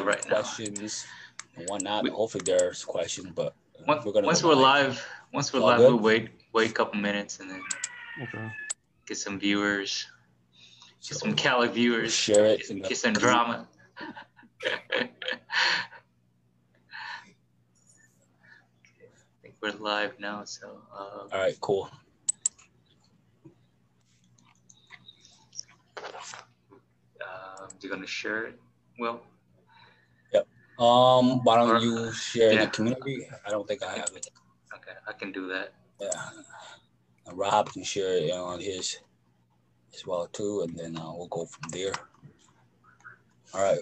right now. questions and whatnot. Hopefully there's questions, but Once we're we're, gonna once go we're live. live, once we're All live, good? we'll wait wait a couple minutes and then Okay. get some viewers, get So some Cali viewers, share it. get, in the get some drama. I think we're live now, so uh, All right, cool. um, you're gonna share it. Well, Um, why don't you share in yeah. the community? I don't think I have it. okay, I can do that. Yeah. And Rob can share it on his as well too, and then uh, we'll go from there. All right.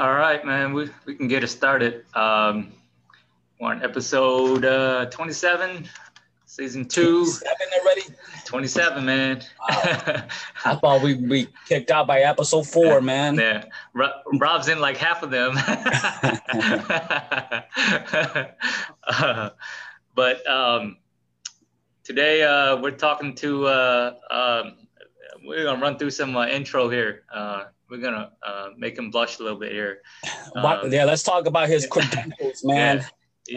All right, man, we, we can get it started. Um, we're on episode uh, 27, season two, Seven already. 27, man. I thought we we kicked out by episode four, man. yeah, Ro- Rob's in like half of them. Uh, but um, today uh, we're talking to, uh, um, we're going to run through some uh, intro here. We're to uh, make him blush a little bit here. Um, yeah, let's talk about his credentials, man. Yeah.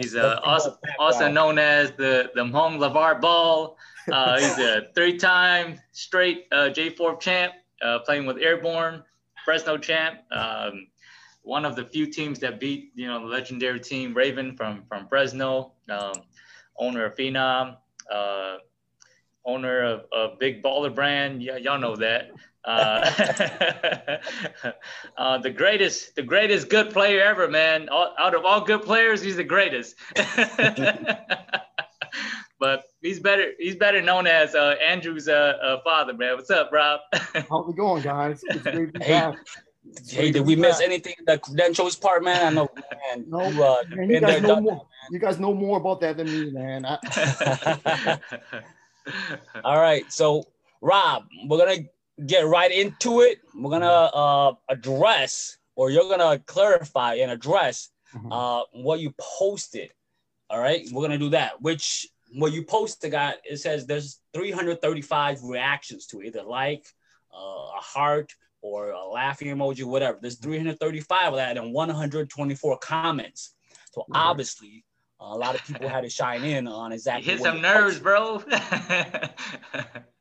He's uh, also, also known as the, the Hmong LaVar Ball. Uh, he's a three-time straight uh, J4 champ, uh, playing with Airborne, Fresno champ. Um, one of the few teams that beat, you know, the legendary team Raven from from Fresno. Um, owner of Phenom, uh, owner of, of Big Baller Brand. Yeah, y'all know that. Uh, uh, the greatest, the greatest good player ever, man. All, out of all good players, he's the greatest. but he's better. He's better known as uh, Andrew's uh, uh, father, man. What's up, Rob? How's it going, guys? It's great to be Hey, back. Hey, did we miss anything in the credentials part, man? I know, man. No, you, uh, Man, you been there, guys know done more. You guys know more about that than me, man. I. All right, so Rob, we're gonna get right into it. We're gonna uh, address, or you're gonna clarify and address Mhm. uh, what you posted. All right, we're gonna do that. Which what you posted, got it says there's 335 reactions to it, either like, uh, a heart, or a laughing emoji, whatever. There's 335 of that and 124 comments. So obviously, a lot of people had to shine in on You exactly. hit what some nerves, posted. bro.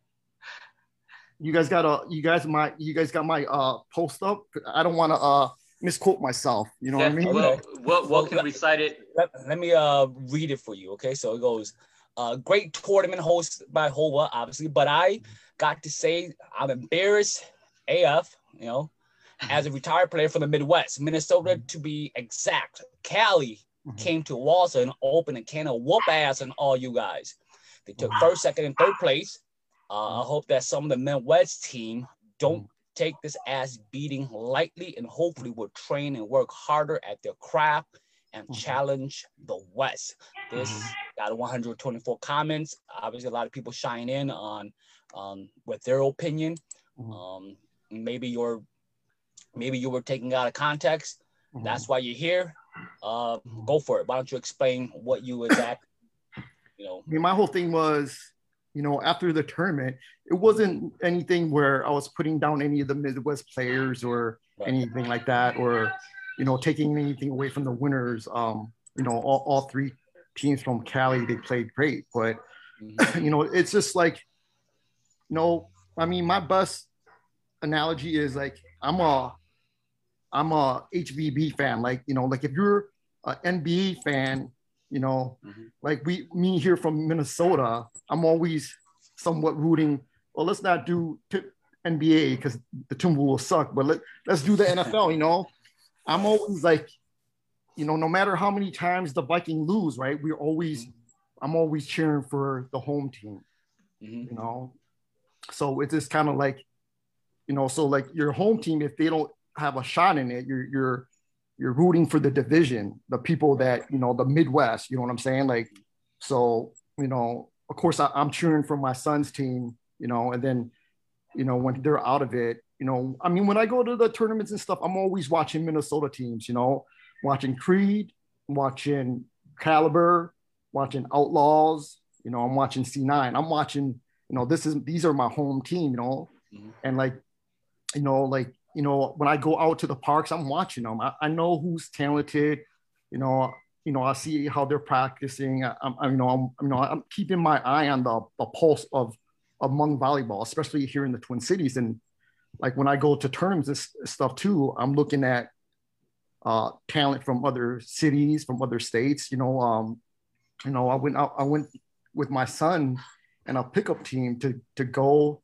you guys got a, you guys my, you guys got my uh post up. I don't want to uh misquote myself. You know yeah, what I mean? well, well, well, can Well, recite it. Let, let me uh read it for you. Okay, so it goes. Uh, great tournament host by Hova, obviously, but I got to say I'm embarrassed AF, you know, as a retired player from the Midwest, Minnesota to be exact. Cali Mhm. came to Wausau and opened a can of whoop ass on all you guys. They took first, second, and third place. Uh, I hope that some of the Midwest team don't take this ass beating lightly and hopefully will train and work harder at their craft and Mhm. challenge the West. This got 124 comments. Obviously, a lot of people shine in on um, with their opinion. Mhm. Um, maybe you're maybe you were taken out of context. That's why you're here. Uh, go for it. Why don't you explain what you exact, you know? I mean, my whole thing was, you know, after the tournament, it wasn't anything where I was putting down any of the Midwest players or Right. anything like that, or you know, taking anything away from the winners. Um, you know, all, all three teams from Cali, they played great, but Mhm. you know, it's just like, no, I mean, my best analogy is like I'm a I'm a HVB fan. Like, you know, like if you're an NBA fan, you know, Mhm. like we me here from Minnesota, I'm always somewhat rooting. Well, let's not do t- NBA because the Timberwolves will suck, but let, let's do the NFL, you know. I'm always like, you know, no matter how many times the Viking lose, right? We're always I'm always cheering for the home team Mhm. you know. So it's just kind of like, you know, so like your home team, if they don't have a shot in it, you're you're you're rooting for the division, the people that you know, the Midwest. You know what I'm saying? Like, so you know, of course, I, I'm cheering for my son's team. You know, and then you know when they're out of it, you know, I mean, when I go to the tournaments and stuff, I'm always watching Minnesota teams. You know, watching Creed, watching Caliber, watching Outlaws. You know, I'm watching C9. I'm watching. You know, this is these are my home team. You know, mm-hmm. and like, you know, like you know, when I go out to the parks, I'm watching them. I, I know who's talented. You know, you know, I see how they're practicing. I, am you know, I'm, you know, I'm keeping my eye on the, the pulse of Hmong volleyball, especially here in the Twin Cities. And like when I go to tournaments and stuff too, I'm looking at uh, talent from other cities, from other states. You know, um, you know, I went out, I went with my son and a pickup team to to go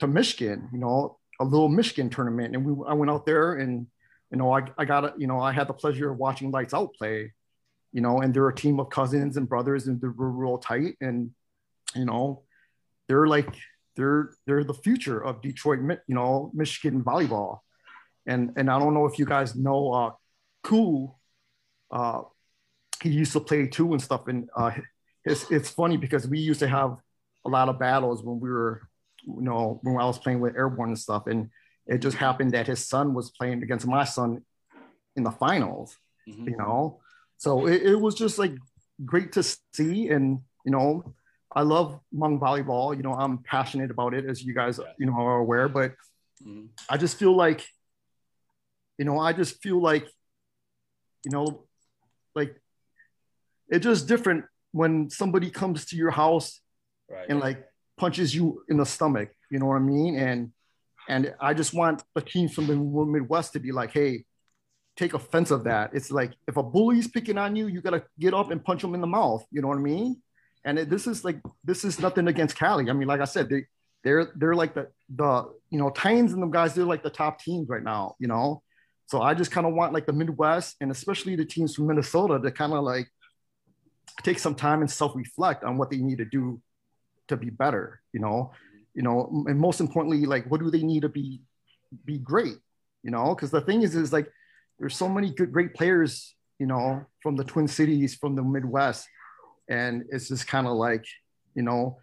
to Michigan. You know, a little Michigan tournament, and we I went out there and you know I I got you know I had the pleasure of watching Lights Out play. You know, and they're a team of cousins and brothers, and they're real tight, and you know, they're like they're they're the future of Detroit, you know, Michigan volleyball and and I don't know if you guys know uh Cool. Uh, he used to play too and stuff. And uh, it's it's funny because we used to have a lot of battles when we were, you know, when I was playing with Airborne and stuff. And it just happened that his son was playing against my son in the finals. Mm-hmm. You know, so it, it was just like great to see and you know I love Hmong volleyball. You know, I'm passionate about it, as you guys, you know, are aware. But mm-hmm. I just feel like you know, I just feel like, you know, like it's just different when somebody comes to your house right. and like punches you in the stomach. You know what I mean? And and I just want the teams from the Midwest to be like, hey, take offense of that. It's like if a bully's picking on you, you gotta get up and punch them in the mouth. You know what I mean? And it, this is like this is nothing against Cali. I mean, like I said, they they're they're like the the you know Titans and the guys. They're like the top teams right now. You know, so I just kind of want like the Midwest and especially the teams from Minnesota to kind of like take some time and self-reflect on what they need to do to be better, you know, you know, and most importantly, like what do they need to be be great, you know? Because the thing is, is like there's so many good great players, you know, from the Twin Cities, from the Midwest, and it's just kind of like, you know,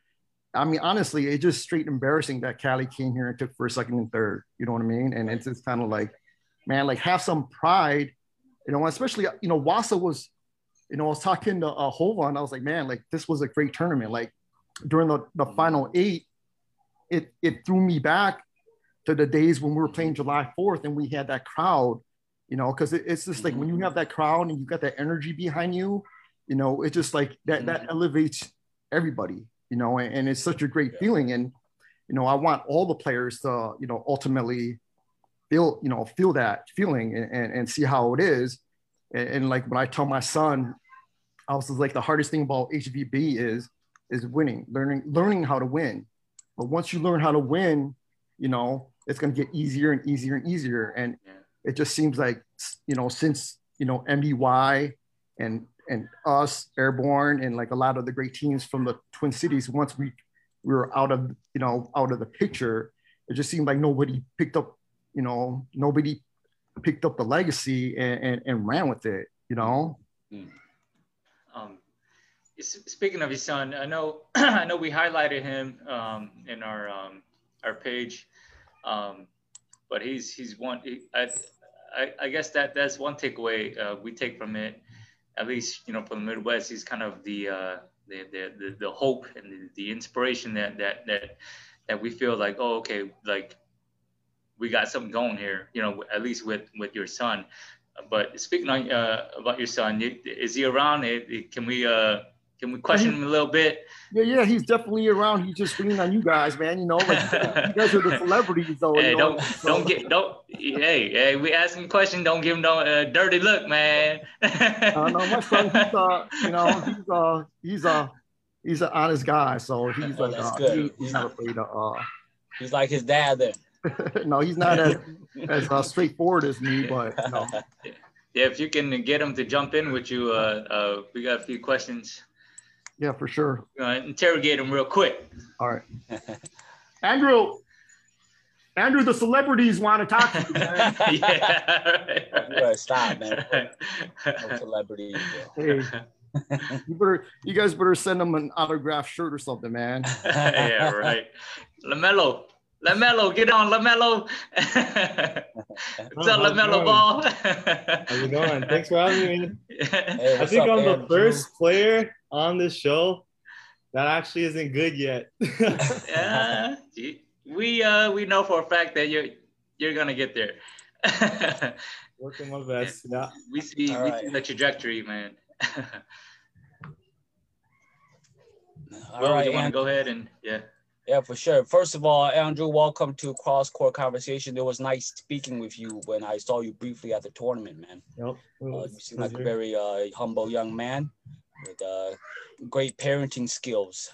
I mean, honestly, it's just straight embarrassing that Cali came here and took first, second, and third. You know what I mean? And it's just kind of like man, like have some pride, you know, especially, you know, Wausau was, you know, I was talking to uh, Hovan, I was like, man, like this was a great tournament. Like during the, the mm-hmm. final eight, it, it threw me back to the days when we were playing mm-hmm. July 4th and we had that crowd, you know, because it, it's just like when you mm-hmm. have that crowd and you got that energy behind you, you know, it's just like that, that mm-hmm. elevates everybody, you know, and, and it's such a great feeling. And, you know, I want all the players to, you know, ultimately feel you know feel that feeling and, and, and see how it is. And, and, like when i tell my son i was like the hardest thing about hvb is is winning learning learning how to win but once you learn how to win you know it's going to get easier and easier and easier and it just seems like you know since you know mdy and and us airborne and like a lot of the great teams from the twin cities once we we were out of you know out of the picture it just seemed like nobody picked up you know, nobody picked up the legacy and, and, and ran with it, you know? Mm. Speaking of his son, I know, I know we highlighted him um, in our, um, our page, um, but he's, he's one, he, I, I, I, guess that that's one takeaway uh, we take from it, at least, you know, from the Midwest, he's kind of the, uh, the, the, the, the hope and the, the inspiration that, that, that, that we feel like, oh, okay, like we got something going here, you know, at least with with your son. But speaking on, uh, about your son, is he around? Can we uh, can we question him a little bit? Yeah, yeah, he's definitely around. He's just leaning on you guys, man. You know, like you guys are the celebrities, though. Hey, you know? don't so. don't get don't. Hey, hey, we asking questions. Don't give him no uh, dirty look, man. uh, no, my son, he's uh, you know, he's uh, he's uh, he's an honest guy, so he's like, uh, he, he's not afraid of. Uh, he's like his dad then. no, he's not as as uh, straightforward as me, but no. Yeah, if you can get him to jump in with you, uh, uh, we got a few questions. Yeah, for sure. Uh, interrogate him real quick. All right, Andrew. Andrew, the celebrities want to talk to you, man. yeah. Right, right. You stop, man. No celebrities. Hey, you better, you guys better send them an autographed shirt or something, man. yeah, right. LaMelo, LaMelo, get on, LaMelo. What's up, LaMelo Ball? How's it going? Thanks for having me. Hey, I think up, I'm the first player on this show that actually isn't good yet. yeah, we uh we know for a fact that you're you're gonna get there. Working my best. Yeah. We see All we right. see the trajectory, man. All well, right, you want to go ahead and yeah. Yeah, for sure. First of all, Andrew, welcome to Cross Court Conversation. It was nice speaking with you when I saw you briefly at the tournament, man. Yep. Uh, you seem like a very uh, humble young man with uh, great parenting skills.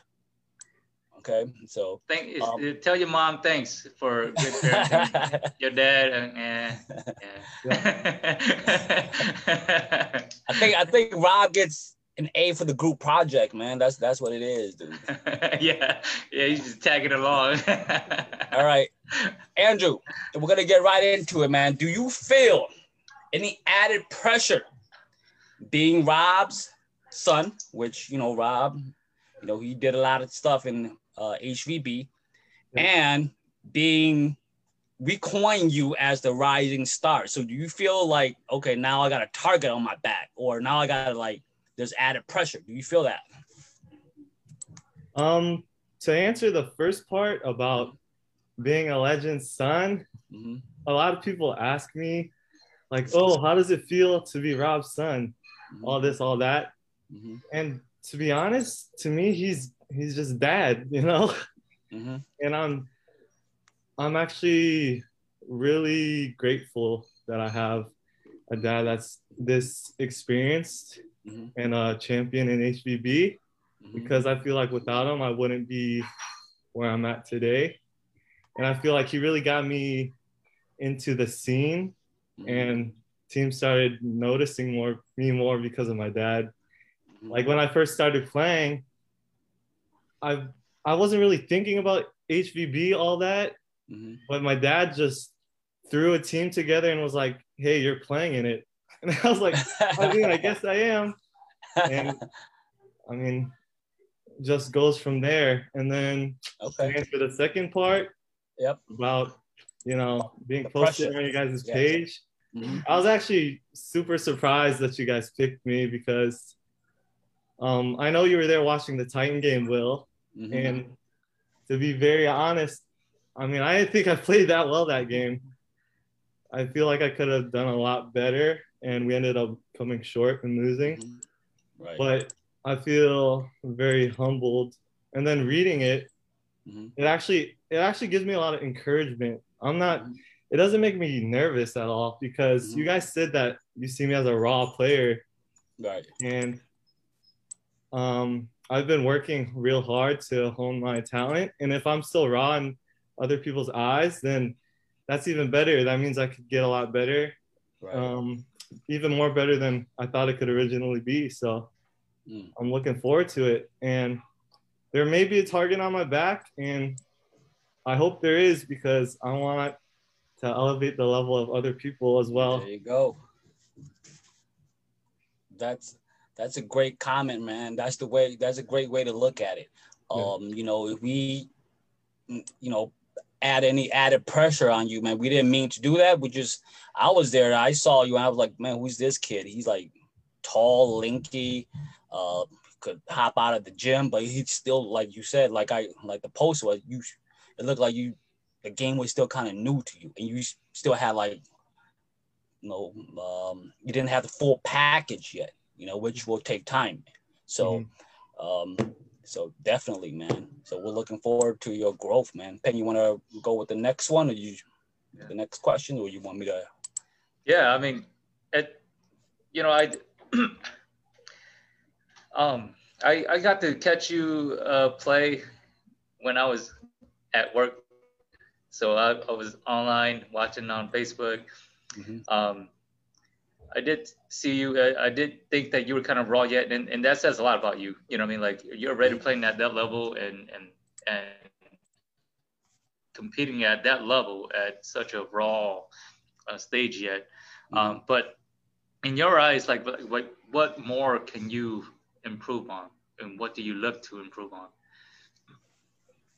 Okay, so thank um, tell your mom thanks for good parenting. your dad and. I think I think Rob gets an A for the group project, man. That's that's what it is, dude. yeah, yeah, he's just tagging along. All right, Andrew, we're gonna get right into it, man. Do you feel any added pressure being Rob's son? Which you know, Rob, you know, he did a lot of stuff in uh, HVB, and being recoin you as the rising star. So do you feel like okay, now I got a target on my back, or now I got like there's added pressure? Do you feel that? Um, to answer the first part about being a legend's son, mm-hmm. a lot of people ask me, like, oh, how does it feel to be Rob's son? Mm-hmm. All this, all that. Mm-hmm. And to be honest, to me, he's he's just dad, you know. Mm-hmm. And I'm I'm actually really grateful that I have a dad that's this experienced mm-hmm. and a champion in HVB mm-hmm. because I feel like without him I wouldn't be where I'm at today. And I feel like he really got me into the scene mm-hmm. and team started noticing more me more because of my dad. Like when I first started playing, I I wasn't really thinking about HVB all that, mm-hmm. but my dad just threw a team together and was like, "Hey, you're playing in it," and I was like, "I mean, I guess I am," and I mean, just goes from there. And then okay. answer the second part, yep, about you know being the posted on your guys' page. Mm-hmm. I was actually super surprised that you guys picked me because um, I know you were there watching the Titan game, Will, Mm-hmm. And to be very honest, I mean, I think I played that well that game. I feel like I could have done a lot better, and we ended up coming short and losing. Mm-hmm. Right. But I feel very humbled. And then reading it, mm-hmm. it actually it actually gives me a lot of encouragement. I'm not. Mm-hmm. It doesn't make me nervous at all because you mm-hmm. guys said that you see me as a raw player. Right. And um, I've been working real hard to hone my talent. And if I'm still raw in other people's eyes, then that's even better. That means I could get a lot better, right. um, even more better than I thought it could originally be. So mm. I'm looking forward to it. And there may be a target on my back, and I hope there is because I want to elevate the level of other people as well. There you go. That's that's a great comment, man. That's the way. That's a great way to look at it. Um, you know, if we, you know, add any added pressure on you, man, we didn't mean to do that. We just, I was there. I saw you, and I was like, man, who's this kid? He's like tall, linky, uh, could hop out of the gym, but he's still like you said, like I like the post was you. It looked like you, the game was still kind of new to you, and you still had like, you know, um, you didn't have the full package yet you know, which will take time. So, mm-hmm. um, so definitely, man. So we're looking forward to your growth, man. Penn, you want to go with the next one, or you, yeah. the next question, or you want me to? Yeah, I mean, it, you know, I, um, I I got to catch you uh, play when I was at work, so I, I was online watching on Facebook. Mm-hmm. Um, I did see you. I, I, did think that you were kind of raw yet, and, and that says a lot about you. You know what I mean? Like you're already playing at that level, and and and competing at that level at such a raw uh, stage yet. Mm-hmm. Um, but in your eyes, like what what more can you improve on, and what do you look to improve on?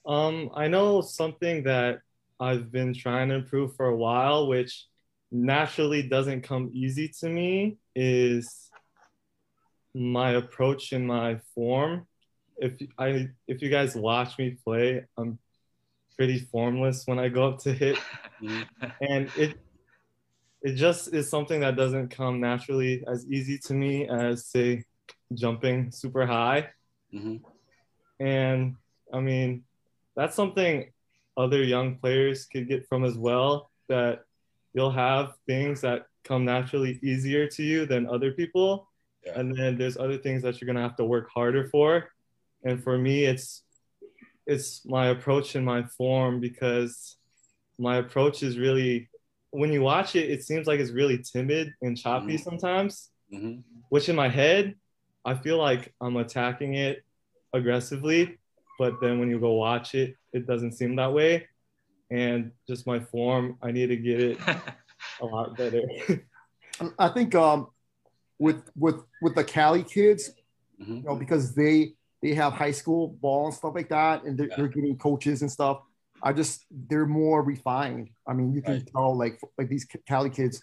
Um, I know something that I've been trying to improve for a while, which naturally doesn't come easy to me, is my approach and my form. If I if you guys watch me play, I'm pretty formless when I go up to hit, and it it just is something that doesn't come naturally as easy to me as say jumping super high. Mm-hmm. And I mean, that's something other young players could get from as well. That you'll have things that come naturally easier to you than other people, yeah. and then there's other things that you're gonna have to work harder for. And for me, it's it's my approach and my form because my approach is really when you watch it, it seems like it's really timid and choppy mm-hmm. sometimes. Mm-hmm. Which in my head, I feel like I'm attacking it aggressively, but then when you go watch it, it doesn't seem that way. And just my form, I need to get it a lot better. I think um, with with with the Cali kids, mm-hmm. you know, because they they have high school ball and stuff like that, and they're, yeah. they're getting coaches and stuff. I just they're more refined. I mean, you can right. tell like like these Cali kids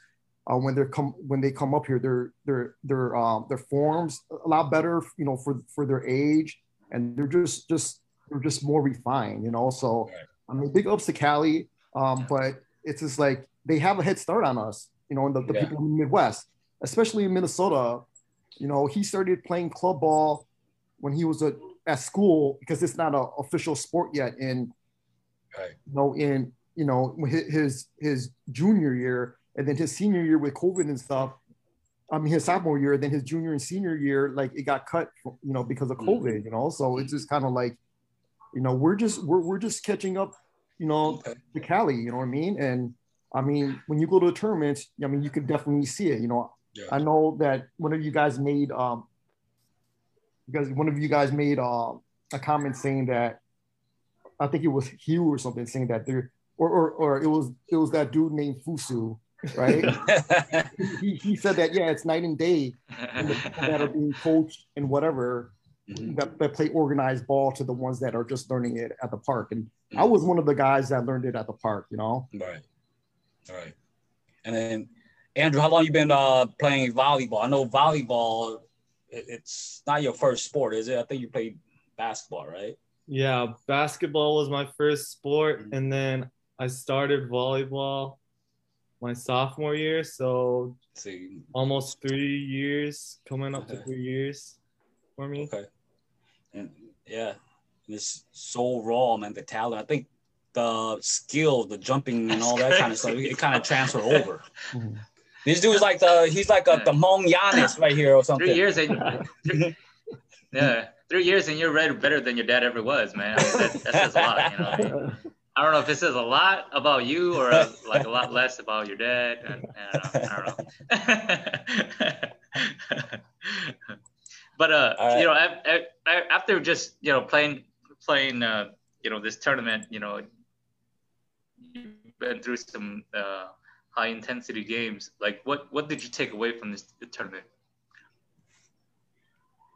uh, when they're come when they come up here, their their their um, their forms a lot better, you know, for for their age, and they're just just they're just more refined, you know. So right. I mean, big ups to Cali, um, but it's just like they have a head start on us, you know, and the, the yeah. people in the Midwest, especially in Minnesota. You know, he started playing club ball when he was a, at school because it's not an official sport yet in right. you know in you know his his junior year and then his senior year with COVID and stuff. I mean his sophomore year, then his junior and senior year, like it got cut, you know, because of mm-hmm. COVID. You know, so it's just kind of like, you know, we're just we're we're just catching up, you know, okay. to Cali. You know what I mean? And I mean, when you go to the tournament, I mean, you could definitely see it. You know, yeah. I know that one of you guys made um because one of you guys made uh, a comment saying that I think it was Hugh or something saying that there or, or or it was it was that dude named Fusu, right? he, he said that yeah, it's night and day that are being coached and whatever mm-hmm. that, that play organized ball to the ones that are just learning it at the park. And mm-hmm. I was one of the guys that learned it at the park, you know. Right. All right. And then Andrew, how long you been uh, playing volleyball? I know volleyball it's not your first sport, is it? I think you played basketball, right? Yeah, basketball was my first sport, mm-hmm. and then I started volleyball my sophomore year. So See. almost three years, coming up okay. to three years for me. Okay. And yeah, it's so raw, man. The talent. I think the skill, the jumping, and all that kind of stuff, it kind of transfer over. This dude's like the he's like a the Hmong Giannis right here or something. Three years and three, yeah, three years and you're read better than your dad ever was, man. I mean, that, that says a lot, you know. I, mean, I don't know if it says a lot about you or a, like a lot less about your dad. And, I don't know. I don't know. but uh, right. you know, after just you know playing playing uh, you know this tournament, you know, you've been through some uh, high intensity games. Like, what what did you take away from this tournament?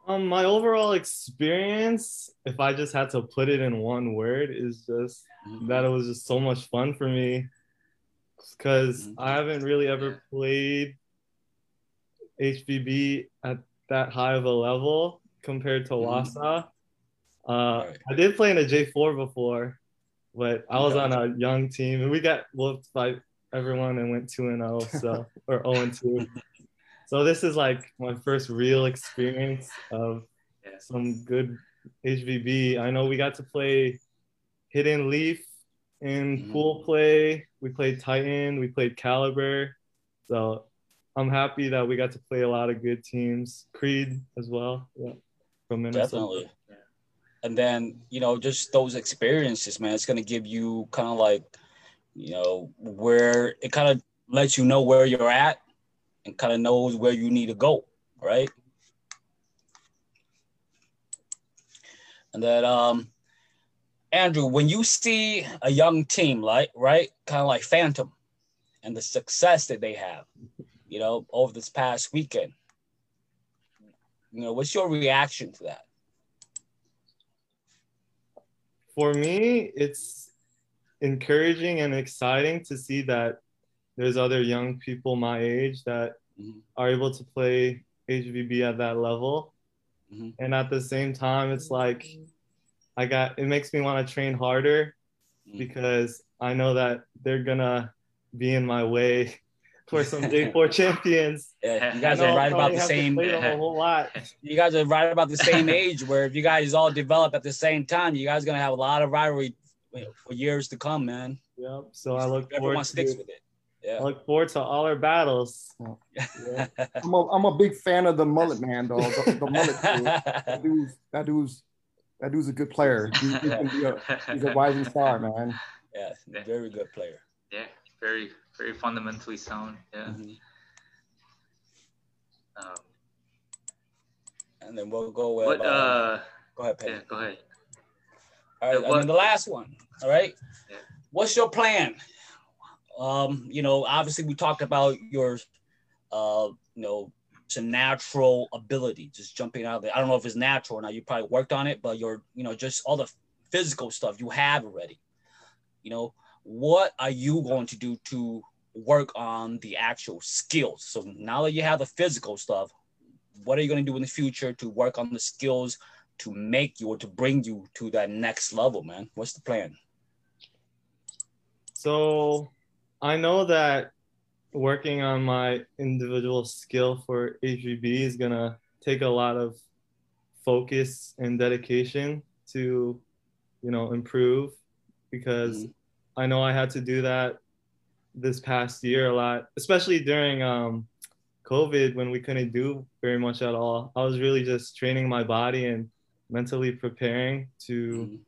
Um, my overall experience, if I just had to put it in one word, is just mm-hmm. that it was just so much fun for me. Because mm-hmm. I haven't really ever played HVB at that high of a level compared to mm-hmm. Wausau. Uh, right. I did play in a J4 before, but I was on a young team and we got whooped by everyone and went two and zero, oh, so or 0 and 2. So this is like my first real experience of some good HVB. I know we got to play Hidden Leaf in mm-hmm. pool play. We played Titan. We played Caliber. So I'm happy that we got to play a lot of good teams. Creed as well. Yeah, from Minnesota. Definitely. And then you know, just those experiences, man. It's gonna give you kind of like you know, where it kind of lets you know where you're at and kind of knows where you need to go, right? And that um Andrew, when you see a young team, like right, kind of like Phantom, and the success that they have, you know, over this past weekend, you know, what's your reaction to that? For me, it's encouraging and exciting to see that there's other young people my age that mm-hmm. are able to play HVB at that level. Mm-hmm. And at the same time, it's like I got it makes me want to train harder mm-hmm. because I know that they're gonna be in my way for some J4 champions. Yeah, you guys are right about the same. A whole lot. You guys are right about the same age. Where if you guys all develop at the same time, you guys are gonna have a lot of rivalry for years to come, man. Yep. So I look Everyone forward sticks to, with it. Yeah. I look forward to all our battles. Yeah. I'm, a, I'm a big fan of the mullet man, though. The, the mullet dude. That dude's that dude's that dude's a good player. He, he a, he's a rising star, man. Yeah, very good player. Yeah, very very fundamentally sound. Yeah. Mm-hmm. Um, and then we'll go with. What, uh, uh, go ahead, Penny. Yeah, go ahead. All right, and then the last one. All right. Yeah. What's your plan? Um, you know, obviously we talked about your, uh, you know, some natural ability, just jumping out there. I don't know if it's natural or not. You probably worked on it, but you're, you know, just all the physical stuff you have already. You know, what are you going to do to work on the actual skills? So now that you have the physical stuff, what are you going to do in the future to work on the skills to make you or to bring you to that next level, man? What's the plan? So I know that working on my individual skill for HVB is gonna take a lot of focus and dedication to, you know, improve because mm-hmm. I know I had to do that this past year a lot, especially during um, COVID when we couldn't do very much at all. I was really just training my body and mentally preparing to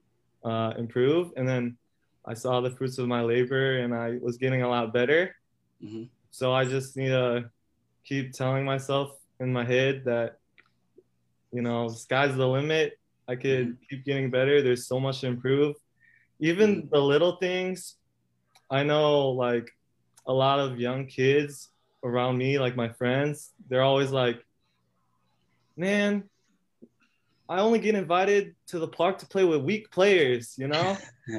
mm-hmm. uh, improve. And then I saw the fruits of my labor and I was getting a lot better. Mm-hmm. So I just need to keep telling myself in my head that, you know, sky's the limit. I could mm-hmm. keep getting better. There's so much to improve. Even mm-hmm. the little things, I know like a lot of young kids around me, like my friends, they're always like, man, I only get invited to the park to play with weak players, you know?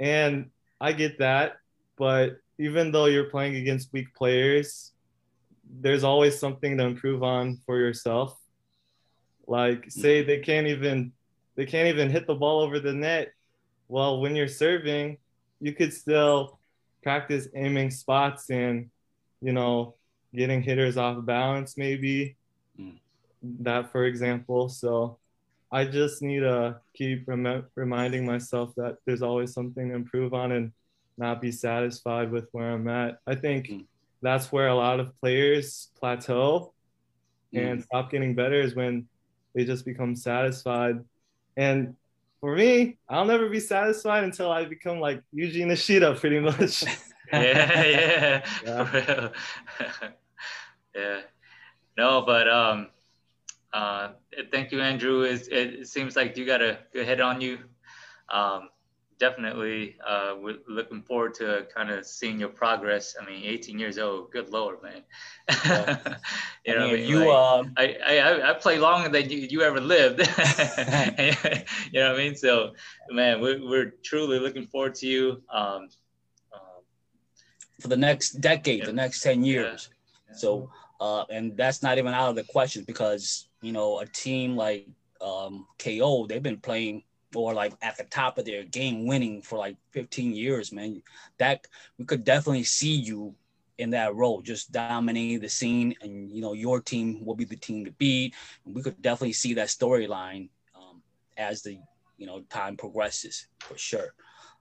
And I get that, but even though you're playing against weak players, there's always something to improve on for yourself. Like say they can't even they can't even hit the ball over the net. Well, when you're serving, you could still practice aiming spots and you know getting hitters off balance maybe. Mm. That for example. So I just need to keep rem- reminding myself that there's always something to improve on and not be satisfied with where I'm at. I think mm. that's where a lot of players plateau mm. and stop getting better is when they just become satisfied. And for me, I'll never be satisfied until I become like Yuji Nishida, pretty much. yeah, yeah, yeah. yeah. No, but um, uh, thank you, Andrew. It, it, seems like you got a good head on you. Um, definitely, uh, we're looking forward to kind of seeing your progress. I mean, 18 years old, good lord, man. Yeah. you know, I mean, you, like, um, I, I, I play longer than you, you ever lived. you know what I mean? So, man, we're, we're truly looking forward to you. Um, um, for the next decade, yeah. the next 10 years. Yeah. So, uh, and that's not even out of the question because you know, a team like um, KO, they've been playing or like at the top of their game, winning for like 15 years, man. That we could definitely see you in that role, just dominating the scene, and you know, your team will be the team to beat. And we could definitely see that storyline um, as the you know time progresses for sure.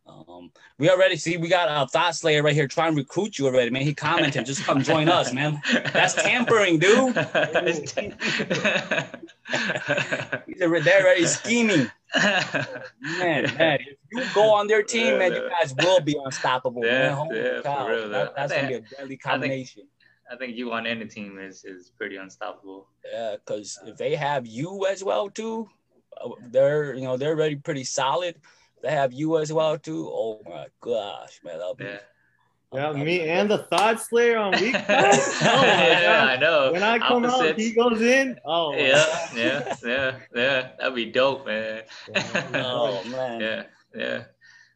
Um, we already see we got a Thought Slayer right here trying to recruit you already, man. He commented, just come join us, man. That's tampering, dude. They're already scheming. man, man, if you go on their team, man, you guys will be unstoppable, yeah, man. Holy yeah, cow. Real, that, that's gonna be a deadly combination. I think, I think you on any team is is pretty unstoppable. Yeah, because if they have you as well too, uh, they're you know they're already pretty solid they have you as well too. Oh my gosh, man, that'll be. Yeah. Yeah, me and the Thought Slayer on week. Oh yeah, I know. When I come Opposites. out, he goes in. Oh yeah, yeah, yeah, yeah. That'd be dope, man. oh man. Yeah, yeah.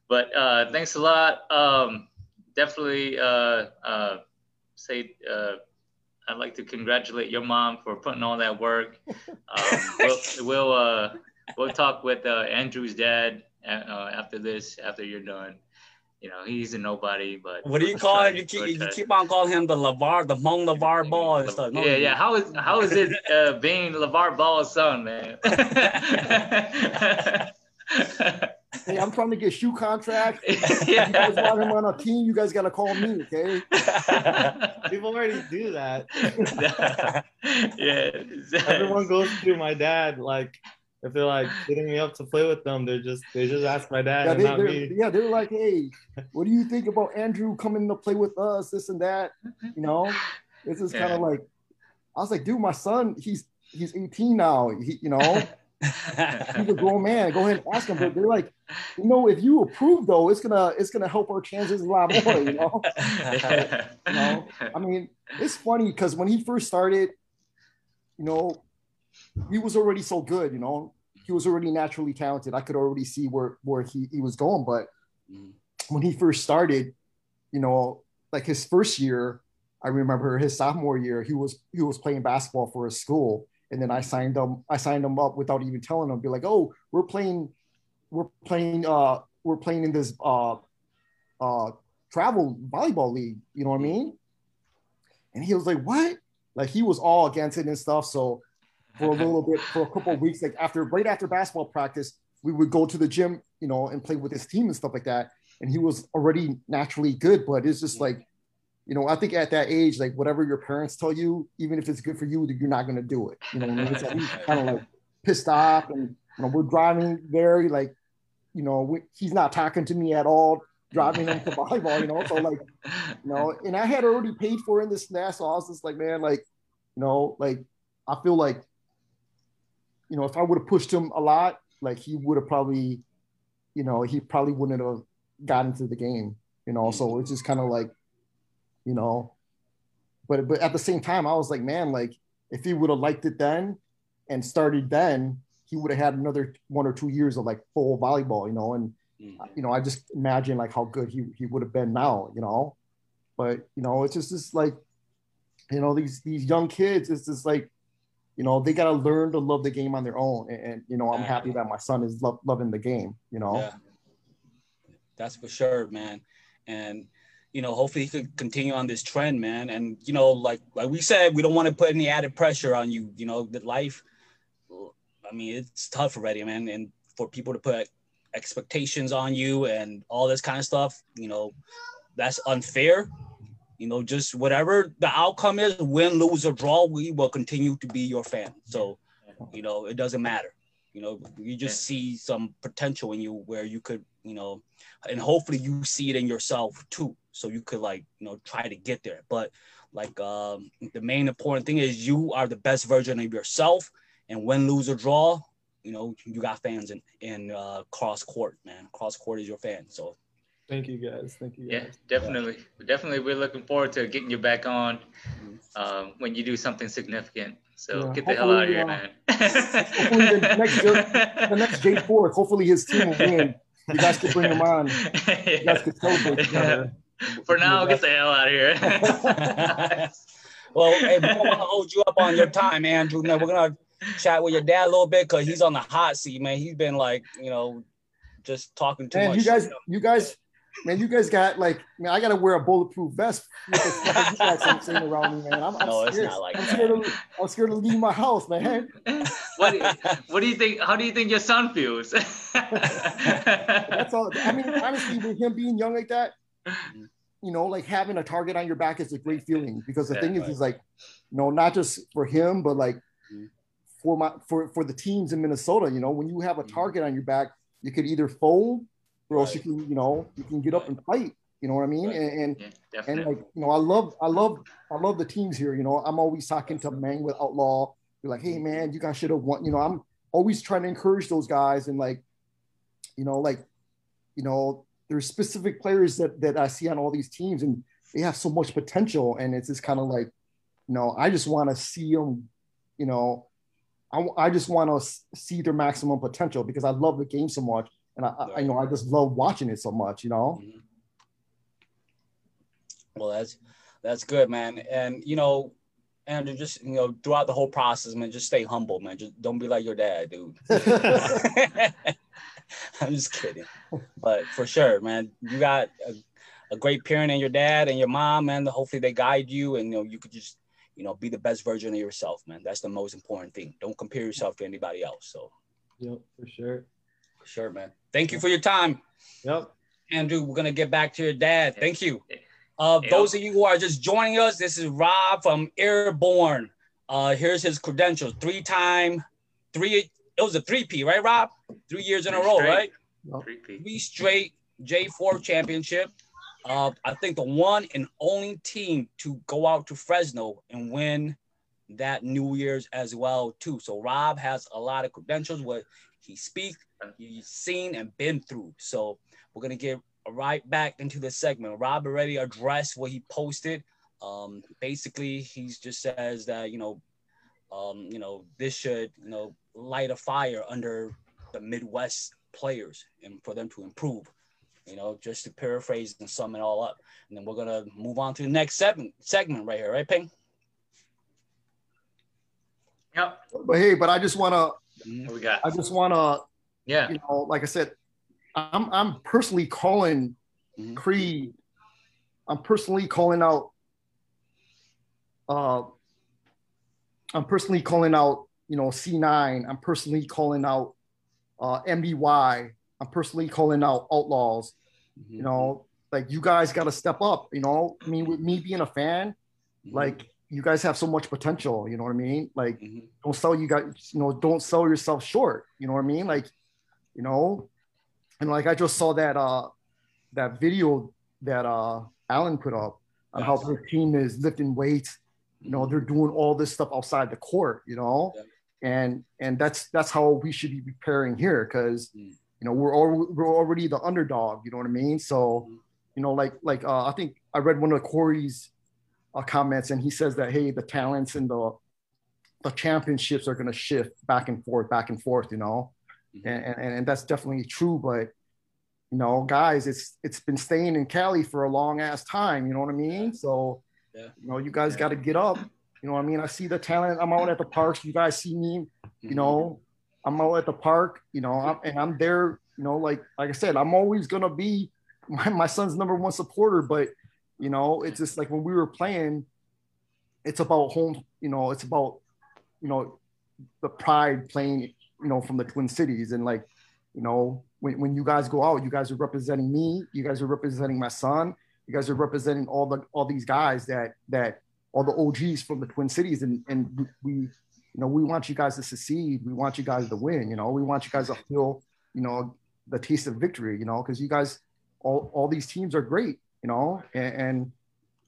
But uh, thanks a lot. Um, definitely uh, uh, say uh, I'd like to congratulate your mom for putting all that work. Um, we'll we'll, uh, we'll talk with uh, Andrew's dad uh, after this, after you're done. You know, he's a nobody, but what do you call him? You keep, you keep on calling him the LaVar, the Hmong LaVar Ball and stuff. No, yeah, yeah. How is how is it uh, being LaVar Ball's son, man? hey, I'm trying to get shoe contract. yeah. You guys want him on a team, you guys gotta call me, okay? People already do that. yeah. Everyone goes to my dad like if they're like hitting me up to play with them, they're just they just ask my dad yeah, they, not me. Yeah, they're like, hey, what do you think about Andrew coming to play with us? This and that. Mm-hmm. You know, this is kind of yeah. like I was like, dude, my son, he's he's 18 now. He, you know, he's a grown man. Go ahead and ask him. But they're like, you know, if you approve though, it's gonna it's gonna help our chances a lot more. You know, you know. I mean, it's funny because when he first started, you know, he was already so good. You know, he was already naturally talented. I could already see where where he he was going. But mm. when he first started, you know, like his first year, I remember his sophomore year, he was he was playing basketball for his school and then I signed them. I signed him up without even telling him, Be like, oh, we're playing, we're playing, uh, we're playing in this uh, uh, travel volleyball league. You know what I mean? And he was like, what? Like he was all against it and stuff. So for a little bit, for a couple of weeks, like after right after basketball practice, we would go to the gym, you know, and play with his team and stuff like that. And he was already naturally good, but it's just like you know, I think at that age, like whatever your parents tell you, even if it's good for you, you're not gonna do it. You know, I mean? like kind of like pissed off, and you know, we're driving there, like, you know, we, he's not talking to me at all, driving him to volleyball, you know. So like, you know, and I had already paid for in this snap, so I was just like, man, like, you know, like I feel like, you know, if I would have pushed him a lot, like he would have probably, you know, he probably wouldn't have got into the game, you know. So it's just kind of like you know. But but at the same time, I was like, man, like if he would have liked it then and started then, he would have had another one or two years of like full volleyball, you know. And mm-hmm. you know, I just imagine like how good he he would have been now, you know. But you know, it's just this like, you know, these these young kids, it's just like, you know, they gotta learn to love the game on their own. And, and you know, I'm happy that my son is lo- loving the game, you know. Yeah. That's for sure, man. And you know, hopefully he could continue on this trend, man. And you know, like like we said, we don't want to put any added pressure on you. You know, that life. I mean, it's tough already, man, and for people to put expectations on you and all this kind of stuff, you know, that's unfair. You know, just whatever the outcome is, win, lose, or draw, we will continue to be your fan. So, you know, it doesn't matter. You know, you just see some potential in you where you could, you know, and hopefully you see it in yourself too. So you could like you know try to get there. But like um the main important thing is you are the best version of yourself and win lose or draw you know you got fans in in uh cross court man. Cross court is your fan. So thank you guys thank you guys. yeah definitely yeah. definitely we're looking forward to getting you back on um, when you do something significant so yeah, get the hell out of here uh, man hopefully the next, the next J4 hopefully his team will win you guys could bring him on you guys could celebrate together For now, get the hell out of here. well, hey, we don't want to hold you up on your time, Andrew. Man, we're gonna chat with your dad a little bit because he's on the hot seat, man. He's been like, you know, just talking too man, much. You guys, you guys, man, you guys got like, man, I gotta wear a bulletproof vest with the you guys saying around me, man. I'm, I'm no, scared. it's not like I'm that. Scared to, I'm scared to leave my house, man. what, what do you think? How do you think your son feels? That's all. I mean, honestly, with him being young like that, you know, like having a target on your back is a great feeling because the yeah, thing right. is, is like, you know, not just for him, but like mm-hmm. for my for for the teams in Minnesota. You know, when you have a mm-hmm. target on your back, you could either fold or else you can, you know, you can get up and fight. You know what I mean? And and, yeah, and like, you know, I love I love I love the teams here. You know, I'm always talking to Man with Outlaw. You're like, hey man, you guys should have won. You know, I'm always trying to encourage those guys and like, you know, like you know, there's specific players that that I see on all these teams, and they have so much potential, and it's just kind of like, you know, I just want to see them, you know, I, I just want to see their maximum potential because I love the game so much, and I, I you know I just love watching it so much, you know. Mm-hmm. Well, that's that's good, man, and you know. Andrew, just you know, throughout the whole process, man, just stay humble, man. Just don't be like your dad, dude. I'm just kidding. But for sure, man, you got a, a great parent and your dad and your mom, man. Hopefully they guide you and you know you could just, you know, be the best version of yourself, man. That's the most important thing. Don't compare yourself to anybody else. So Yep, for sure. For sure, man. Thank you for your time. Yep. Andrew, we're gonna get back to your dad. Thank you. Uh, those of you who are just joining us, this is Rob from Airborne. Uh, here's his credentials: three-time, three it was a three P, right, Rob? Three years in three a row, straight. right? Three Three straight J4 championship. Uh, I think the one and only team to go out to Fresno and win that New Year's as well too. So Rob has a lot of credentials what he speaks, he's seen and been through. So we're gonna get right back into the segment. Rob already addressed what he posted. Um, basically, he just says that you know, um, you know, this should you know light a fire under the Midwest players and for them to improve. You know, just to paraphrase and sum it all up. And then we're gonna move on to the next segment segment right here, right, Ping? Yep. But hey, but I just wanna what we got? I just wanna yeah, you know, like I said, I'm I'm personally calling mm-hmm. Creed, I'm personally calling out uh I'm personally calling out you know, C9. I'm personally calling out uh, MDY. I'm personally calling out Outlaws. Mm-hmm. You know, like you guys got to step up. You know, I mean, with me being a fan, mm-hmm. like you guys have so much potential. You know what I mean? Like, mm-hmm. don't sell you guys. You know, don't sell yourself short. You know what I mean? Like, you know, and like I just saw that uh that video that uh Alan put up on how their team is lifting weights. You know, they're doing all this stuff outside the court. You know. Yeah and and that's that's how we should be preparing here because mm. you know we're all, we're already the underdog you know what i mean so mm. you know like like uh, i think i read one of corey's uh, comments and he says that hey the talents and the the championships are going to shift back and forth back and forth you know mm-hmm. and, and and that's definitely true but you know guys it's it's been staying in cali for a long ass time you know what i mean so yeah. you know you guys got to get up you know what I mean? I see the talent. I'm out at the parks. You guys see me, you know, I'm out at the park, you know, I'm, and I'm there, you know, like, like I said, I'm always going to be my, my son's number one supporter, but, you know, it's just like when we were playing, it's about home, you know, it's about, you know, the pride playing, you know, from the Twin Cities. And like, you know, when, when you guys go out, you guys are representing me, you guys are representing my son, you guys are representing all the, all these guys that, that, all the OGs from the Twin Cities, and and we, you know, we want you guys to succeed. We want you guys to win. You know, we want you guys to feel, you know, the taste of victory. You know, because you guys, all all these teams are great. You know, and, and,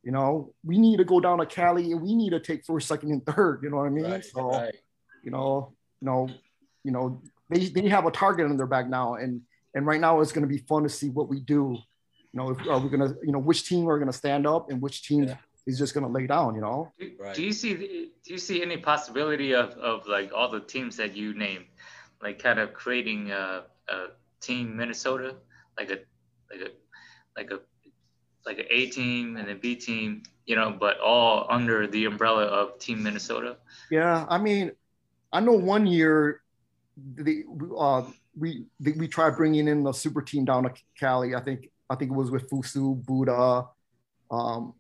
you know, we need to go down to Cali and we need to take first, second, and third. You know what I mean? Right, so, right. you know, you know, you know, they they have a target on their back now, and and right now it's going to be fun to see what we do. You know, if, are we going to, you know, which team are going to stand up and which team yeah he's just going to lay down, you know. Do, right. do you see do you see any possibility of, of like all the teams that you named, like kind of creating a, a team Minnesota, like a like a like a like an A team and a B team, you know, but all under the umbrella of Team Minnesota? Yeah, I mean, I know one year the uh, we we tried bringing in the super team down to Cali. I think I think it was with Fusu, Buddha, um,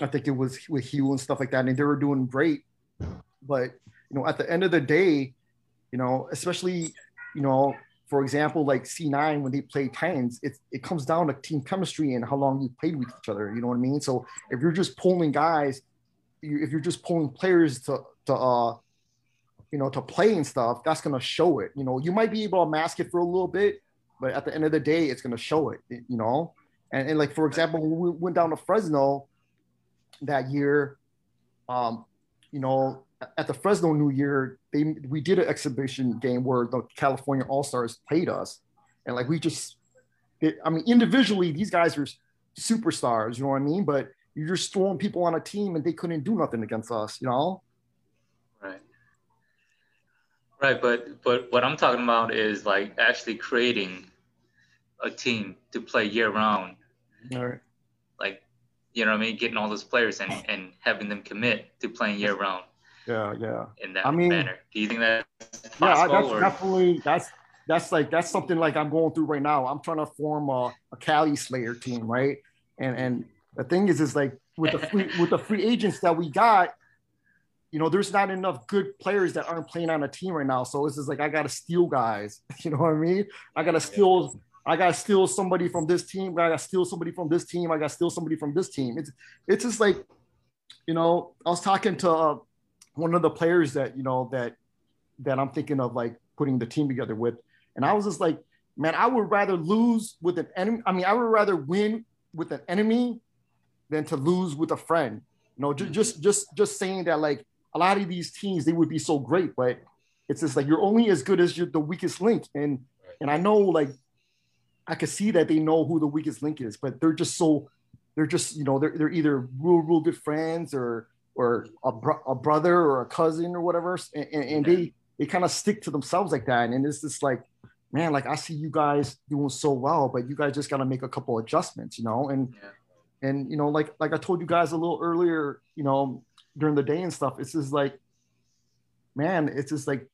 I think it was with Hugh and stuff like that, and they were doing great. But you know, at the end of the day, you know, especially you know, for example, like C9 when they play Titans, it it comes down to team chemistry and how long you played with each other. You know what I mean? So if you're just pulling guys, you, if you're just pulling players to to uh, you know, to play and stuff, that's gonna show it. You know, you might be able to mask it for a little bit, but at the end of the day, it's gonna show it. You know, and, and like for example, when we went down to Fresno that year, um, you know, at the Fresno New Year, they we did an exhibition game where the California All Stars played us, and like we just they, I mean, individually, these guys are superstars. You know what I mean? But you're just throwing people on a team, and they couldn't do nothing against us. You know? Right. Right, but but what I'm talking about is like actually creating a team to play year round. All right. Like, you know what I mean? Getting all those players and, and having them commit to playing year round. Yeah, yeah. In that I mean, manner. Do you think that's possible? Yeah, that's or? definitely that's that's like that's something like I'm going through right now. I'm trying to form a, a Cali Slayer team, right? And and the thing is, is like with the free with the free agents that we got, you know, there's not enough good players that aren't playing on a team right now. So it's just like I gotta steal guys. You know what I mean? I gotta steal. I gotta steal somebody from this team. I gotta steal somebody from this team. I gotta steal somebody from this team. It's it's just like, you know, I was talking to uh, one of the players that you know that that I'm thinking of like putting the team together with, and I was just like, man, I would rather lose with an enemy. I mean, I would rather win with an enemy than to lose with a friend. You know, just mm-hmm. just just just saying that like a lot of these teams they would be so great, but it's just like you're only as good as you're the weakest link. And and I know like I could see that they know who the weakest link is, but they're just so they're just you know they're they're either real real good friends or or a, bro- a brother or a cousin or whatever, and, and, and they they kind of stick to themselves like that. And it's just like, man, like I see you guys doing so well, but you guys just got to make a couple adjustments, you know. And yeah. and you know, like like I told you guys a little earlier, you know, during the day and stuff. It's just like, man, it's just like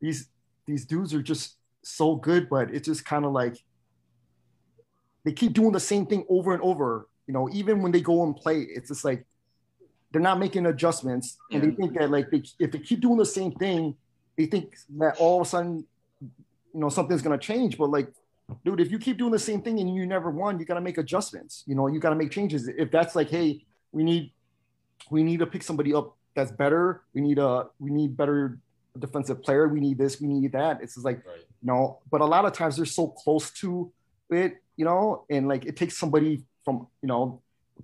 these these dudes are just so good, but it's just kind of like they keep doing the same thing over and over. You know, even when they go and play, it's just like they're not making adjustments, and they think that like they, if they keep doing the same thing, they think that all of a sudden, you know, something's gonna change. But like, dude, if you keep doing the same thing and you never won, you gotta make adjustments. You know, you gotta make changes. If that's like, hey, we need we need to pick somebody up that's better. We need a we need better defensive player. We need this. We need that. It's just like right. you know. But a lot of times they're so close to it, you know, and like it takes somebody from you know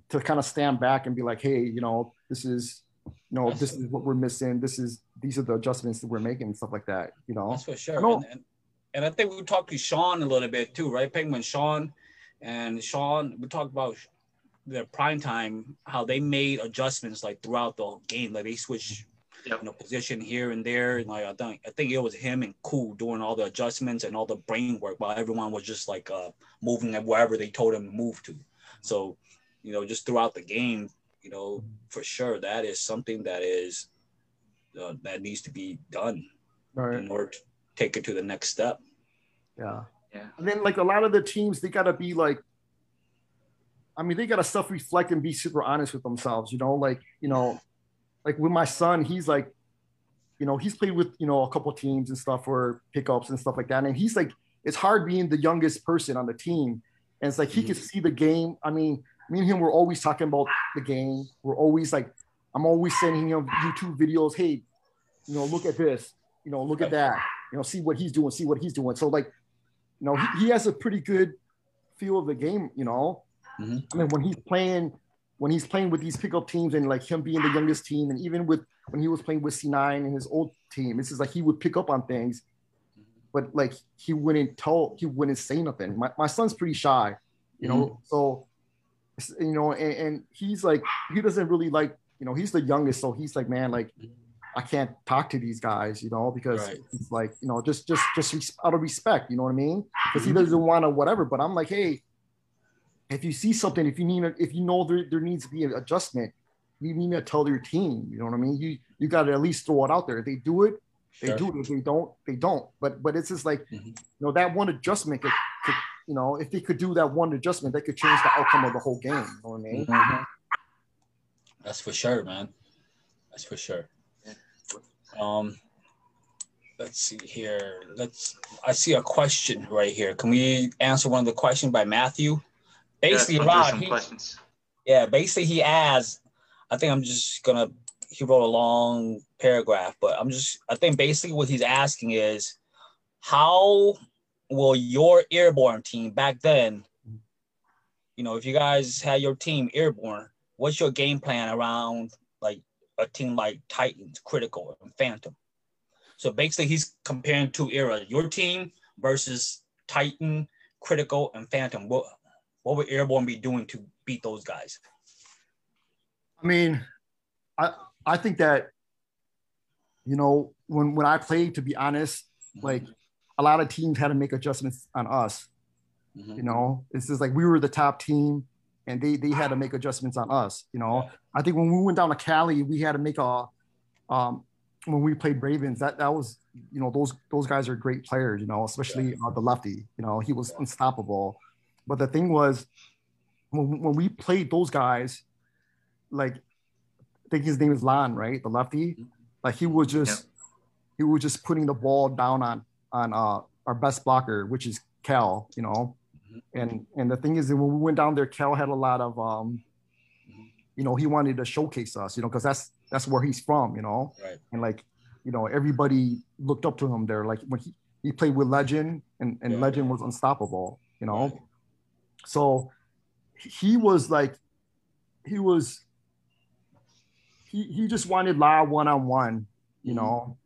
to kind of stand back and be like, hey, you know, this is, you know, That's this is what we're missing. This is these are the adjustments that we're making and stuff like that. You know. That's for sure. And, and, and, I think we talked to Sean a little bit too, right? Penguin Sean and Sean, we talked about the prime time how they made adjustments like throughout the game, like they switched yep. you know position here and there. And like I think I think it was him and Cool doing all the adjustments and all the brain work while everyone was just like uh moving at wherever they told him to move to. So you know, just throughout the game, you know, for sure that is something that is uh, that needs to be done right. in order to take it to the next step. Yeah. Yeah. And then like a lot of the teams, they gotta be like, I mean, they gotta self-reflect and be super honest with themselves, you know, like, you know, like with my son, he's like, you know, he's played with, you know, a couple teams and stuff for pickups and stuff like that. And he's like, it's hard being the youngest person on the team. And it's like he can mm-hmm. see the game. I mean, me and him we're always talking about the game. We're always like, I'm always sending him YouTube videos. Hey, you know, look at this. You know, look at that. You know, see what he's doing. See what he's doing. So like, you know, he, he has a pretty good feel of the game. You know, mm-hmm. I mean, when he's playing, when he's playing with these pickup teams and like him being the youngest team, and even with when he was playing with C9 and his old team, it's just like he would pick up on things, but like he wouldn't tell, he wouldn't say nothing. My, my son's pretty shy, you know, mm-hmm. so you know, and, and he's like, he doesn't really like, you know, he's the youngest, so he's like, man, like, I can't talk to these guys, you know, because right. it's like, you know, just just just out of respect, you know what I mean? Because he mm-hmm. doesn't want to whatever. But I'm like, hey, if you see something, if you need, a, if you know there, there needs to be an adjustment, you need to tell your team. You know what I mean? You you got to at least throw it out there. If they do it, they sure. do it. If they don't, they don't. But but it's just like, mm-hmm. you know, that one adjustment could, could you know, if they could do that one adjustment, they could change the outcome of the whole game. You know what I mean? Mm-hmm. That's for sure, man. That's for sure. Um, let's see here. Let's. I see a question right here. Can we answer one of the questions by Matthew? Basically, yeah, Rod. He, questions. Yeah, basically he asked. I think I'm just gonna. He wrote a long paragraph, but I'm just. I think basically what he's asking is, how will your airborne team back then, you know, if you guys had your team airborne, what's your game plan around like a team like Titans, Critical, and Phantom? So basically, he's comparing two eras: your team versus Titan, Critical, and Phantom, what what would Airborne be doing to beat those guys? I mean, I I think that you know when when I played, to be honest, like a lot of teams had to make adjustments on us. Mm-hmm. You know, it's just like we were the top team, and they they had to make adjustments on us. You know. I think when we went down to Cali, we had to make a um, when we played Ravens. That that was you know those those guys are great players. You know, especially uh, the lefty. You know, he was unstoppable. But the thing was, when, when we played those guys, like I think his name is Lon, right? The lefty. Mm-hmm. Like he was just yeah. he was just putting the ball down on on uh, our best blocker, which is Cal. You know, mm-hmm. and and the thing is that when we went down there, Cal had a lot of um, mm-hmm. you know, he wanted to showcase us, you know, because that's that's where he's from, you know, right. and like you know everybody looked up to him there. Like when he he played with Legend, and and yeah. Legend was unstoppable, you know. Right. So he was like, he was, he, he just wanted La one on one, you mm-hmm. know.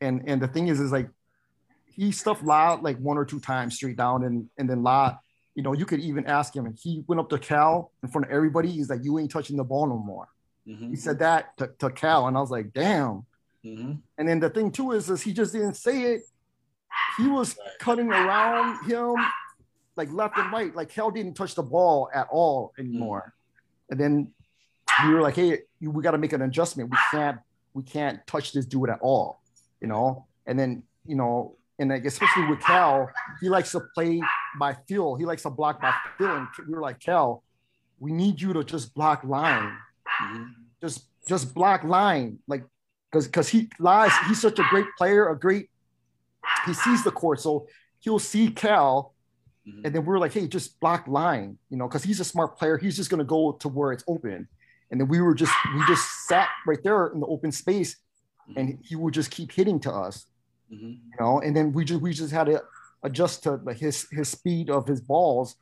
And and the thing is, is like he stuffed La like one or two times straight down, and and then La, you know, you could even ask him, and he went up to Cal in front of everybody. He's like, "You ain't touching the ball no more." Mm-hmm. He said that to, to Cal, and I was like, "Damn." Mm-hmm. And then the thing too is, is he just didn't say it. He was right. cutting around him like left and right. Like Cal didn't touch the ball at all anymore. Mm. And then we were like, hey, we got to make an adjustment. We can't we can't touch this dude at all, you know. And then you know, and like especially with Cal, he likes to play by feel. He likes to block by feel. And we were like, Cal, we need you to just block line. Mm-hmm. Just just block line, like because because he lies. He's such a great player, a great. He sees the court, so he'll see Cal Mm-hmm. And then we were like, hey, just block line, you know, because he's a smart player. He's just gonna go to where it's open. And then we were just we just sat right there in the open space, mm-hmm. and he would just keep hitting to us, mm-hmm. you know. And then we just we just had to adjust to like his his speed of his balls,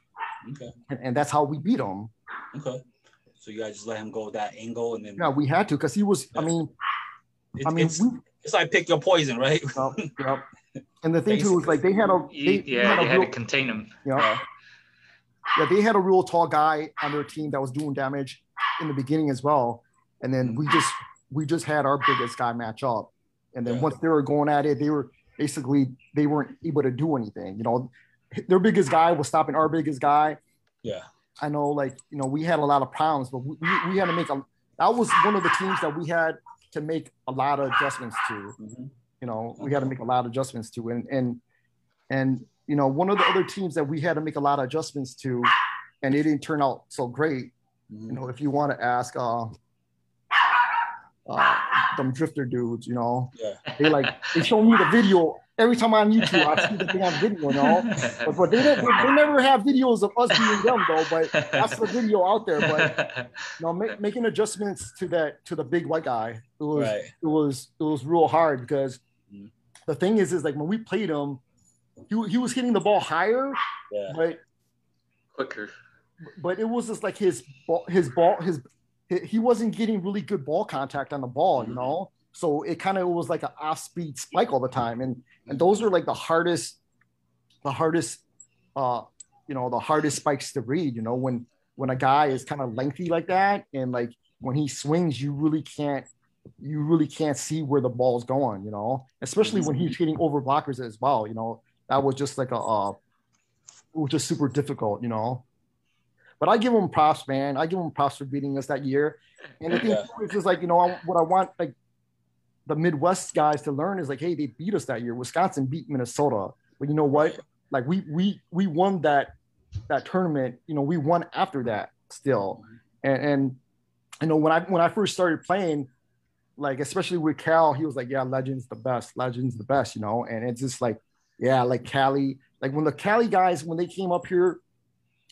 okay. and, and that's how we beat him. Okay. So you guys just let him go that angle, and then yeah, we had to because he was. Yeah. I mean, it, I mean, it's, we, it's like pick your poison, right? Yep, yep. And the thing Basically. too was like they had a they, yeah they, had, real, to contain him. Yeah. yeah, they had a real tall guy on their team that was doing damage in the beginning as well, and then we just we just had our biggest guy match up, and then yeah. once they were going at it, they were basically they weren't able to do anything. You know, their biggest guy was stopping our biggest guy. Yeah, I know, like you know, we had a lot of problems, but we, we had to make a. That was one of the teams that we had to make a lot of adjustments to. Mm-hmm you know we had to make a lot of adjustments to and and and you know one of the other teams that we had to make a lot of adjustments to and it didn't turn out so great mm-hmm. you know if you want to ask uh uh them drifter dudes you know yeah. they like they show me the video every time I'm on YouTube, I see the thing on video, you know. But, but they, don't, they, never have videos of us being them though. But that's the video out there. But you know, make, making adjustments to that to the big white guy, it was right. it was it was real hard because the thing is, is like when we played him, he, he was hitting the ball higher, yeah. but quicker. But it was just like his ball, his ball, his he wasn't getting really good ball contact on the ball, mm-hmm. you know. So it kind of was like an off-speed spike all the time, and and those are like the hardest, the hardest, uh, you know, the hardest spikes to read. You know, when when a guy is kind of lengthy like that, and like when he swings, you really can't you really can't see where the ball's going, you know, especially when he's hitting over blockers as well. You know, that was just like a, uh, it was just super difficult, you know. But I give him props, man. I give him props for beating us that year. And the thing yeah. is, is like, you know, what I want like the Midwest guys to learn is like, hey, they beat us that year. Wisconsin beat Minnesota, but you know what? Like we we we won that that tournament. You know, we won after that still, mm-hmm. and and you know when I when I first started playing, like especially with Cal, he was like, yeah, Legends the best, Legends the best, you know, and it's just like, yeah, like Cali, like when the Cali guys when they came up here,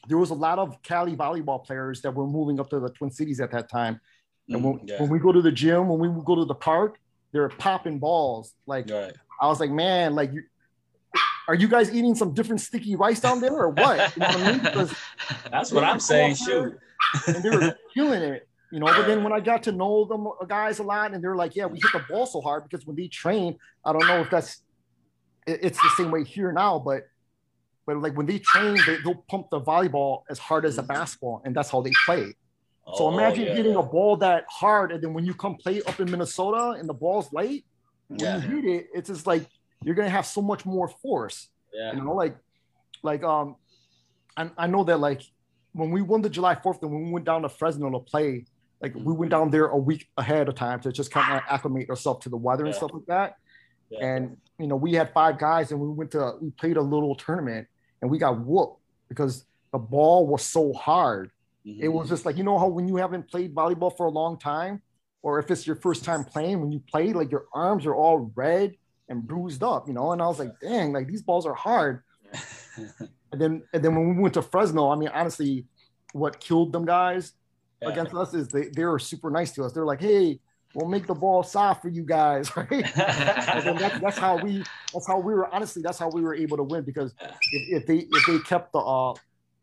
there was a lot of Cali volleyball players that were moving up to the Twin Cities at that time. And when, mm, yeah. when we go to the gym, when we go to the park, they're popping balls. Like right. I was like, man, like you are you guys eating some different sticky rice down there or what? You know what I mean? Because that's what I'm saying. Shoot. And they were killing it you know. But then when I got to know them guys a lot, and they're like, yeah, we hit the ball so hard because when they train, I don't know if that's it's the same way here now, but but like when they train, they, will pump the volleyball as hard as a mm-hmm. basketball, and that's how they play. So oh, imagine yeah, hitting yeah. a ball that hard, and then when you come play up in Minnesota and the ball's light, when yeah. you hit it, it's just like you're gonna have so much more force. Yeah. You know, like, like um, I, I know that like when we won the July Fourth, and when we went down to Fresno to play, like we went down there a week ahead of time to just kind of acclimate ourselves to the weather and stuff like that. And you know, we had five guys, and we went to we played a little tournament, and we got whooped because the ball was so hard. Mm-hmm. It was just like you know how when you haven't played volleyball for a long time, or if it's your first time playing, when you play, like your arms are all red and bruised up, you know. And I was like, dang, like these balls are hard. and then and then when we went to Fresno, I mean, honestly, what killed them guys yeah. against us is they they were super nice to us. They're like, hey, we'll make the ball soft for you guys, right? and that's, that's how we that's how we were honestly that's how we were able to win because if, if they if they kept the uh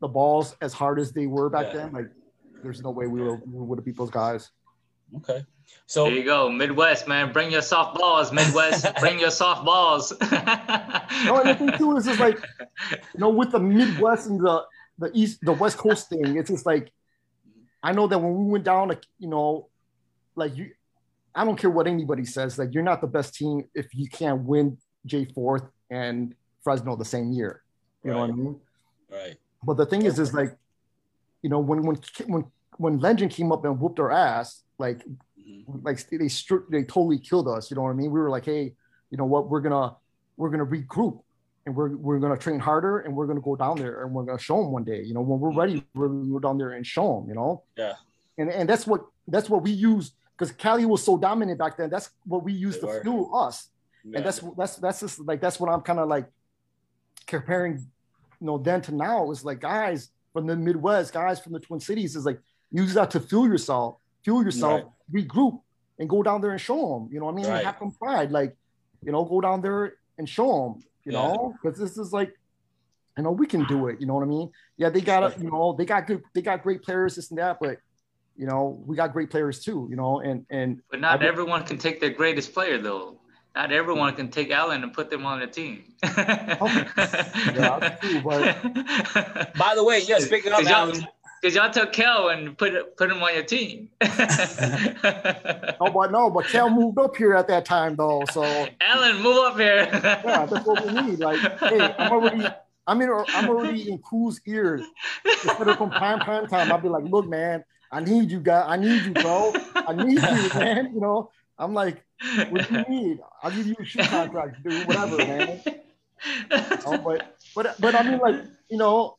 the balls as hard as they were back yeah. then, like there's no way we were we would have beat those guys. Okay. So there you go, Midwest man. Bring your soft balls, Midwest. bring your soft balls. no, and the thing too is just like, you know, with the Midwest and the the East, the West Coast thing, it's just like, I know that when we went down, like you know, like you, I don't care what anybody says. Like you're not the best team if you can't win J Fourth and Fresno the same year. You right. know what I mean? Right. But the thing is, is like, you know, when when when when Legend came up and whooped our ass, like, mm-hmm. like they they totally killed us. You know what I mean? We were like, hey, you know what? We're gonna we're gonna regroup and we're we're gonna train harder and we're gonna go down there and we're gonna show them one day. You know, when we're ready, mm-hmm. we're gonna go down there and show them. You know? Yeah. And and that's what that's what we use because Cali was so dominant back then. That's what we used they to were. fuel us. Yeah. And that's that's that's just like that's what I'm kind of like comparing, you know, then to now is like guys from the Midwest, guys from the Twin Cities is like use that to fuel yourself, fuel yourself, right. regroup, and go down there and show them. You know what I mean? Right. Have some pride, like you know, go down there and show them. You yeah. know, because this is like, you know, we can do it. You know what I mean? Yeah, they got you know, they got good, they got great players, this and that, but you know, we got great players too. You know, and and but not I, everyone can take their greatest player though. Not everyone can take Allen and put them on the team. okay. yeah, true, but... By the way, yeah, speaking of Allen, because y'all took Kel and put put him on your team. oh, but no, but Kel moved up here at that time though. So Allen, move up here. yeah, that's what we need. Like, hey, I'm already, I'm in, I'm already in Cool's ears. Instead of from prime prime time, I'll be like, look, man, I need you, guys. I need you, bro. I need you, man. You know, I'm like, what do you need? I'll give you a shoe contract, dude. Whatever, man. Oh, but but but I mean, like, you know,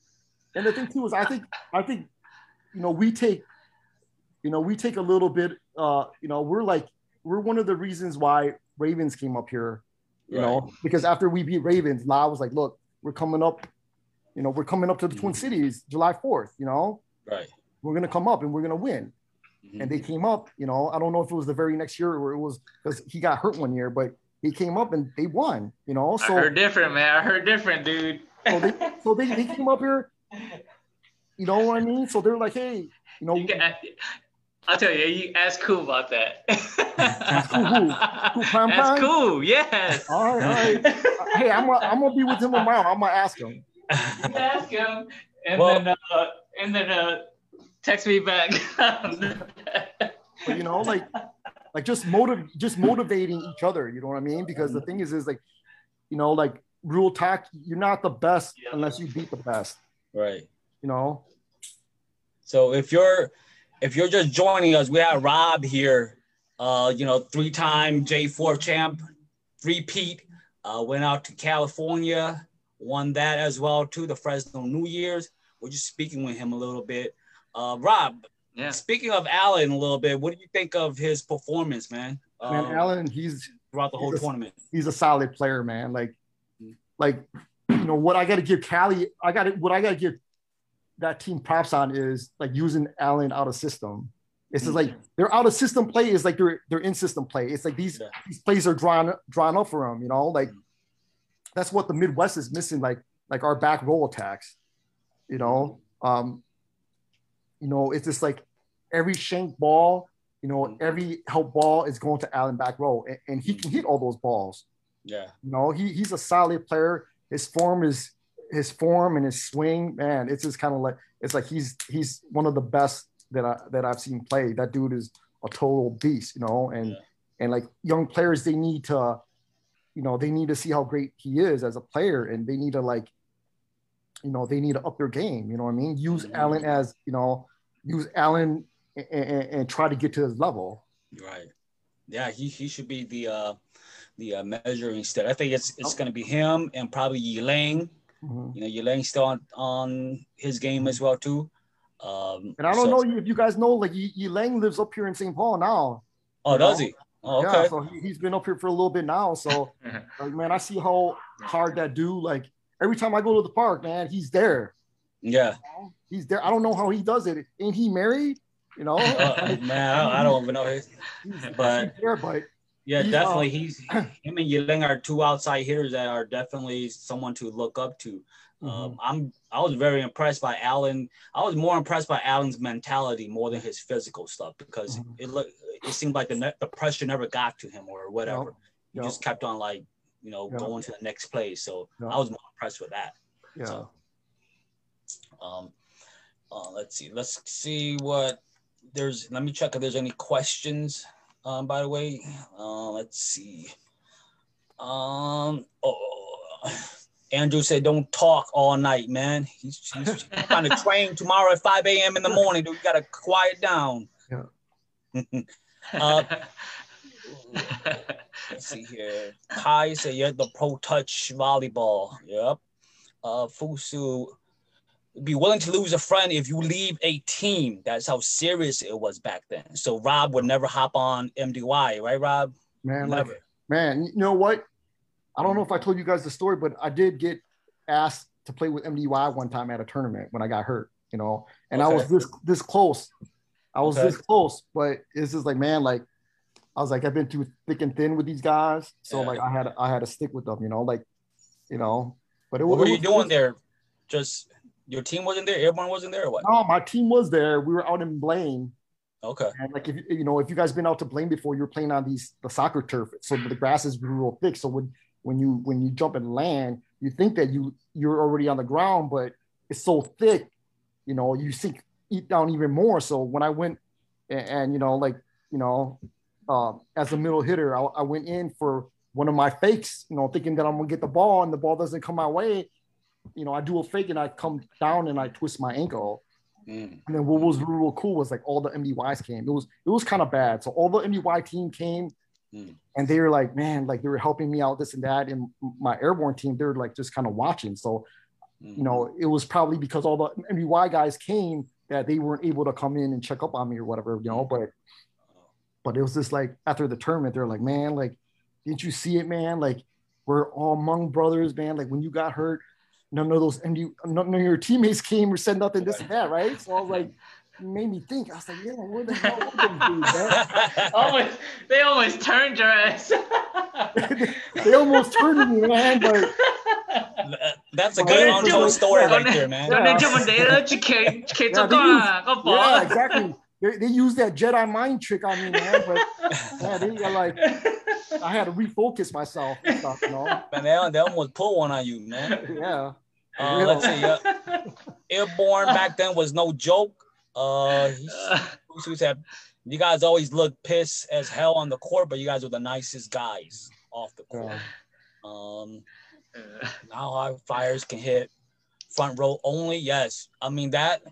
and the thing too is, I think I think you know we take you know we take a little bit. Uh, you know, we're like we're one of the reasons why Ravens came up here. You right. know, because after we beat Ravens, La was like, look, we're coming up. You know, we're coming up to the Twin mm-hmm. Cities July fourth. You know, right. We're gonna come up and we're gonna win. Mm-hmm. And they came up. You know, I don't know if it was the very next year or it was because he got hurt one year, but he came up and they won. You know, so I heard different, man. I heard different, dude. so they, so they, they came up here you know what I mean? So they're like, hey, you know. You can, I'll tell you, you ask cool about that. ask cool who? Cool prime That's cool, yes. All right, all right. hey, I'm gonna I'm gonna be with him tomorrow. I'm gonna ask him. ask him, and well, then uh, and then uh, text me back. but you know, like like just motive just motivating each other. You know what I mean? Because the thing is, is like, you know, like rule talk. You're not the best yeah. unless you beat the best. Right. You know. So if you're if you're just joining us, we have Rob here. Uh, you know, three-time J4 champ, three-peat. Uh, went out to California, won that as well too. The Fresno New Year's. We're just speaking with him a little bit. Uh, Rob, yeah. speaking of Allen a little bit, what do you think of his performance, man? Man, um, Allen, he's throughout the whole he's tournament. A, he's a solid player, man. Like, mm-hmm. like you know what I got to give Cali. I got to what I got to give that team props on is like using Allen out of system. It's just like mm-hmm. their out of system play is like their their in system play. It's like these yeah. these plays are drawn drawn up for them. You know, like that's what the Midwest is missing. Like like our back roll attacks. You know, um, you know, it's just like every shank ball. You know, mm-hmm. every help ball is going to Allen back row, and, and he can hit all those balls. Yeah, you know, he he's a solid player. His form is his form and his swing, man, it's just kind of like it's like he's he's one of the best that I that I've seen play. That dude is a total beast, you know, and yeah. and like young players, they need to, you know, they need to see how great he is as a player, and they need to like, you know, they need to up their game. You know what I mean? Use mm-hmm. Allen as you know, use Allen and, and, and, try to get to his level. Right. Yeah, he he should be the uh the uh, measuring stick. I think it's it's oh. going to be him and probably Yilang. Mm-hmm. You know, Yilang's still on, on his game as well too. Um, and I don't so, know if you guys know, like Yilang lives up here in St. Paul now. Oh, does know? he? Oh, okay. Yeah, so he, has been up here for a little bit now. So, like, man, I see how hard that dude. Like every time I go to the park, man, he's there. Yeah, you know? he's there. I don't know how he does it. Ain't he married? You know, uh, man, I don't, even know his. But, there, but yeah, he's, definitely. Uh, he's him and Yilang are two outside hitters that are definitely someone to look up to. Mm-hmm. Um, I'm I was very impressed by Allen. I was more impressed by Allen's mentality more than his physical stuff because mm-hmm. it looked it seemed like the the pressure never got to him or whatever. Yep. He yep. just kept on like you know yep. going to the next place. So I was more impressed with that. Yeah. So, um, uh, let's see. Let's see what there's. Let me check if there's any questions. Um, by the way, uh, let's see. Um, oh, Andrew said, "Don't talk all night, man. He's, he's trying to train tomorrow at 5 a.m. in the morning. Dude, you gotta quiet down." Yeah. uh, let's see here. Kai said, "You're the pro touch volleyball." Yep. Uh, Fusu be willing to lose a friend if you leave a team. That's how serious it was back then. So Rob would never hop on MDY, right, Rob? Man, never. Like, man, you know what? I don't know if I told you guys the story, but I did get asked to play with MDY one time at a tournament when I got hurt, you know, and okay. I was this this close. I was okay. this close, but it's just like, man, like I was like, I've been too thick and thin with these guys, so yeah. like I had I had to stick with them, you know, like, you know. But it, what it, were you doing there? Just your team wasn't there. Everyone wasn't there, or what? No, my team was there. We were out in Blaine. Okay. And like if you know if you guys been out to Blaine before, you're playing on these the soccer turf, so the grass is real thick. So when when you when you jump and land, you think that you you're already on the ground, but it's so thick, you know, you sink eat down even more. So when I went and, and you know like you know um, as a middle hitter, I, I went in for one of my fakes, you know, thinking that I'm gonna get the ball and the ball doesn't come my way you know, I do a fake and I come down and I twist my ankle. Mm. And then what was real cool was like all the MDYs came. It was it was kind of bad. So all the MDY team came mm. and they were like, man, like they were helping me out, this and that. And my airborne team, they were like just kind of watching. So, mm. you know, it was probably because all the MDY guys came that they weren't able to come in and check up on me or whatever, you know. But but it was just like after the tournament, they're like, man, like, didn't you see it, man? Like, we're all among brothers, man. Like when you got hurt, none of those and you none of your teammates came or said nothing, this and that, right? So I was like, made me think. I was like, yeah, where the hell are those dudes, almost, they almost turned your ass. they, they, almost turned me, man. But that's a oh, good untold story right there, man. Yeah, yeah exactly. They, they use that Jedi mind trick on me, man. But yeah, they are like, I had to refocus myself and stuff, you know. Man, they, they almost pull one on you, man. Yeah. Uh, let's see. Uh, airborne back then was no joke. Uh, he said, you guys always look pissed as hell on the court, but you guys are the nicest guys off the court. Yeah. Um, now our fires can hit front row only. Yes, I mean that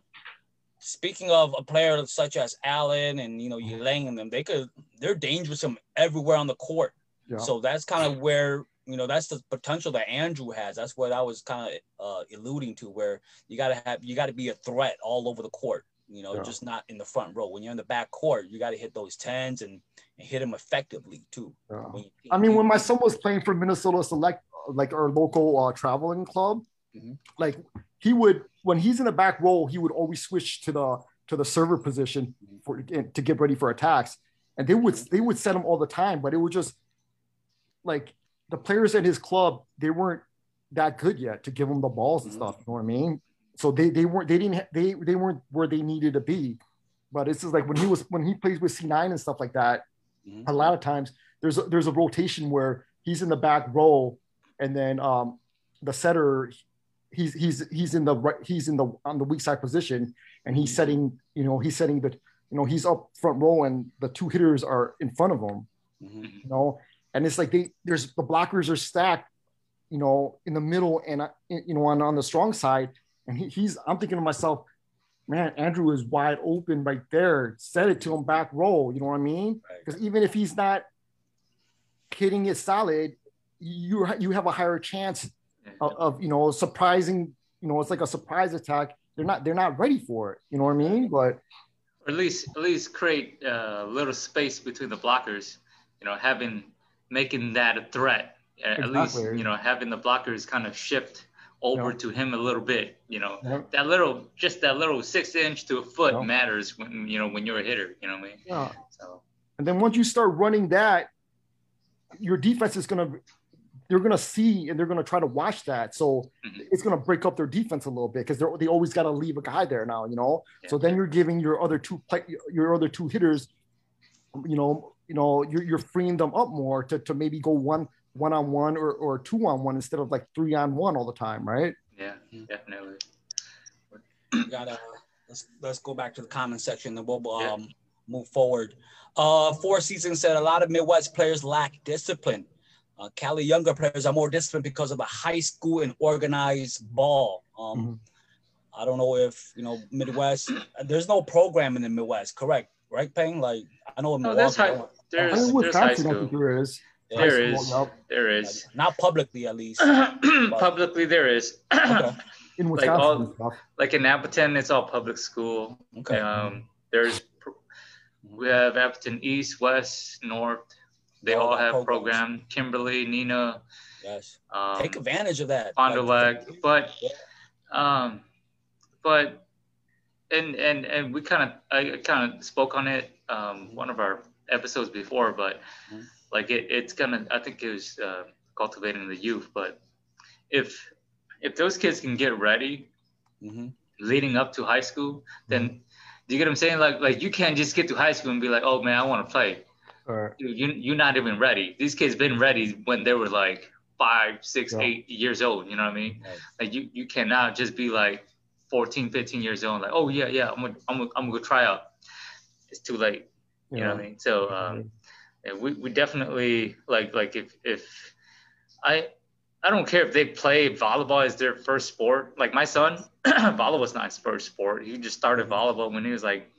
speaking of a player such as Allen and you know Yilang and them, they could they're dangerous from everywhere on the court. Yeah. So that's kind of where you know that's the potential that Andrew has. That's what I was kind of uh, alluding to, where you gotta have you gotta be a threat all over the court. You know, yeah. just not in the front row. When you're in the back court, you got to hit those tens and, and hit them effectively too. Yeah. You, I mean, when my son was playing for Minnesota Select, like our local uh, traveling club, mm-hmm. like he would when he's in the back row, he would always switch to the to the server position for to get ready for attacks. And they would they would set him all the time, but it was just like the players at his club, they weren't that good yet to give him the balls and stuff. You know what I mean? So they they weren't they didn't they they weren't where they needed to be. But it's just like when he was when he plays with C9 and stuff like that, mm-hmm. a lot of times there's a, there's a rotation where he's in the back row and then um, the setter he's he's he's in the right he's in the on the weak side position and he's setting you know he's setting the you know he's up front row and the two hitters are in front of him mm-hmm. you know? And it's like they there's the blockers are stacked you know in the middle and uh, you know on, on the strong side. And he, he's i'm thinking to myself man andrew is wide open right there. Set it to him back row. You know what i mean? Because right. even if he's not hitting it solid you you have a higher chance of, of, you know surprising you know it's like a surprise attack. They're not they're not ready for it. You know what i mean? But or at least at least create a little space between the blockers you know having making that a threat. Exactly. at least you know having the blockers kind of shift over yeah. to him a little bit you know. Yeah. that little just that little six inch to a foot yeah. matters when you know when you're a hitter you know what i mean? Yeah. So. And then once you start running that your defense is going to they're going to see and they're going to try to watch that. So mm-hmm. it's going to break up their defense a little bit because they they always got to leave a guy there now, you know. Yeah. So then you're giving your other two play, your other two hitters, you know, you know, you're, you're freeing them up more to, to maybe go one one on one or, or two on one instead of like three on one all the time, right? Yeah, definitely. Got to let's let's go back to the comment section and we'll um yeah. move forward. Uh, Four Seasons said a lot of Midwest players lack discipline uh, Cali younger players are more disciplined because of the high school and organized ball. Um, mm-hmm. I don't know if you know Midwest. There's no program in the Midwest, correct? Right, Payne? Like I know in no, there's high, there's, there's high school. There is. Yeah. There is. There is. Not publicly, at least. publicly, there is. okay. In Wisconsin, like, all, like in Appleton, it's all public school. Okay. Um, there's we have Appleton East, West, North, they all, all have programs. program. Kimberly, Neenah. Yes. Um, Take advantage of that. Fond du Lac, but, um, but, and and and we kind of I kind of spoke on it um, one of our episodes before, but mm-hmm. like it, it's gonna I think it was uh, cultivating the youth, but if if those kids can get ready mm-hmm. leading up to high school, then mm-hmm. do you get what I'm saying? Like like you can't just get to high school and be like, oh man, I want to play. Right. You, you're not even ready. These kids been ready when they were like five, six, yeah. eight years old. You know what I mean? Right. Like you, you cannot just be like 14, 15 years old. Like, oh yeah, yeah, I'm gonna, I'm gonna, I'm gonna go try out. It's too late. You yeah. know what I mean? So, um, yeah, we, we definitely like, like if, if I, I don't care if they play volleyball as their first sport. Like my son, volleyball was not his first sport. He just started volleyball when he was like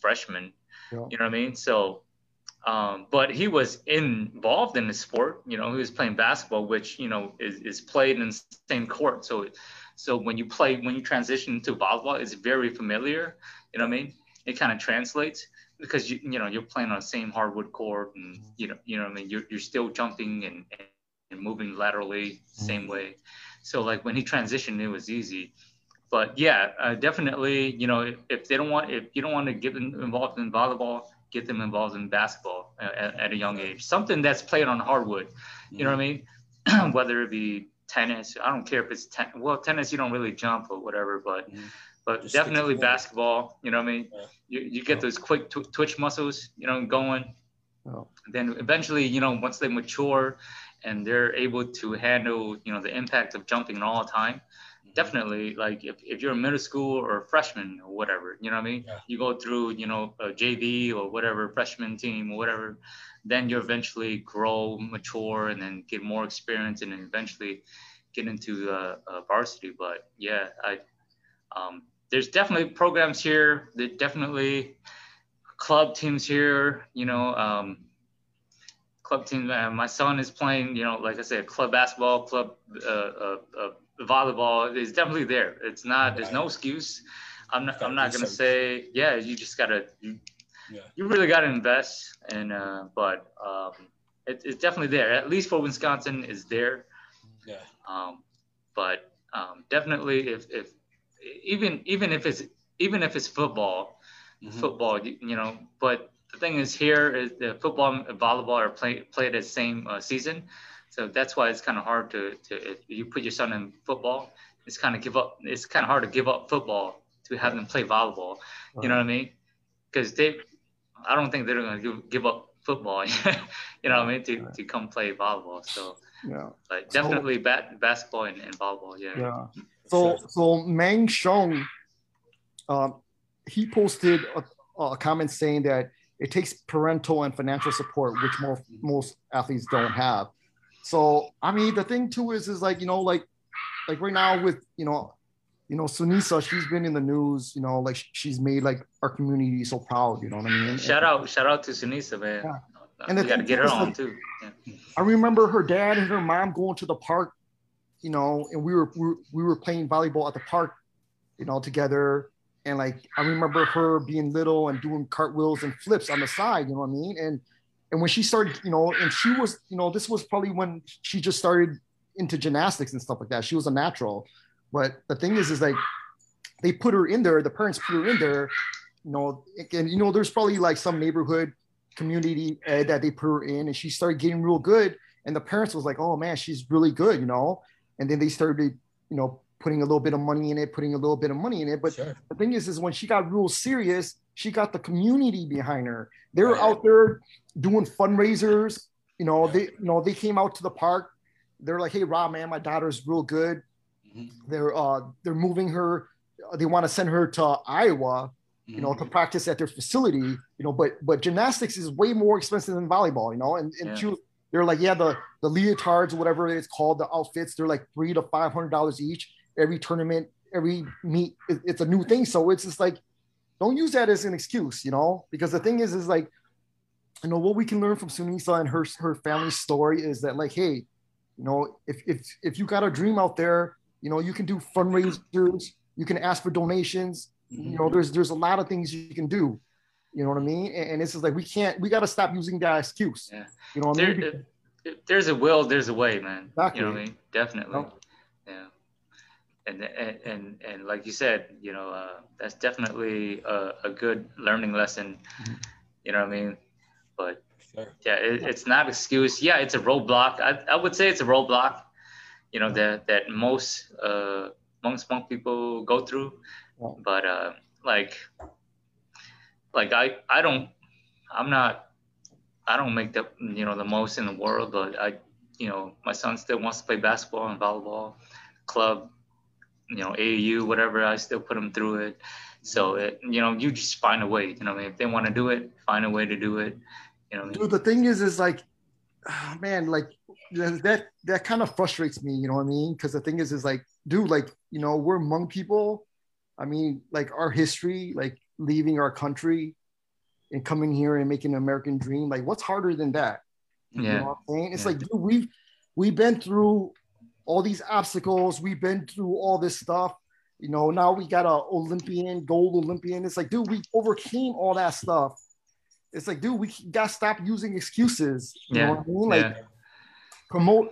freshman. You know what I mean? So um, but he was involved in the sport. You know, he was playing basketball, which you know is, is played in the same court. So, so when you play, when you transition to volleyball, it's very familiar. You know what I mean? It kind of translates because you you know you're playing on the same hardwood court, and you know you know what I mean. You're you're still jumping and and moving laterally same way. So like when he transitioned, it was easy. But yeah, uh, definitely, you know, if, if they don't want, if you don't want to get involved in volleyball, get them involved in basketball at, at a young age. Something that's played on hardwood. You know what I mean? Whether it be tennis, I don't care if it's ten. Well, tennis you don't really jump or whatever, but mm-hmm. but Just definitely basketball. You know what I mean? Yeah. You you get those quick tw- twitch muscles, you know, going. Oh. Then eventually, you know, once they mature and they're able to handle, you know, the impact of jumping all the time, definitely like if, if you're a middle school or a freshman or whatever you know what i mean? Yeah. you go through you know a jv or whatever freshman team or whatever then you eventually grow mature and then get more experience and then eventually get into uh, uh, varsity. But yeah i um, there's definitely programs here. There definitely club teams here you know um, club team uh, my son is playing you know like i said club basketball club uh, uh, uh volleyball is definitely there. It's not. There's no excuse. I'm not. I'm not gonna say. Yeah, you just gotta. You, yeah. you really gotta invest, and uh, but um, it, it's definitely there. At least for Wisconsin, is there. Yeah. Um, but um, definitely, if if even even if it's even if it's football, mm-hmm. football, you, you, know. But the thing is, here is the football and volleyball are play, played at the same uh, season. So that's why it's kind of hard to, to if you put your son in football, it's kind of give up. It's kind of hard to give up football to have them play volleyball. You know what I mean? Because they, I don't think they're going to give, give up football. you know what I mean? To, to come play volleyball. So Yeah. But definitely so, bat, basketball and, and volleyball. Yeah. Yeah. So so Mang Shong, um, he posted a, a comment saying that it takes parental and financial support, which most most athletes don't have. So I mean, the thing too is is like you know like like right now with you know you know Sunisa, she's been in the news. You know, like she's made like our community so proud. You know what I mean? Shout out, shout out to Sunisa, man. Yeah. Uh, and we got to get her on like, too. Yeah. I remember her dad and her mom going to the park, you know, and we were we were, we were playing volleyball at the park, you know, together and like I remember her being little and doing cartwheels and flips on the side, you know what I mean? And and when she started, you know, and she was, you know, this was probably when she just started into gymnastics and stuff like that. She was a natural. But the thing is, is like they put her in there, the parents put her in there, you know, and you know, there's probably like some neighborhood community ed that they put her in and she started getting real good. And the parents was like, oh man, she's really good, you know. And then they started, you know, putting a little bit of money in it, putting a little bit of money in it. But sure. the thing is, is when she got real serious, she got the community behind her. They were right. out there doing fundraisers. You know, they you know they came out to the park. They're like, "Hey, Rob, man, my daughter's real good. Mm-hmm. They're uh they're moving her. They want to send her to Iowa." you know, to mm-hmm. practice at their facility, you know, but but gymnastics is way more expensive than volleyball, you know, and, and yeah. she, they're like, yeah, the the leotards, whatever it's called, the outfits, they're like three to five hundred dollars each every tournament, every meet, it's a new thing. So it's just like, don't use that as an excuse, you know, because the thing is, is like, you know, what we can learn from Sunisa and her, her family story is that like, hey, you know, if, if, if you got a dream out there, you know, you can do fundraisers, you can ask for donations, you know, mm-hmm. there's, there's a lot of things you can do. You know what I mean? And, and it's just like, we can't, we got to stop using that excuse. Yeah. You know what I mean? there's a will, there's a way, man. Exactly. You know what I mean? Definitely and and and like you said, you know, uh, that's definitely a, a, good learning lesson. You know what I mean? But sure. yeah, it, it's not excuse. Yeah, it's a roadblock. I, I would say it's a roadblock. You know that that most uh, most Hmong people go through, but uh, like like I I don't I'm not I don't make the you know the most in the world, but I you know my son still wants to play basketball and volleyball club you know AAU whatever I still put them through it so it, you know you just find a way you know I mean? if they want to do it find a way to do it you know Dude, the thing is is like oh, man like that that kind of frustrates me you know what I mean because the thing is is like dude like you know we're Hmong people I mean like our history like leaving our country and coming here and making an American dream like what's harder than that yeah you know I'm saying? it's yeah. like dude we've we've been through all these obstacles. We've been through all this stuff. You know, now we got a Olympian, gold Olympian. It's like, dude, we overcame all that stuff. It's like, dude, we got to stop using excuses. You yeah. know what I mean? Like, yeah. promote,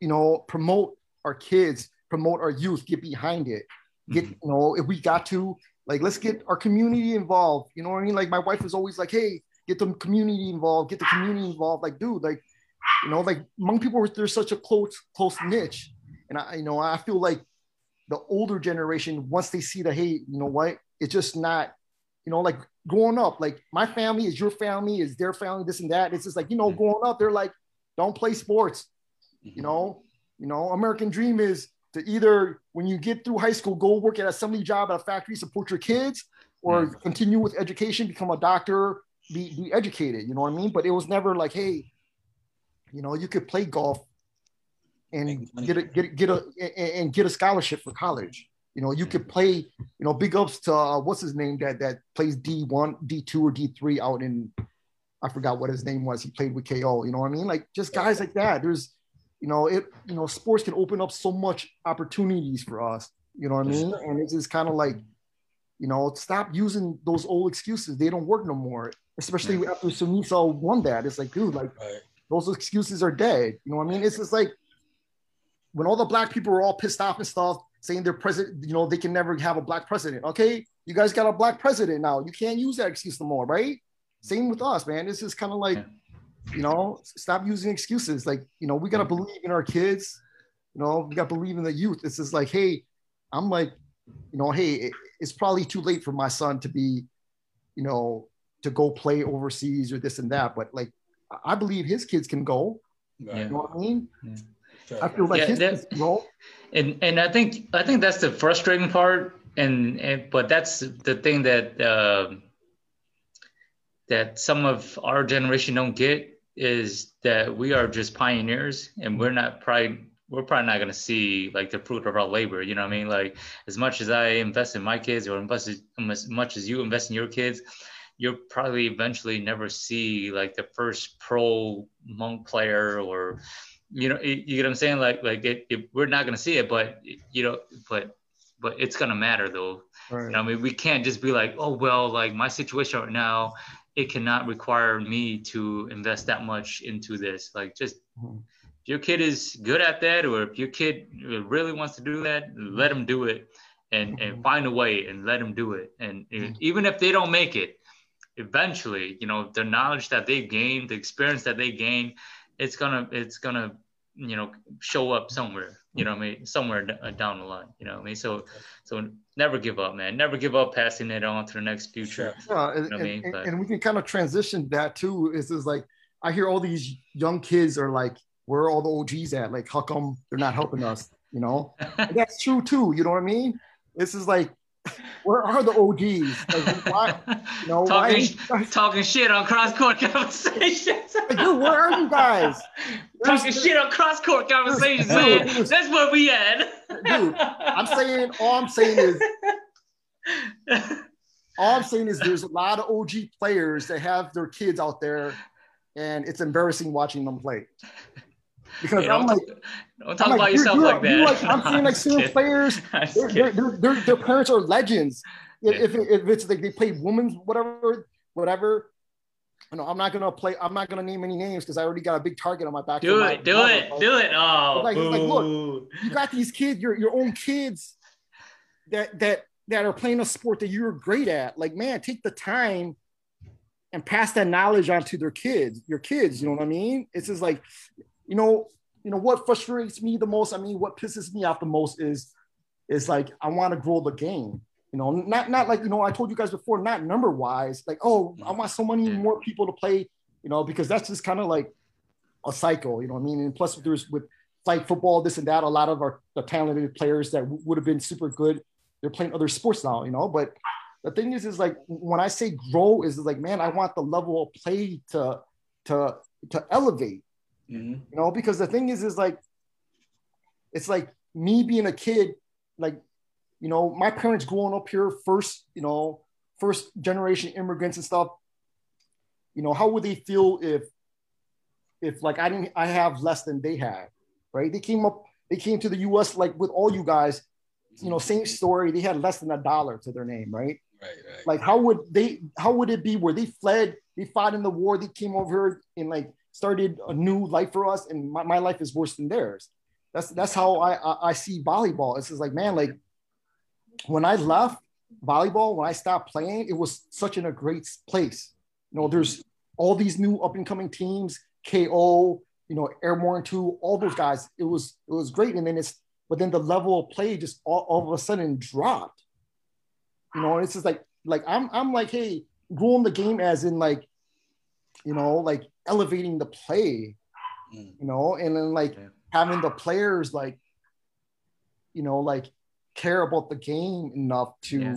you know, promote our kids, promote our youth, get behind it. Get, mm-hmm. you know, if we got to, like, let's get our community involved. You know what I mean? Like, my wife was always like, hey, get the community involved, get the community involved. Like, dude, like, you know, like Hmong people, there's such a close, close niche. And I, you know, I feel like the older generation, once they see that, hey, you know what, it's just not, you know, like growing up, like my family is your family, is their family, this and that. It's just like, you know, mm-hmm. growing up, they're like, don't play sports. You mm-hmm. know, you know, American dream is to either when you get through high school, go work at an assembly job at a factory, support your kids, or mm-hmm. continue with education, become a doctor, be, be educated. You know what I mean? But it was never like, hey, you know, you could play golf and get a get a, get a and get a scholarship for college. You know, you could play. You know, big ups to uh, what's his name that that plays D one, D two, or D three out in. I forgot what his name was. He played with KO. You know what I mean? Like just guys like that. There's, you know, it. You know, sports can open up so much opportunities for us. You know what I mean? And it's just kind of like, you know, stop using those old excuses. They don't work no more. Especially after Sunisa won that. It's like, dude, like. Right those excuses are dead. You know what I mean? It's just like when all the black people were all pissed off and stuff, saying their president, you know, they can never have a black president. Okay, you guys got a black president now. You can't use that excuse no more, right? Same with us, man. This is kind of like, you know, stop using excuses. Like, you know, we gotta believe in our kids. You know, we gotta believe in the youth. It's just like, hey, I'm like, you know, hey, it's probably too late for my son to be, you know, to go play overseas or this and that. But like, I believe his kids can go. Right. You know what I mean? Yeah. I feel like yeah, his that, role. And and I think I think that's the frustrating part. And, and but that's the thing that uh, that some of our generation don't get is that we are just pioneers and we're not probably we're probably not going to see like the fruit of our labor you know what i mean like as much as i invest in my kids or invest as much as you invest in your kids you'll probably eventually never see like the first pro Hmong player or you know you get what i'm saying like like it, it, we're not going to see it but you know but but it's going to matter though right. you know i mean we can't just be like oh well like my situation right now it cannot require me to invest that much into this like just mm-hmm if your kid is good at that or if your kid really wants to do that let them do it and, and mm-hmm. find a way and let them do it and mm-hmm. even if they don't make it eventually you know the knowledge that they gain the experience that they gain it's gonna it's gonna you know show up somewhere you know I mean somewhere uh, down the line you know I mean so so never give up man never give up passing it on to the next future yeah, and, you know and, I mean? and, and we can kind of transition that too is is like I hear all these young kids are like where are all the OGs at? Like, how come they're not helping us? You know, and that's true too. You know what I mean? This is like, where are the OGs? Like, why, you know, talking, why talking shit on cross court conversations. like, dude, where are you guys? There's, talking shit on cross court conversations, man. Dude, that's where we at. dude, I'm saying, all I'm saying is, all I'm saying is, there's a lot of OG players that have their kids out there, and it's embarrassing watching them play because hey, I'm like, don't talk I'm about like, yourself you're, like that. Like, I'm seeing like senior players, their, their, their, their, parents are legends. If, yeah. if, if, it's like they play women's whatever, whatever. You know, I'm not gonna play. I'm not gonna name any names because I already got a big target on my back. Do it, do it, do it. Oh, like, like, look, you got these kids, your your own kids, that that that are playing a sport that you're great at. Like, man, take the time and pass that knowledge on to their kids, your kids. You know what I mean? It's just like you know, you know what frustrates me the most. I mean, what pisses me off the most is, is like I want to grow the game. You know, not not like you know I told you guys before, not number wise. Like, oh, I want so many more people to play. You know, because that's just kind of like a cycle. You know, I mean, and plus there's with like football, this and that. A lot of our the talented players that w- would have been super good, they're playing other sports now. You know, but the thing is, is like when I say grow, is like, man, I want the level of play to to to elevate. Mm-hmm. You know, because the thing is, is like, it's like me being a kid, like, you know, my parents growing up here, first, you know, first generation immigrants and stuff. You know, how would they feel if, if like I didn't, I have less than they had, right? They came up, they came to the U.S. like with all you guys, you know, same story. They had less than a dollar to their name, right? Right, right. Like, how would they? How would it be where they fled? They fought in the war. They came over here in like started a new life for us, and my, my life is worse than theirs. That's that's how I, I, I see volleyball. It's just like man, like when I left volleyball, when I stopped playing, it was such in a great place. You know, there's all these new up and coming teams, KO, you know, Airborne two, all those guys. It was it was great, and then it's but then the level of play just all, all of a sudden dropped. You know, and it's just like like I'm I'm like, hey, growing the game as in like, you know, like elevating the play, mm. you know, and then like yeah. having the players like, you know, like care about the game enough to yeah.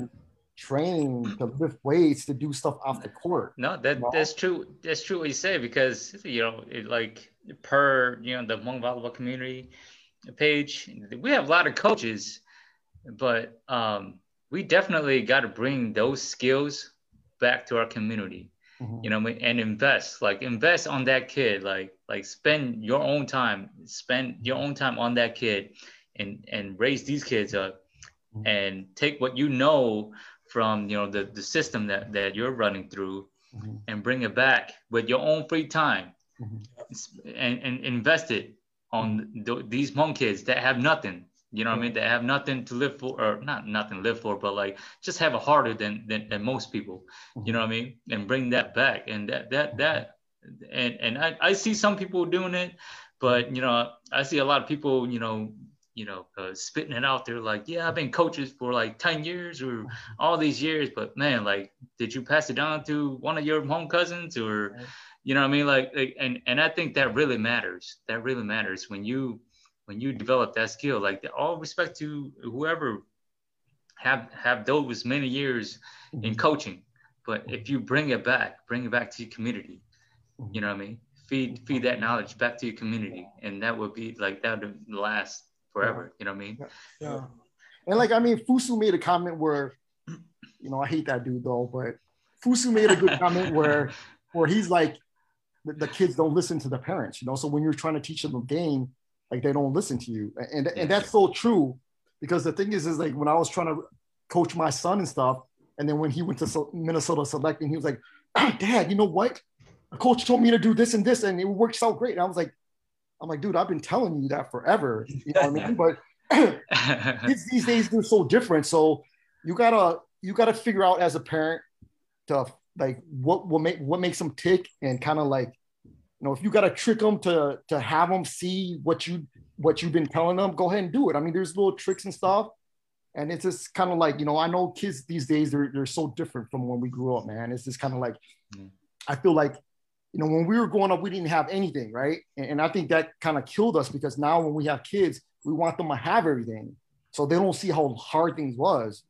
train to lift weights to do stuff off the court. No, that you know? that's true. That's true what you say because you know, it, like per you know the Hmong volleyball community page, we have a lot of coaches, but um, we definitely got to bring those skills back to our community mm-hmm. you know and invest like invest on that kid like like spend your own time spend your own time on that kid and and raise these kids up mm-hmm. and take what you know from you know the, the system that that you're running through mm-hmm. and bring it back with your own free time mm-hmm. and, and invest it on th- these Hmong kids that have nothing you know what I mean? They have nothing to live for, or not nothing to live for, but like just have it harder than than, than most people. You know what I mean? And bring that back, and that that that, and and I, I see some people doing it, but you know I see a lot of people, you know, you know, uh, spitting it out there like, yeah, I've been coaches for like ten years or all these years, but man, like, did you pass it down to one of your home cousins or? You know what I mean? Like, like and and I think that really matters. That really matters when you when you develop that skill. Like all respect to whoever have have those many years in mm-hmm. coaching, but if you bring it back, bring it back to your community. You know what I mean? Feed feed that knowledge back to your community, and that would be like that would last forever. You know what I mean? Yeah. And like I mean, Fusu made a comment where, you know, I hate that dude though, but Fusu made a good comment where where he's like, the, the, kids don't listen to the parents, you know. So when you're trying to teach them a game, like they don't listen to you, and and that's so true because the thing is, is like when I was trying to coach my son and stuff, and then when he went to Minnesota selecting, he was like, "Dad, you know what? A coach told me to do this and this, and it works out great." And I was like, "I'm like, dude, I've been telling you that forever." You know what I mean? But kids these days they're so different, so you gotta you gotta figure out as a parent to like what will make what makes them tick and kind of like you know if you got to trick them to to have them see what you what you've been telling them go ahead and do it. I mean there's little tricks and stuff. And it's just kind of like you know i know kids these days they're, they're so different from when we grew up man. It's just kind of like mm. i feel like you know when we were growing up we didn't have anything right? And, and i think that kind of killed us because now when we have kids we want them to have everything. So they don't see how hard things was.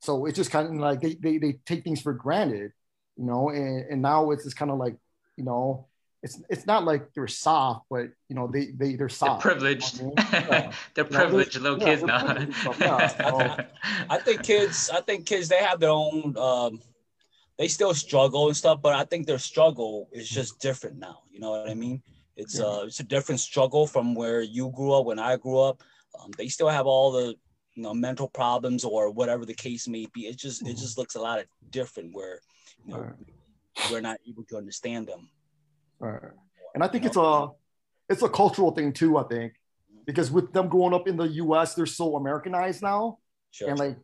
So it's just kind of like they, they, they take things for granted you know, and, and now it's just kind of like, you know, it's it's not like they're soft, but you know, they they they're soft. They're privileged. You know I mean? yeah. they're privileged little yeah, kids now. yeah. I think kids, I think kids, they have their own. Um, they still struggle and stuff, but I think their struggle is just different now. You know what I mean? It's uh, it's a different struggle from where you grew up when I grew up. Um, they still have all the you know mental problems or whatever the case may be. It just mm-hmm. it just looks a lot of different where you know, right. we're not able to understand them. Right. And I think it's a it's a cultural thing too. I think because with them growing up in the U.S., they're so Americanized now, sure. and like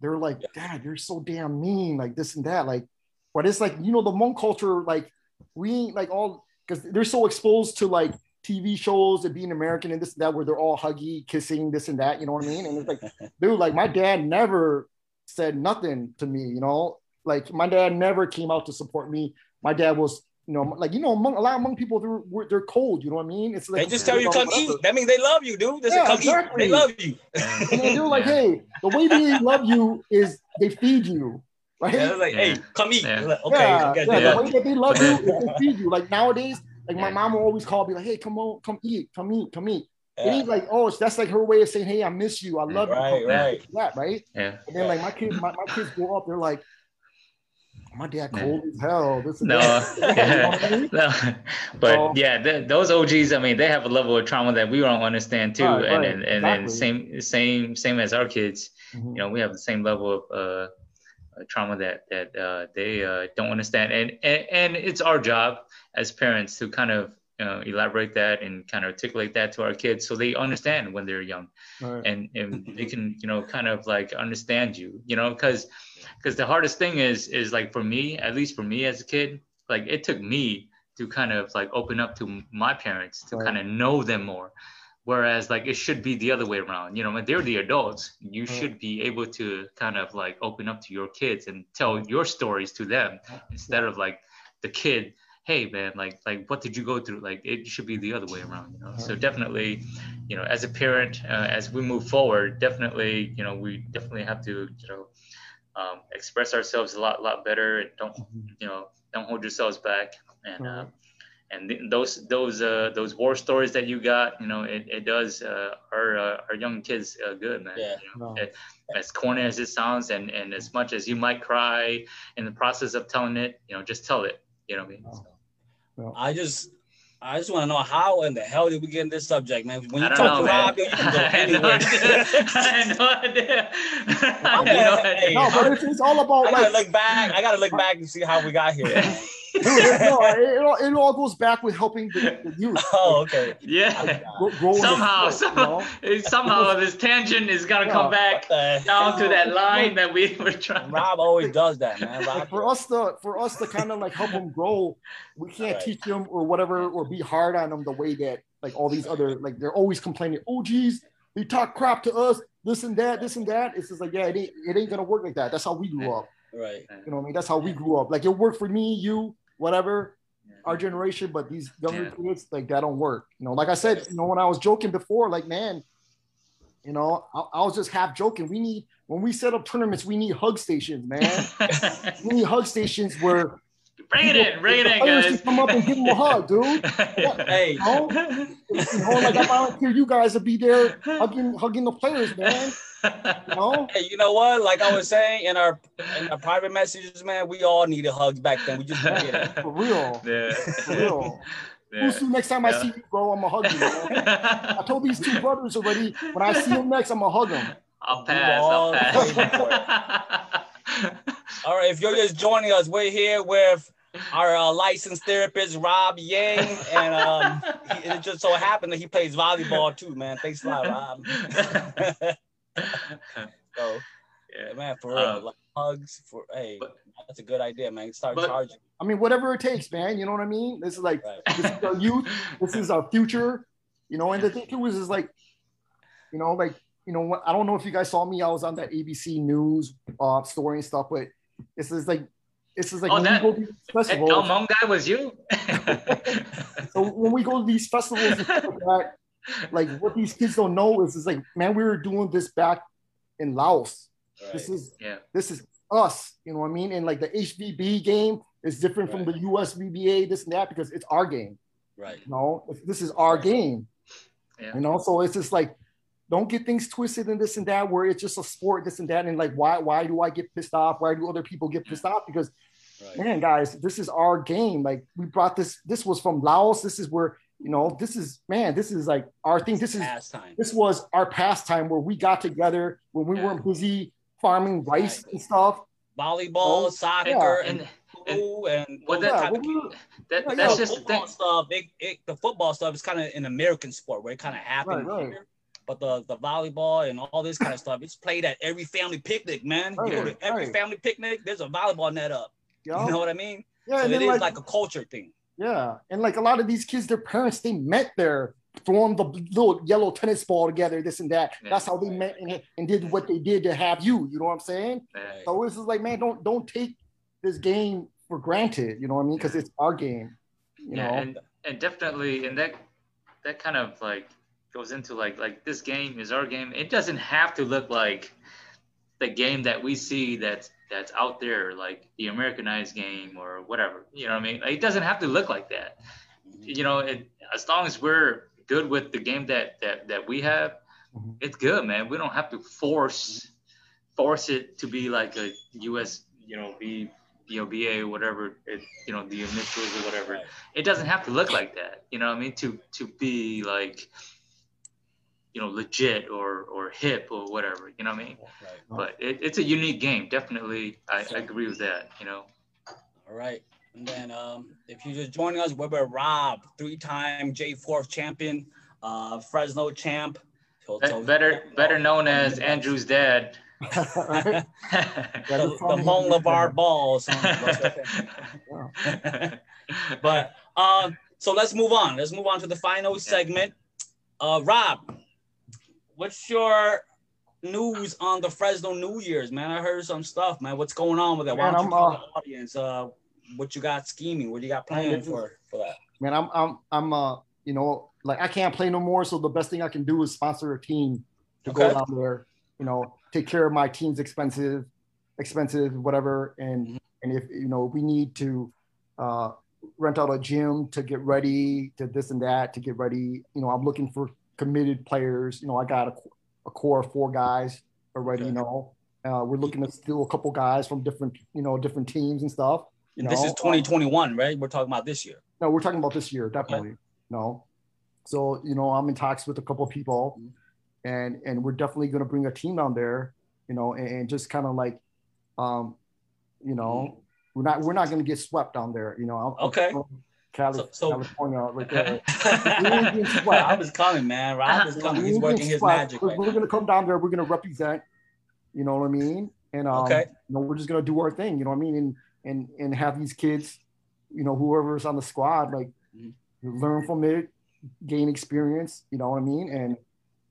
they're like, yeah. Dad, you're so damn mean, like this and that, like. But it's like you know the Hmong culture, like we ain't like all because they're so exposed to like TV shows and being American and this and that, where they're all huggy, kissing, this and that. You know what I mean? And it's like, dude, like my dad never said nothing to me. You know, like my dad never came out to support me. My dad was, you know, like you know, among a lot of Hmong people, they're they're cold. You know what I mean? It's like they just tell you come eat. That means they love you, dude. They yeah, come exactly. eat. They love you. and they're like, hey, the way they love you is they feed you. Right? Yeah, like, hey, come eat. Yeah. Like, okay, yeah, yeah, the way that they love you is they feed you. Like nowadays, like my mom will always call me like, hey, come on, come eat, come eat, come eat. Yeah. It ain't like, oh, that's like her way of saying, hey, I miss you, I love right, you. Right, right. That, right? Yeah. And then like my kids, my, my kids grow up, they're like, my dad cold as hell. This no, yeah. no, but so, yeah, the, those OGs. I mean, they have a level of trauma that we don't understand too, right, and right, and, and, exactly. same same same as our kids. Mm-hmm. You know, we have the same level of uh, trauma that that uh, they uh, don't understand, and, and and it's our job as parents to kind of uh, elaborate that and kind of articulate that to our kids so they understand when they're young right. and, and they can you know kind of like understand you you know because because the hardest thing is is like for me at least for me as a kid like it took me to kind of like open up to my parents to right. kind of know them more. Whereas like it should be the other way around you know when they're the adults you right. should be able to kind of like open up to your kids and tell your stories to them instead of like the kid hey man like like what did you go through? Like it should be the other way around you know? So definitely you know as a parent uh, as we move forward definitely you know we definitely have to you know um, express ourselves a lot lot better. And don't mm-hmm. you know don't hold yourselves back. And uh, and th- those those uh, those war stories that you got you know it, it does uh, our uh, our young kids uh, good man. Yeah. You know, it, as corny as it sounds and and as much as you might cry in the process of telling it you know just tell it. You know what I mean? So. I just I just want to know how in the hell did we get in this subject, man? When you talk to Rob, you can go anywhere. I had no idea. I had no, but it's, it's all about. I gotta like, look back. I gotta look back and see how we got here. No, it, all, it all goes back with helping the, the youth. Oh, okay. Yeah. somehow, sport, somehow, you know? somehow this tangent is gonna yeah. come back down to that line that we were trying. Rob always does that, man. Rob. For us to, for us to kind of like help them grow, we can't right. teach them or whatever or be hard on them the way that like all these other like they're always complaining. Oh, geez, they talk crap to us. This and that, this and that. It's just like yeah, it ain't, it ain't gonna work like that. That's how we grew up. Right. You know what I mean? That's how we grew up. Like it worked for me, you, whatever. our generation, but these younger yeah. kids, like that don't work. You know, like I said, you know, when I was joking before, like man, you know, I, I was just half joking. We need when we set up tournaments, we need hug stations, man. we need hug stations where Bring it in, bring it in, guys. Come up and give them a hug, dude. hey, you know, you know, like I volunteer you guys to be there hugging, hugging the players, man. You know? Hey, you know what? Like I was saying in our in our private messages, man, we all needed hugs back then. We just didn't it. For real. Yeah. For real. Yeah. next time yeah. I see you, bro, I'm gonna hug you. Man. I told these two brothers already. When I see them next, I'm gonna hug them. I'll pass. I'll pass. All right, if you're just joining us, we're here with our uh, licensed therapist Rob Yang, and um, he, it just so happened that he plays volleyball too, man. Thanks a lot, Rob. So, yeah, man, for real, um, like, hugs for hey, but, that's a good idea, man. Start but, charging. I mean, whatever it takes, man. You know what I mean? This is like right. this is our youth. This is our future. You know, and the thing too is, is like, you know, like you know, I don't know if you guys saw me. I was on that ABC News uh, story and stuff, but this is like this is like oh, when that, we go to these festivals. That Hmong guy was you. so when we go to these festivals, like, like what these kids don't know is, is like, man, we were doing this back in Laos. Right. This is yeah. This is us. You know what I mean? And like the HVB game is different right. from the USVBA, this and that, because it's our game. Right. You know, this is our game. Yeah. You know, so it's just like don't get things twisted and this and that where it's just a sport, this and that. And like, why why do I get pissed off? Why do other people get pissed off? Because right. man, guys, this is our game. Like we brought this, this was from Laos. This is where, you know, this is man, this is like our thing. This is pastime. this was our pastime where we got together when we yeah. weren't busy farming rice right. and stuff. Volleyball, oh, soccer, yeah. and and, and well, that, yeah, well, that, that's yeah, just football stuff. It, it, the football stuff is kind of an American sport where it kind of happened right, right. here. But the, the volleyball and all this kind of stuff, it's played at every family picnic, man. Right, you know, every right. family picnic, there's a volleyball net up. Yep. You know what I mean? Yeah, so it is like, like, a culture thing. Yeah, and like a lot of these kids, their parents they met there, throwing the little yellow tennis ball together, this and that. Yeah. That's how they met and, and, did what they did to have you. You know what I'm saying? So it's just like, man, don't don't take this game for granted. You know what I mean? Because it's our game. You yeah, know? and and definitely, and that that kind of like goes into like like this game is our game. It doesn't have to look like the game that we see that's that's out there, like the Americanized game or whatever. You know what I mean? Like, it doesn't have to look like that. You know, it, as long as we're good with the game that that that we have, mm-hmm. it's good, man. We don't have to force force it to be like a U.S. You know, be you know, BA or whatever, it, you know, the initials or whatever. It doesn't have to look like that. You know what I mean? To to be like you know legit or or hip or whatever you know what i mean? Right. but it, it's a unique game definitely. I, I, agree with that you know? All right. And then um, if you're just joining us we're with rob three-time j4 champion uh, fresno champ. Be- better better known as andrew's dad. The, the Hmong LaVar Ball but um, so let's move on. Let's move on to the final segment. Uh, rob what's your news on the Fresno New Year's, man? I heard some stuff, man. What's going on with that? Why don't you tell uh, the audience uh, what you got scheming? What you got planned for for that? Man, I'm I'm I'm uh you know like I can't play no more, so the best thing I can do is sponsor a team to okay. go down there, you know, take care of my team's expensive, expensive whatever, and mm-hmm. and if you know we need to uh, rent out a gym to get ready to this and that to get ready, you know, I'm looking for committed players. You know, I got a, a core of four guys already. Okay. You know, uh, we're looking to steal a couple guys from different, you know, different teams and stuff. You know? This is 2021, right? We're talking about this year. No, we're talking about this year, definitely. Okay. No, so you know, I'm in talks with a couple of people, and and we're definitely going to bring a team down there. You know, and, and just kind of like, um, you know, mm-hmm. we're not we're not going to get swept down there. You know, okay. I'm, Cali- so, so, California right there. I was coming, man. Rob is coming. He's working his magic. Right we're now. gonna come down there. We're gonna represent. You know what I mean? And um, okay. you know, we're just gonna do our thing. You know what I mean? And and and have these kids, you know, whoever's on the squad, like mm-hmm. learn from it, gain experience. You know what I mean? And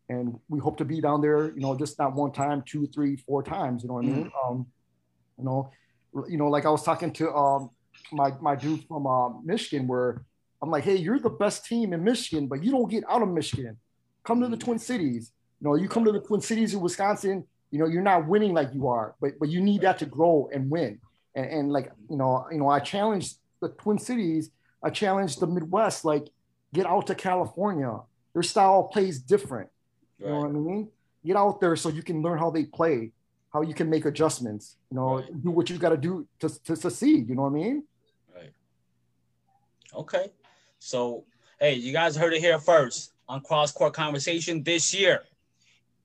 and we hope to be down there. You know, just not one time, two, three, four times. You know what I mean? Mm-hmm. Um, you know, you know, like I was talking to um my my dude from uh, Michigan, where I'm like, hey, you're the best team in Michigan, but you don't get out of Michigan. Come to the Twin Cities. You know, you come to the Twin Cities in Wisconsin. You know, you're not winning like you are, but but you need that to grow and win. And, and like you know, you know, I challenged the Twin Cities. I challenged the Midwest. Like, get out to California. Their style plays different. You know what I mean? Get out there so you can learn how they play, how you can make adjustments. You know, right. do what you got to do to to succeed. You know what I mean? Right. Okay. So, hey, you guys heard it here first on Cross Court Conversation this year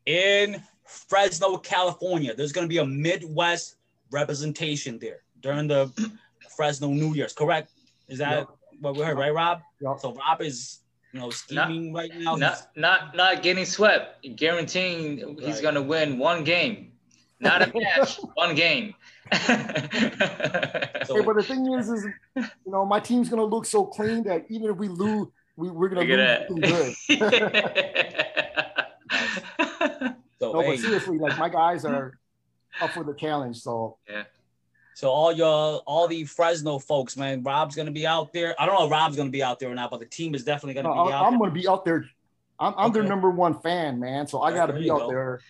in Fresno, California. There's going to be a Midwest representation there during the Fresno New Year's, correct? Is that yep. what we heard, right, Rob? Yep. So Rob is, you know, scheming not, right now. Not, not, not getting swept, guaranteeing right. he's going to win one game, not a match, one game. so, hey, but the thing is, is you know, my team's gonna look so clean that even if we lose, we, we're gonna look good. so, no, hey. but seriously, like my guys are up for the challenge. So yeah. So all your all the Fresno folks, man, Rob's gonna be out there. I don't know if Rob's gonna be out there or not, but the team is definitely gonna no, be out. There. I'm there. gonna be out there. I'm, I'm okay. their number one fan, man. So I gotta be out go. there.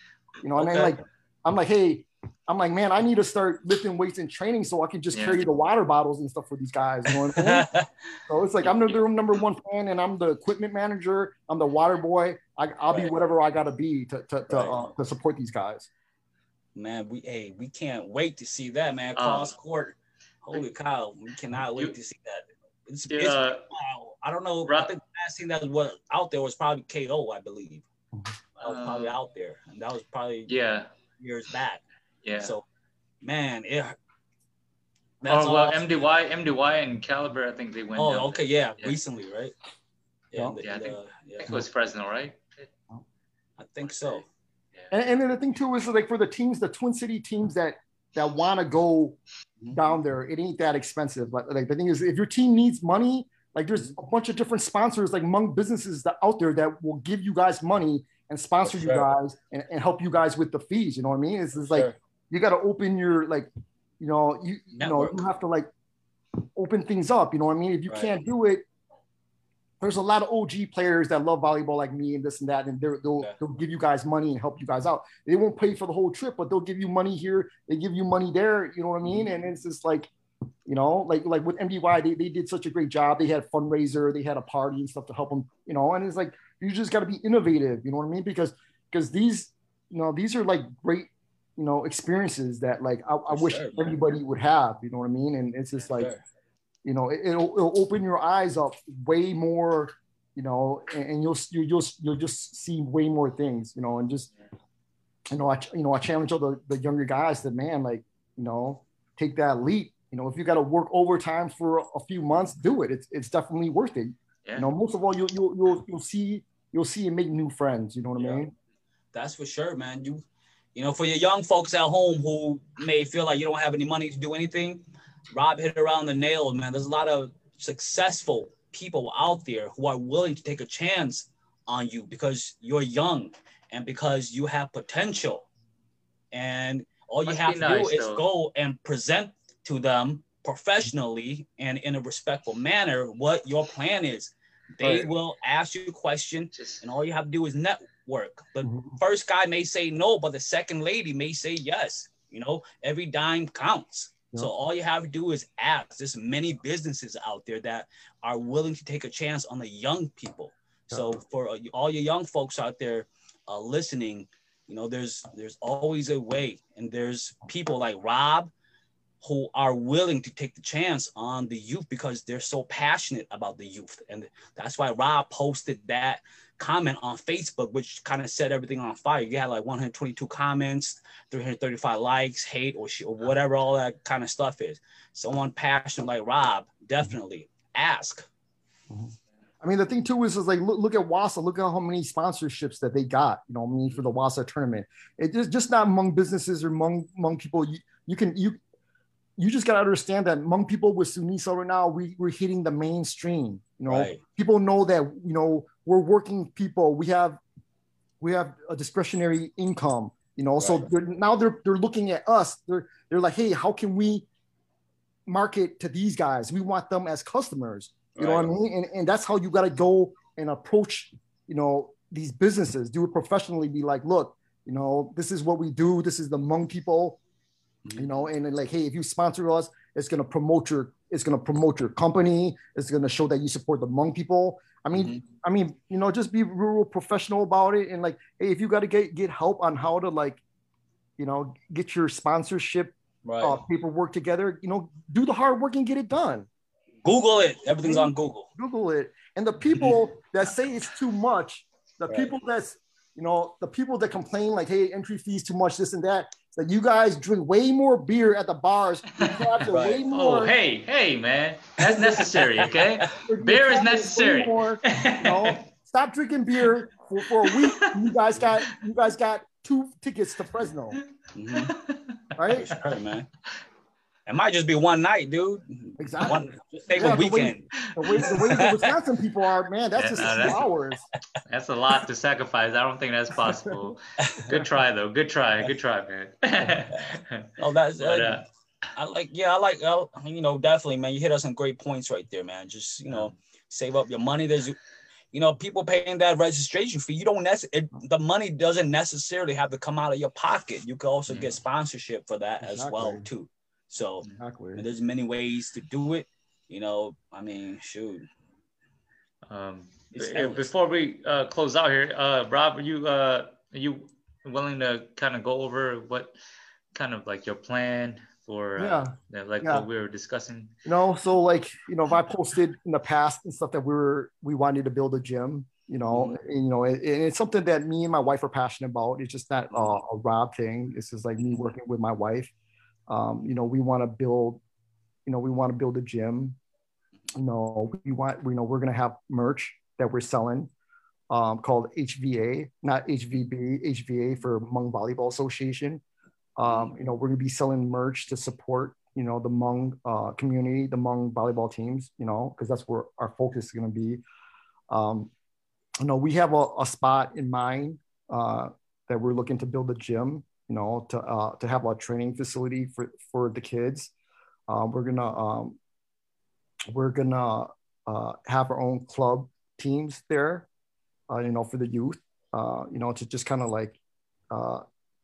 You know, okay. and then like I'm like, hey, I'm like, man, I need to start lifting weights and training so I can just yeah. carry the water bottles and stuff for these guys. You know what I mean? so it's like I'm the room number one fan, and I'm the equipment manager. I'm the water boy. I, will right. be whatever I gotta be to to to, right. uh, to, support these guys. Man, we hey, we can't wait to see that man uh, cross court. Holy cow, we cannot wait you, to see that. It's, yeah, it's wow. I don't know. Right. I think the last thing that was out there was probably KO, I believe. That was probably uh, out there, and that was probably yeah years back. Yeah. So, man, it. That's oh well, awesome. MDY, MDY, and Caliber, I think they went. Oh, okay, yeah, yeah, recently, right? Yeah, the, yeah, I, think, yeah. I think it was Fresno, right? I think so. Yeah. And, and then the thing too is like for the teams, the Twin City teams that that want to go mm-hmm. down there, it ain't that expensive. But like the thing is, if your team needs money, like there's mm-hmm. a bunch of different sponsors, like among businesses that out there that will give you guys money and sponsor you guys and, and help you guys with the fees. You know what I mean? It's, it's like you got to open your like, you know, you you know you have to like open things up. You know what I mean? If you right. can't do it, there's a lot of OG players that love volleyball like me and this and that, and they'll yeah. they'll give you guys money and help you guys out. They won't pay for the whole trip, but they'll give you money here. They give you money there. You know what I mean? Mm-hmm. And it's just like, you know, like like with MDY, they, they did such a great job. They had a fundraiser, they had a party and stuff to help them. You know, and it's like you just got to be innovative. You know what I mean? Because because these you know these are like great you know experiences that like I, I wish sure, everybody would have. You know what I mean? And it's just like, sure. you know, it, will it'll open your eyes up way more. You know, and, and you'll you, you'll you'll just see way more things. You know, and just you know I you know I challenge all the, the younger guys that man like you know take that leap. You know, if you got to work overtime for a few months, do it. It's it's definitely worth it. Yeah. You know, most of all, you'll you'll you'll, you'll see you'll see and make new friends. You know what yeah. I mean? That's for sure, man. You you know, for your young folks at home who may feel like you don't have any money to do anything, Rob hit around the nail, man. There's a lot of successful people out there who are willing to take a chance on you because you're young and because you have potential. And all you Must have to nice, do is though. go and present to them professionally and in a respectful manner what your plan is. They right. will ask you a question, and all you have to do is network. The mm-hmm. first guy may say no, but the second lady may say yes. You know, every dime counts. So all you have to do is ask. There's many businesses out there that are willing to take a chance on the young people. So for uh, all your young folks out there uh, listening, you know, there's there's always a way, and there's people like Rob who are willing to take the chance on the youth because they're so passionate about the youth, and that's why Rob posted that comment on Facebook, which kind of set everything on fire. You had like 122 comments, 335 likes, hate, or, or whatever all that kind of stuff is. Someone passionate like Rob, definitely ask. I mean, the thing too is, is like look, look at Wausau. Look at how many sponsorships that they got. You know, I mean, for the Wausau tournament. it's just just not among businesses or among among people. You, you can you you just got to understand that among people with Sunisa right now, we, we're hitting the mainstream. You know, right. people know that, you know, we're working people. We have, we have a discretionary income, you know, right. so they're, now they're, they're looking at us. They're, they're like, Hey, how can we market to these guys. We want them as customers. You right. know what I mean? And, and that's how you got to go and approach, you know, these businesses. Do it professionally. Be like, look, you know, this is what we do. This is the Hmong people, mm-hmm. you know, and like, hey, if you sponsor us, it's gonna promote your, it's gonna promote your company. It's gonna show that you support the Hmong people. I mean, mm-hmm. I mean, you know, just be real professional about it. And like, hey, if you got to get get help on how to like, you know, get your sponsorship right. uh, paperwork together, you know, do the hard work and get it done. Google it. Everything's on Google. Google it. And the people that say it's too much, the right. people that's, you know, the people that complain like, hey, entry fees too much, this and that, that you guys drink way more beer at the bars. right. way more. Oh, hey, hey, man, that's necessary. Okay, beer is necessary. More, you know, stop drinking beer for, for a week. You guys got you guys got two tickets to Fresno. Mm-hmm. Right? right, man. It might just be one night, dude. Exactly. One, just take yeah, a weekend. The way, the way, the Wisconsin people are, man, that's yeah, just no, that's, hours. That's a lot to sacrifice. I don't think that's possible. Good try, though. Good try. Good try, man. oh, that's. But, uh, I like, yeah, I like, uh, you know, definitely, man. You hit us some great points right there, man. Just, you know, save up your money. There's, you know, people paying that registration fee. You don't necessarily, the money doesn't necessarily have to come out of your pocket. You can also mm. get sponsorship for that exactly. as well, too. So exactly. there's many ways to do it. You know, I mean, shoot. Um, before we uh, close out here, uh, Rob, are you uh, are you willing to kind of go over what kind of like your plan for uh, yeah. like yeah. what we were discussing? You know, so like you know, if I posted in the past and stuff that we were we wanted to build a gym, you know, mm-hmm. and, you know, it, and it's something that me and my wife are passionate about. It's just not uh, a Rob thing. This is like me working with my wife um, you know, we want to build, you know, we want to build a gym. You know, we want, you know, we're going to have merch that we're selling um, called HVA, not HVB, HVA for Hmong Volleyball Association. Um, you know, we're going to be selling merch to support, you know, the Hmong uh, community, the Hmong volleyball teams, you know, because that's where our focus is going to be. Um, you know, we have a, a spot in mind uh, that we're looking to build a gym you know, to uh, to have a training facility for for the kids. Uh, we're gonna um, we're gonna uh, have our own club teams there, uh, you know, for the youth, uh, you know, to just kind of like uh,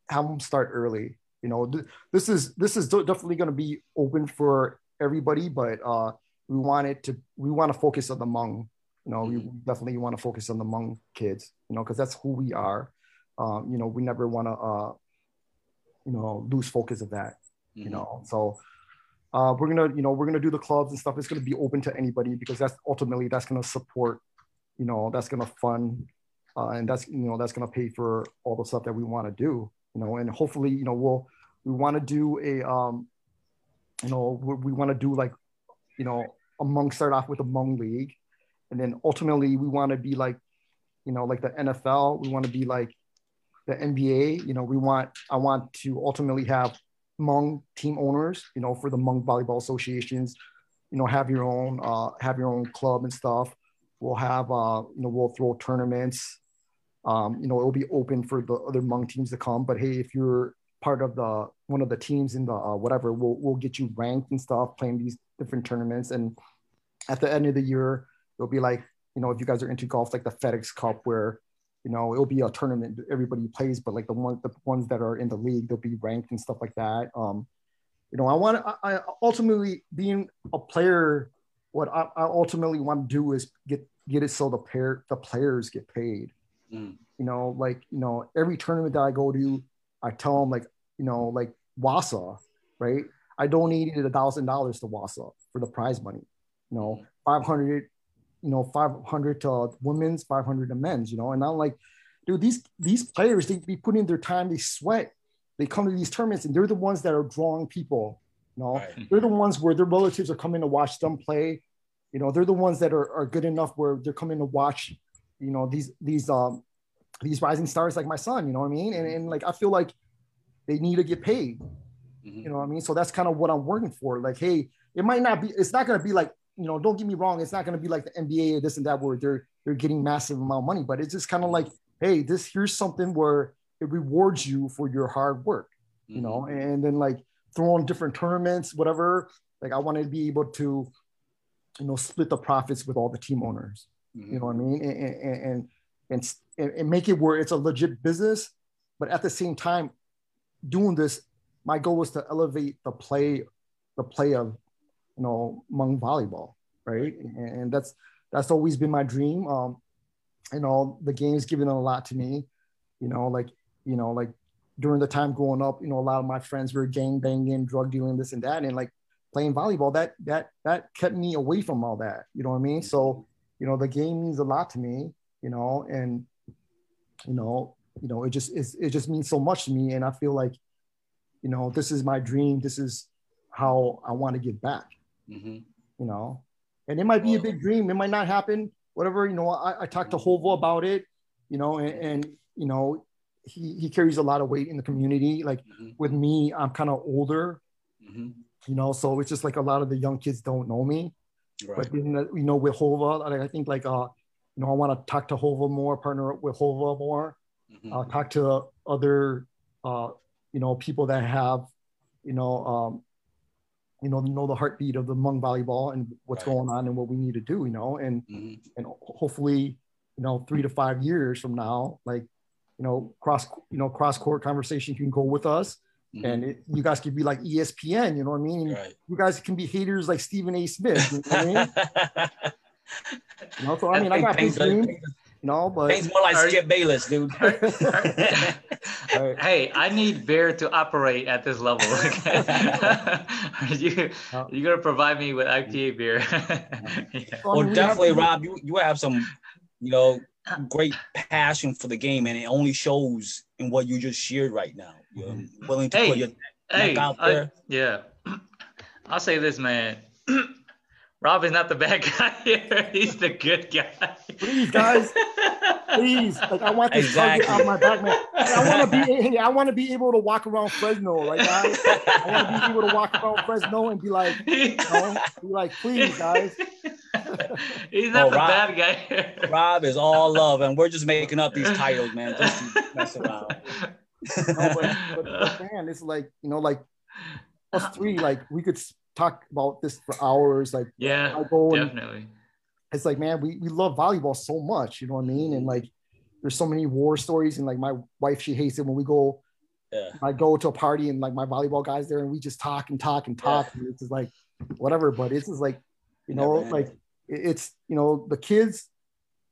have them start early. You know, th- this is this is definitely going to be open for everybody, but uh, we want it to we want to focus on the Hmong. You know, mm-hmm. we definitely want to focus on the Hmong kids. You know, because that's who we are. Um, you know, we never want to uh, you know lose focus of that mm-hmm. you know. So uh, we're gonna you know we're gonna do the clubs and stuff. It's gonna be open to anybody because that's ultimately that's gonna support you know that's gonna fund uh, and that's you know that's gonna pay for all the stuff that we want to do you know. And hopefully you know we'll we want to do a um you know we, we want to do like you know among start off with a Hmong league. And then ultimately we want to be like you know like the nfl we want to be like the NBA. You know, we want I want to ultimately have Hmong team owners. You know, for the Hmong volleyball associations. You know, have your own uh, have your own club and stuff. We'll have uh, you know we'll throw tournaments. Um, you know, it'll be open for the other Hmong teams to come. But hey, if you're part of the one of the teams in the uh, whatever, we'll we'll get you ranked and stuff, playing these different tournaments. And at the end of the year, it'll be like you know if you guys are into golf, like the FedEx Cup, where you know it'll be a tournament everybody plays but like the ones the ones that are in the league they'll be ranked and stuff like that. Um you know i want I, I ultimately being a player what I, I, ultimately want to do is get get it so the pair the players get paid. Mm. you know like you know every tournament that i go to i tell them like you know like Wausau right? I donated a thousand dollars to Wausau for the prize money you know 500 you know 500 to women's 500 to men's you know? And i'm like dude these these players they be putting their time they sweat. They come to these tournaments and they're the ones that are drawing people you know? Right. they're the ones where their relatives are coming to watch them play. You know they're the ones that are, are good enough where they're coming to watch you know these these um these rising stars like my son you know what i mean? And, and like i feel like they need to get paid. Mm-hmm. you know what i mean? So that's kind of what i'm working for. Like hey it might not be it's not going to be like you know, don't get me wrong, it's not going to be like the NBA or this and that where they're they're getting massive amount of money, but it's just kind of like, hey, this here's something where it rewards you for your hard work, you know, mm-hmm. and then like throw on different tournaments, whatever, like I wanted to be able to, you know, split the profits with all the team owners. Mm-hmm. You know what I mean? And and, and and and make it where it's a legit business, but at the same time, doing this, my goal was to elevate the play, the play of, you know, Hmong volleyball, right? And that's that's always been my dream. Um, you know, the game's given a lot to me. You know, like you know, like during the time growing up, you know, a lot of my friends were gang banging, drug dealing, this and that, and like playing volleyball, that that that kept me away from all that. You know what I mean? So, you know, the game means a lot to me. You know, and you know, you know, it just it just means so much to me, and I feel like, you know, this is my dream. This is how I want to get back. Mm-hmm. You know, and it might be a big dream. It might not happen. Whatever. You know, I, I talked to Hova about it. You know, and, and you know, he he carries a lot of weight in the community. Like mm-hmm. with me, I'm kind of older. Mm-hmm. You know, so it's just like a lot of the young kids don't know me. Right. But then, you know, with Hova, like, I think like uh, you know, I want to talk to Hova more, partner up with Hova more, mm-hmm. uh, talk to other, uh, you know, people that have, you know, um, you know, know the heartbeat of the Hmong volleyball and what's right. going on and what we need to do, you know, and mm-hmm. and hopefully, you know, three to five years from now, like, you know, cross, you know, cross court conversation can go with us. Mm-hmm. And it, you guys could be like ESPN, you know what I mean? Right. You guys can be haters like Stephen A. Smith. You know I mean? you know, so I mean, I got big dreams. You know, but Peng's more like Skip Bayless, dude. hey, I need beer to operate at this level. you you gonna provide me with IPA beer? yeah. Well, definitely, Rob. You you have some, you know, great passion for the game, and it only shows in what you just shared right now. You're mm-hmm. willing to hey, put your hey, out there. I, yeah, I'll say this, man. Rob is not the bad guy here. He's the good guy. Please, guys. Please. Like I want this exactly. target on my back, man. I want to be hey, I want to be able to walk around Fresno, right guys. I want to be able to walk around Fresno and be like, you know, be like, please, guys. He's not oh, the Rob, bad guy. Here. Rob is all love, and we're just making up these titles, man, just to mess around. no, but, but, but man, it's like, you know, like us three, like we could talk about this for hours. Like, yeah, definitely. It's like, man, we, we love volleyball so much, you know what I mean? And like, there's so many war stories. And like, my wife, she hates it when we go, yeah. I go to a party and like my volleyball guys there and we just talk and talk and talk. Yeah. And it's just like, whatever. But it's just like, you know, yeah, like it's, you know, the kids,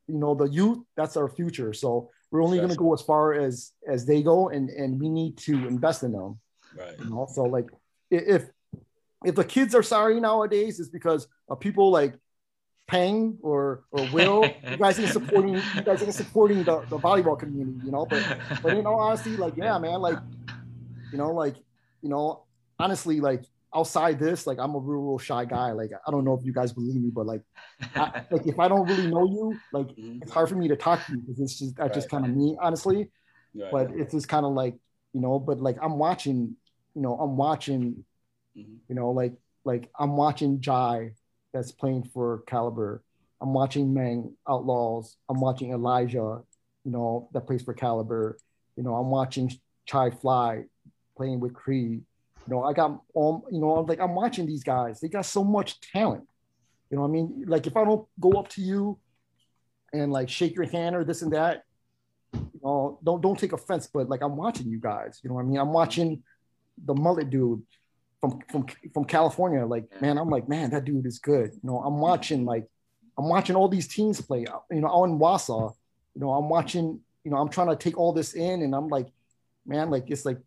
you know, the youth, that's our future. So we're only going to go as far as, as they go and, and we need to invest in them. Right. You know, so like if, if the kids are sorry nowadays, it's because of people like Peng or or Will. you guys are supporting you guys are supporting the, the volleyball community, you know. But but you know, honestly, like yeah, man, like you know, like you know, honestly, like outside this, like I'm a real, real shy guy. Like I don't know if you guys believe me, but like, I, like if I don't really know you, like mm-hmm. it's hard for me to talk to you because it's just that's right. just kind of me, honestly. Right. But it's just kind of like you know, but like I'm watching, you know, I'm watching Mm-hmm. You know, like like I'm watching Jai that's playing for Caliber. I'm watching Meng Outlaws. I'm watching Elijah, you know, that plays for Caliber. You know, I'm watching Chai Fly playing with Creed. You know, I got all, you know, like I'm watching these guys. They got so much talent. You know, I mean, like if I don't go up to you and like shake your hand or this and that, you know, don't don't take offense, but like I'm watching you guys. You know, I mean, I'm watching the mullet dude from from from California. Like, man, I'm like, man, that dude is good. You know, I'm watching like I'm watching all these teams play. You know, out in Wausau. You know, I'm watching. You know, I'm trying to take all this in, and I'm like, man, like it's like,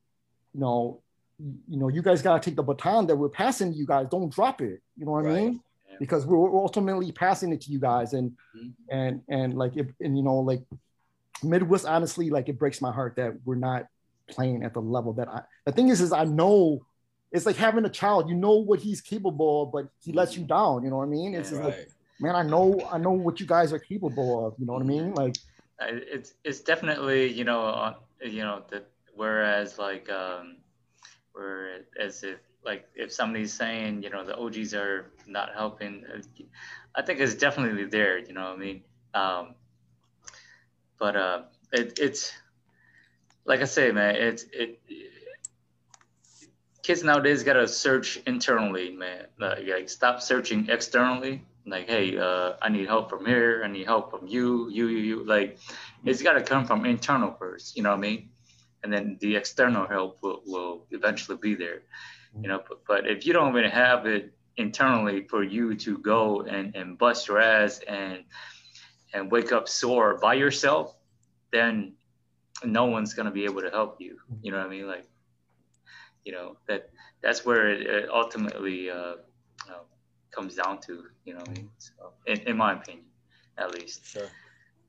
you know, you know, you guys gotta take the baton that we're passing you guys. Don't drop it. You know what right. I mean? Because we're ultimately passing it to you guys, and mm-hmm. and and like, if, and you know, like Midwest, honestly, like it breaks my heart that we're not playing at the level that I. The thing is, is I know it's like having a child. You know what he's capable of, but he lets you down. You know what I mean? It's right. like, man, I know, I know what you guys are capable of. You know what I mean? Like, it's it's definitely you know you know that whereas like um where as if like if somebody's saying you know the OGs are not helping, I think it's definitely there. You know what I mean? Um, but uh, it, it's like I say, man, it's it kids nowadays gotta search internally, man. Like, like stop searching externally. Like, hey, uh, I need help from here. I need help from you, you, you, you. Like, it's gotta come from internal first. You know what I mean? And then the external help will, will eventually be there. You know, but, but if you don't even have it internally for you to go and, and bust your ass and and wake up sore by yourself, then no one's gonna be able to help you. You know what I mean? Like, you know that that's where it, it ultimately uh, uh, comes down to. You know, I mean? so in, in my opinion, at least. Sure.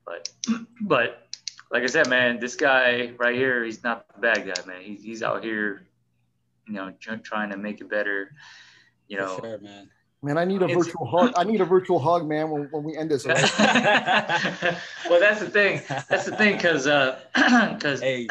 But but like I said, man, this guy right here, he's not the bad guy, man. He's he's out here, you know, trying to make it better. You know, sure, man. Man, I need a virtual hug. I need a virtual hug, man, when, when we end this. Right? well, that's the thing. That's the thing, because uh, because hey,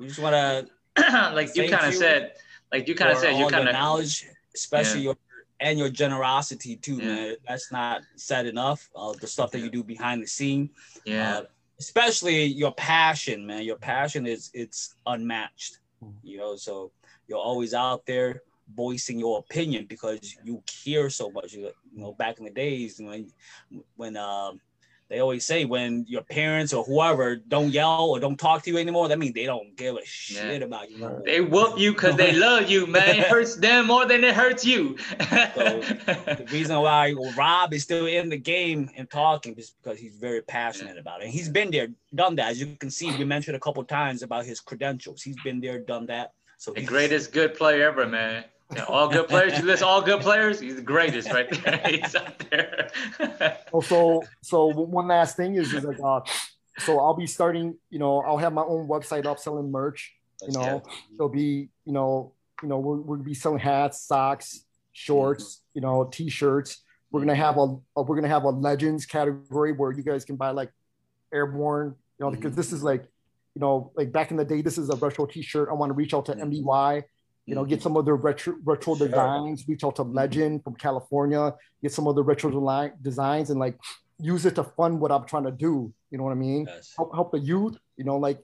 we just want to like you kind of said, like you kind of said, you kind of knowledge, especially yeah. your and your generosity too, yeah. man. That's not said enough. Uh, the stuff that you do behind the scene, yeah. Uh, especially your passion, man. Your passion is it's unmatched. You know, so you're always out there voicing your opinion because you care so much. You know, back in the days when when um, they always say when your parents or whoever don't yell or don't talk to you anymore, that means they don't give a shit yeah. about you. They whoop you because they love you, man. It hurts them more than it hurts you. so the reason why Rob is still in the game and talking is because he's very passionate about it. And he's been there, done that. As you can see, we mentioned a couple times about his credentials. He's been there, done that. So the greatest good player ever, man. Yeah, all good players. You list all good players. He's the greatest right there. He's up there. also, so one last thing is, is like, uh, so I'll be starting. You know, I'll have my own website up selling merch. You know, it'll be, you know, you know, we'll, we'll be selling hats, socks, shorts, mm-hmm. you know, t-shirts. We're gonna have a, a, we're gonna have a legends category where you guys can buy like airborne. You know, mm-hmm. because this is like, you know, like back in the day, this is a retro t-shirt. I want to reach out to MDY mm-hmm you know, get some of the retro retro sure. designs, reach out to Legend from California, get some of the retro designs and like use it to fund what I'm trying to do. You know what I mean? Yes. Help help the youth, you know, like,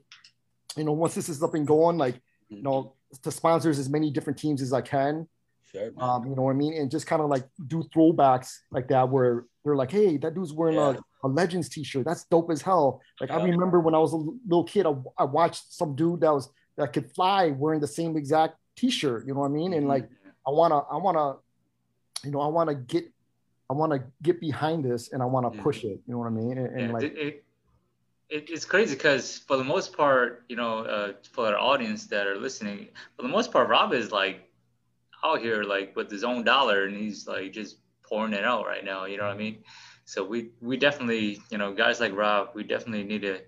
you know, once this is up and going, like, mm-hmm. you know, to sponsors as many different teams as I can. Sure, um, you know what I mean? And just kind of like do throwbacks like that where they're like, hey, that dude's wearing yeah. a, a Legends t-shirt. That's dope as hell. Like yeah. I remember when I was a little kid, I, I watched some dude that was that could fly wearing the same exact t-shirt you know what i mean and like mm-hmm. i want to i want to you know i want to get i want to get behind this and i want to mm-hmm. push it you know what i mean and, and yeah, like it, it, it's crazy because for the most part you know uh, for our audience that are listening for the most part rob is like out here like with his own dollar and he's like just pouring it out right now you know what i mean so we we definitely you know guys like rob we definitely need to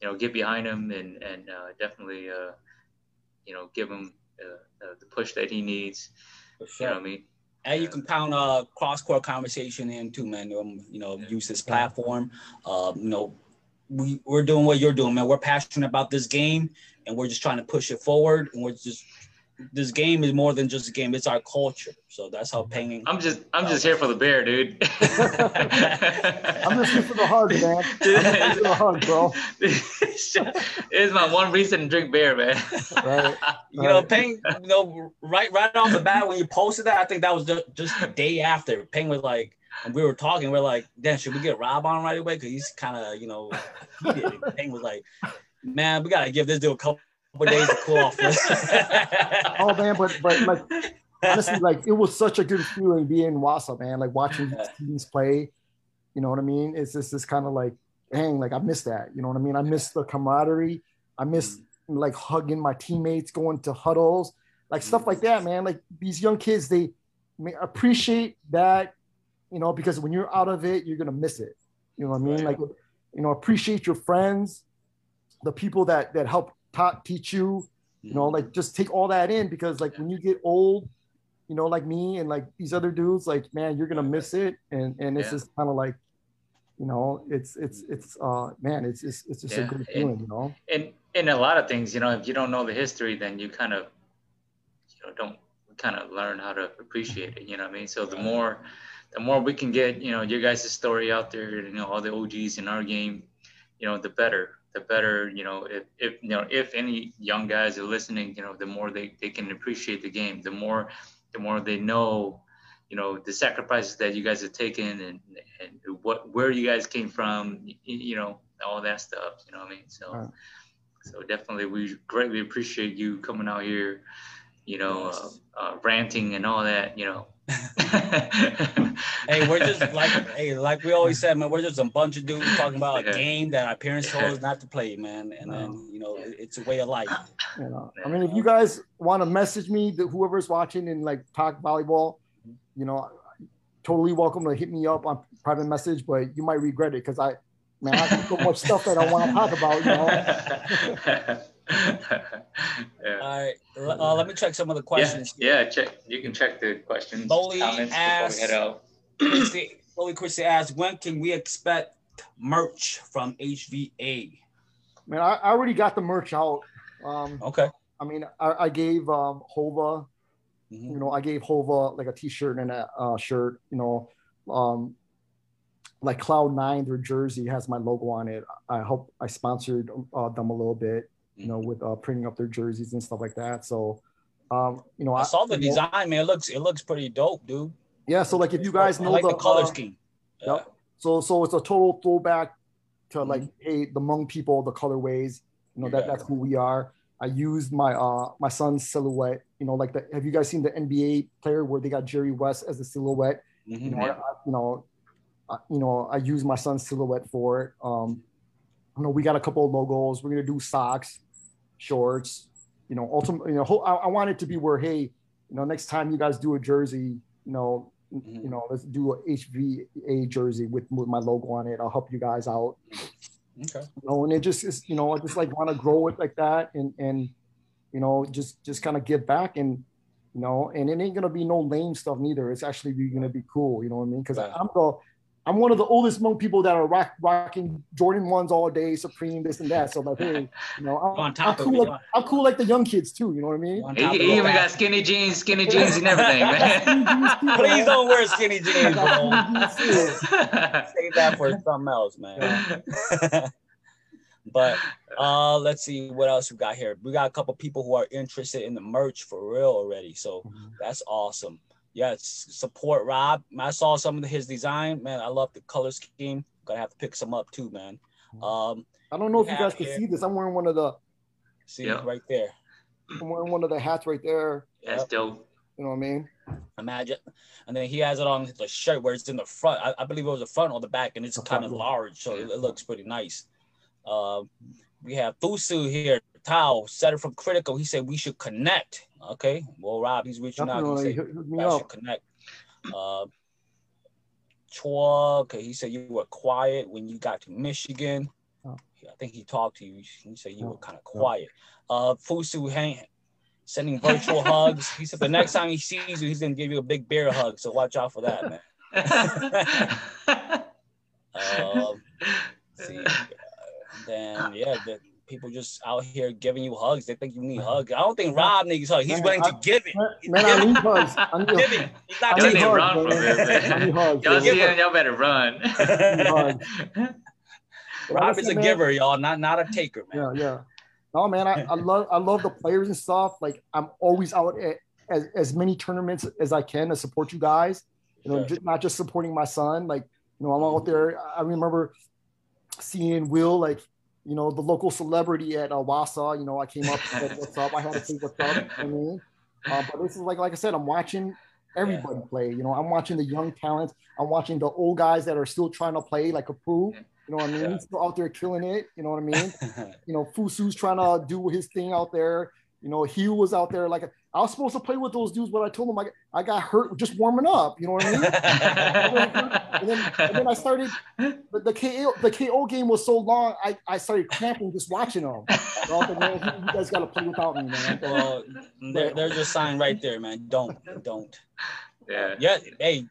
you know get behind him and and uh, definitely uh, you know give him uh, the push that he needs. Sure. You know what I mean? And you can count uh, cross court conversation in too, man. Um, you know, use this platform. Uh, you know, we we're doing what you're doing, man. We're passionate about this game, and we're just trying to push it forward, and we're just this game is more than just a game; it's our culture. So that's how painting. I'm just, I'm just here for the bear, dude. I'm just here for the hard man. I'm for the hug, bro. it's my one reason to drink beer, man. Right. You know, Ping. You know, right, right off the bat when you posted that, I think that was just, just the day after. Ping was like, and we were talking. We are like, "Damn, should we get Rob on right away?" Because he's kind of, you know, Ping was like, "Man, we gotta give this dude a couple." Couple days to cool off. oh man, but but like honestly, like it was such a good feeling being in Wausau, man. Like watching these teams play. You know what I mean? It's just this kind of like, dang, like I miss that. You know what I mean? I miss the camaraderie. I miss mm-hmm. like hugging my teammates, going to huddles, like stuff like that, man. Like these young kids, they appreciate that, you know, because when you're out of it, you're gonna miss it. You know what I mean? Like, you know, appreciate your friends, the people that that help taught teach you you know like just take all that in because like when you get old you know like me and like these other dudes like man you're gonna miss it. And and it's yeah. just kind of like you know it's it's it's uh man it's just it's just yeah. a good feeling and, you know? and in a lot of things you know if you don't know the history then you kind of you know don't kind of learn how to appreciate it you know what i mean? So the more the more we can get you know your guys' story out there you know all the og's in our game you know the better the better, you know, if, if you know if any young guys are listening, you know, the more they, they can appreciate the game, the more the more they know, you know, the sacrifices that you guys have taken and and what where you guys came from, you know, all that stuff. You know what I mean? So right. so definitely we greatly appreciate you coming out here, you know, uh, uh, ranting and all that, you know. Hey, we're just like hey, like we always said, man. We're just a bunch of dudes talking about a game that our parents told us not to play, man. And then you know, it's a way of life. You know, I mean, if you guys want to message me, whoever's watching and like talk volleyball, you know, totally welcome to hit me up on private message. But you might regret it because I, man, I have so much stuff that I want to talk about. You know. yeah. All right. Uh, let me check some of the questions. Yeah, yeah check. You can check the questions. Loli asked, head out. Christy, Loli Christy asked, when can we expect merch from HVA? Man, I, I already got the merch out. Um, okay. I mean, I, I gave um, Hova, mm-hmm. you know, I gave Hova like a T-shirt and a uh, shirt. You know, um, like Cloud Nine, their jersey has my logo on it. I hope I sponsored uh, them a little bit you know, with uh, printing up their jerseys and stuff like that. So, um, you know, I, I saw the design, know, man. It looks it looks pretty dope, dude. Yeah. So like, if you guys know like the, the color uh, scheme. Yeah. Yep. So so it's a total throwback to mm-hmm. like, hey, the Hmong people, the colorways. You know that that's who we are. I used my uh my son's silhouette. You know, like the have you guys seen the NBA player where they got Jerry West as a silhouette? Mm-hmm. You know, I, you know, I, you know, I use my son's silhouette for it. Um, you know, we got a couple of logos. We're gonna do socks shorts. You know, ultimately, you know, I, I want it to be where, hey, you know, next time you guys do a jersey, you know, mm-hmm. you know, let's do a HVA jersey with, with my logo on it. I'll help you guys out. Okay. You know, and it just is, you know, I just like want to grow it like that and and you know, just just kind of give back and you know, and it ain't gonna be no lame stuff neither. It's actually gonna be cool, you know what I mean? Because right. I'm the I'm one of the oldest Hmong people that are rock, rocking Jordan ones all day, Supreme, this and that. So like, hey, you know, I'm, I'm cool. Like, I'm cool like the young kids too. You know what I mean? He, he even got skinny jeans, skinny jeans, and everything, man. Please don't wear skinny jeans, bro. Save that for something else, man. but uh, let's see what else we got here. We got a couple people who are interested in the merch for real already, so mm-hmm. that's awesome yes, support Rob. I saw some of his design, man. I love the color scheme. Gonna have to pick some up too, man. Mm-hmm. Um, I don't know if you guys can see this. I'm wearing one of the. See yep. right there. I'm wearing one of the hats right there. That's yep. dope. You know what I mean? Imagine, and then he has it on the shirt where it's in the front. I, I believe it was the front or the back, and it's kind of large, so it, it, looks pretty nice. Uh, we have Fusu here. Tao said it from Critical. He said we should connect. Okay. Well, Rob, he's reaching Definitely. out. He said we should connect. Uh, Chua, okay, he said you were quiet when you got to Michigan. Oh. I think he talked to you. He said you oh. were kind of quiet. Oh. Uh, Fusu Hang sending virtual hugs. He said the next time he sees you, he's gonna give you a big bear hug. So watch out for that, man. um, see, then yeah, the, people just out here giving you hugs. They think you need hugs. I don't think Rob needs hugs. He's man, willing I, to give it. Man, I need hugs. I need giving. He's not y'all hugs, run from this. Y'all see him, y'all better run. Rob is a man, giver, y'all, not not a taker, man. Yeah, yeah. No, man, I, I love I love the players and stuff. Like I'm always out at as, as many tournaments as I can to support you guys. You know, sure. just, not just supporting my son. Like, you know, I'm out there. I remember seeing Will like you know, the local celebrity at uh, Wausau. You know, I came up, said, "What's up?" I had to say, "What's up?" I mean, uh, but this is like, like I said, I'm watching everybody yeah. play. You know, I'm watching the young talents. I'm watching the old guys that are still trying to play, like a poo. You know what I mean? Yeah. Still out there killing it. You know what I mean? you know, Fusu's trying to do his thing out there. You know, he was out there like I was supposed to play with those dudes, but I told them I, I got hurt just warming up. You know what I mean? and, then, and, then, I started the, the KO the KO game was so long, I, I started cramping just watching them. So man, you guys got to play without me, man. Well, there, there's a sign right there, man. Don't don't. Yeah. Yeah. Hey,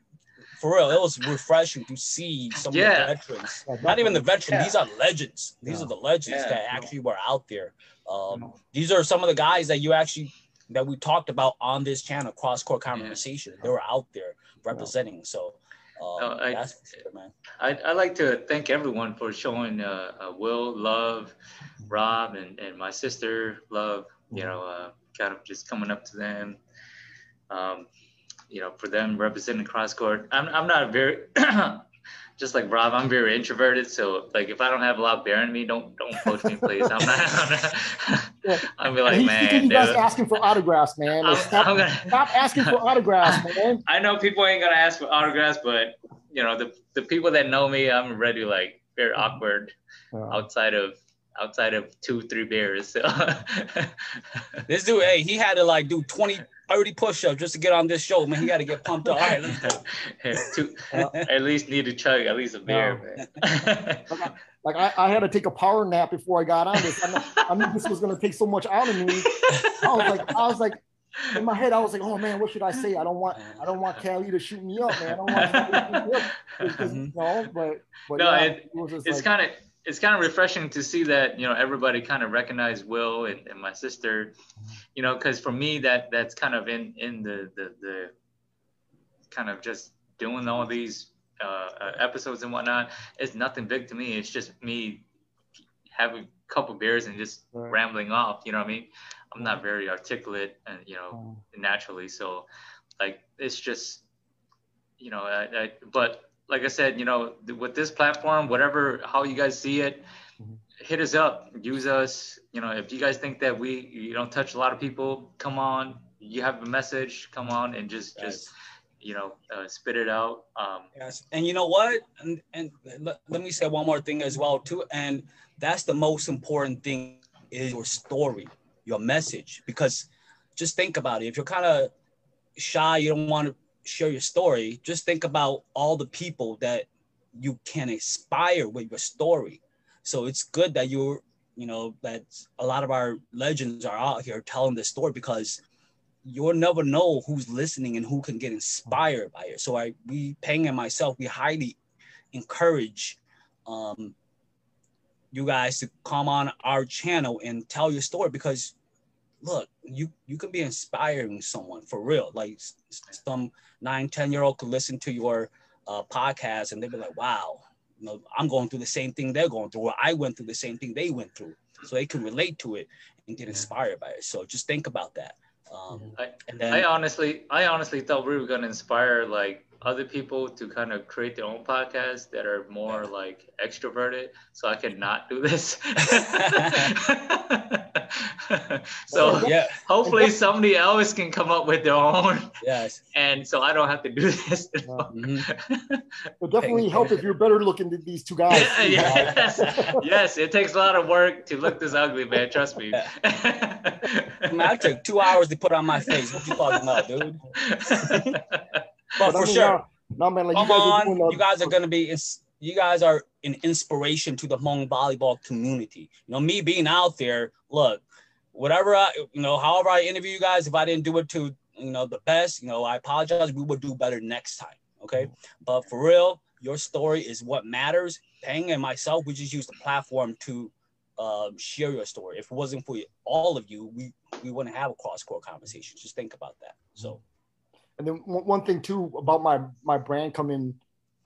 for real, it was refreshing to see some yeah. of the veterans. Not even the veterans; yeah. these are legends. These yeah. are the legends that actually were out there. Um, these are some of the guys that you actually that we talked about on this channel, cross court conversation. They were out there representing. So Um, I, sure, man. I, I like to thank everyone for showing uh, uh, Will love, Rob, and, and my sister love. You know, uh, kind of just coming up to them. Um, you know, for them representing cross court. I'm, I'm not very just like Rob, I'm very introverted. So like if I don't have a lot bearing me, don't don't approach me, please. I'm not. I'm, not, yeah. I'm be like, man. You guys asking for autographs, man. I'm, stop, I'm gonna, stop asking for autographs, man. I know people ain't gonna ask for autographs, but you know the the people that know me, I'm already like very awkward outside of outside of two three beers. So. this dude, hey, he had to like do 20 30 push-ups just to get on this show, man. He got to get pumped up. All right, let's go. Two, at least need to chug at least a beer, man. Like I, I, had to take a power nap before I got on this. I, I knew this was gonna take so much out of me. I was like, I was like, in my head, I was like, oh man, what should I say? I don't want, I don't want Kelly to shoot me up, man. I don't want Kelly to shoot me up. Because, mm-hmm. but, but no, yeah, it, it it's like, kind of it's kind of refreshing to see that you know everybody kind of recognize Will and, and my sister, you know, because for me that that's kind of in in the the, the kind of just doing all these uh, uh, episodes and whatnot. It's nothing big to me. It's just me having a couple beers and just right. rambling off. You know what I mean? I'm not very articulate and you know naturally, so like it's just you know I, I but like I said, you know, with this platform, whatever how you guys see it, mm-hmm. hit us up, use us. You know, if you guys think that we you don't touch a lot of people, come on, you have a message, come on and just yes. just you know uh, spit it out. Um, yes, and you know what? And and let, let me say one more thing as well too, and that's the most important thing is your story, your message, because just think about it. If you're kind of shy, you don't want to share your story, just think about all the people that you can inspire with your story. So it's good that you're, you know, that a lot of our legends are out here telling the story because you'll never know who's listening and who can get inspired by it. So I, we, Peng and myself, we highly encourage um, you guys to come on our channel and tell your story because look, you you can be inspiring someone for real. Like some nine, 10 year old could listen to your uh, podcast and they'd be like, wow, you know, I'm going through the same thing they're going through, or I went through the same thing they went through. So they can relate to it and get inspired by it. So just think about that. Um, I, and then, I honestly, I honestly thought we were going to inspire like other people to kind of create their own podcasts that are more like extroverted so I can not do this. so yeah, hopefully somebody else can come up with their own. Yes. And so I don't have to do this. Mm-hmm. It'll definitely help if you're better looking than these two guys. yes. yes, it takes a lot of work to look this ugly, man. Trust me. man, I took two hours to put on my face. What you talking about, dude? but, but for I mean, sure. No, man, like Come you guys on, are you guys are gonna be. You guys are an inspiration to the Hmong volleyball community. You know, me being out there. Look, whatever I, you know, however I interview you guys, if I didn't do it to, you know, the best, you know, I apologize. We will do better next time. Okay. But for real, your story is what matters. Peng and myself, we just use the platform to um, share your story. If it wasn't for all of you, we we wouldn't have a cross court conversation. Just think about that. So, and then one thing too about my my brand coming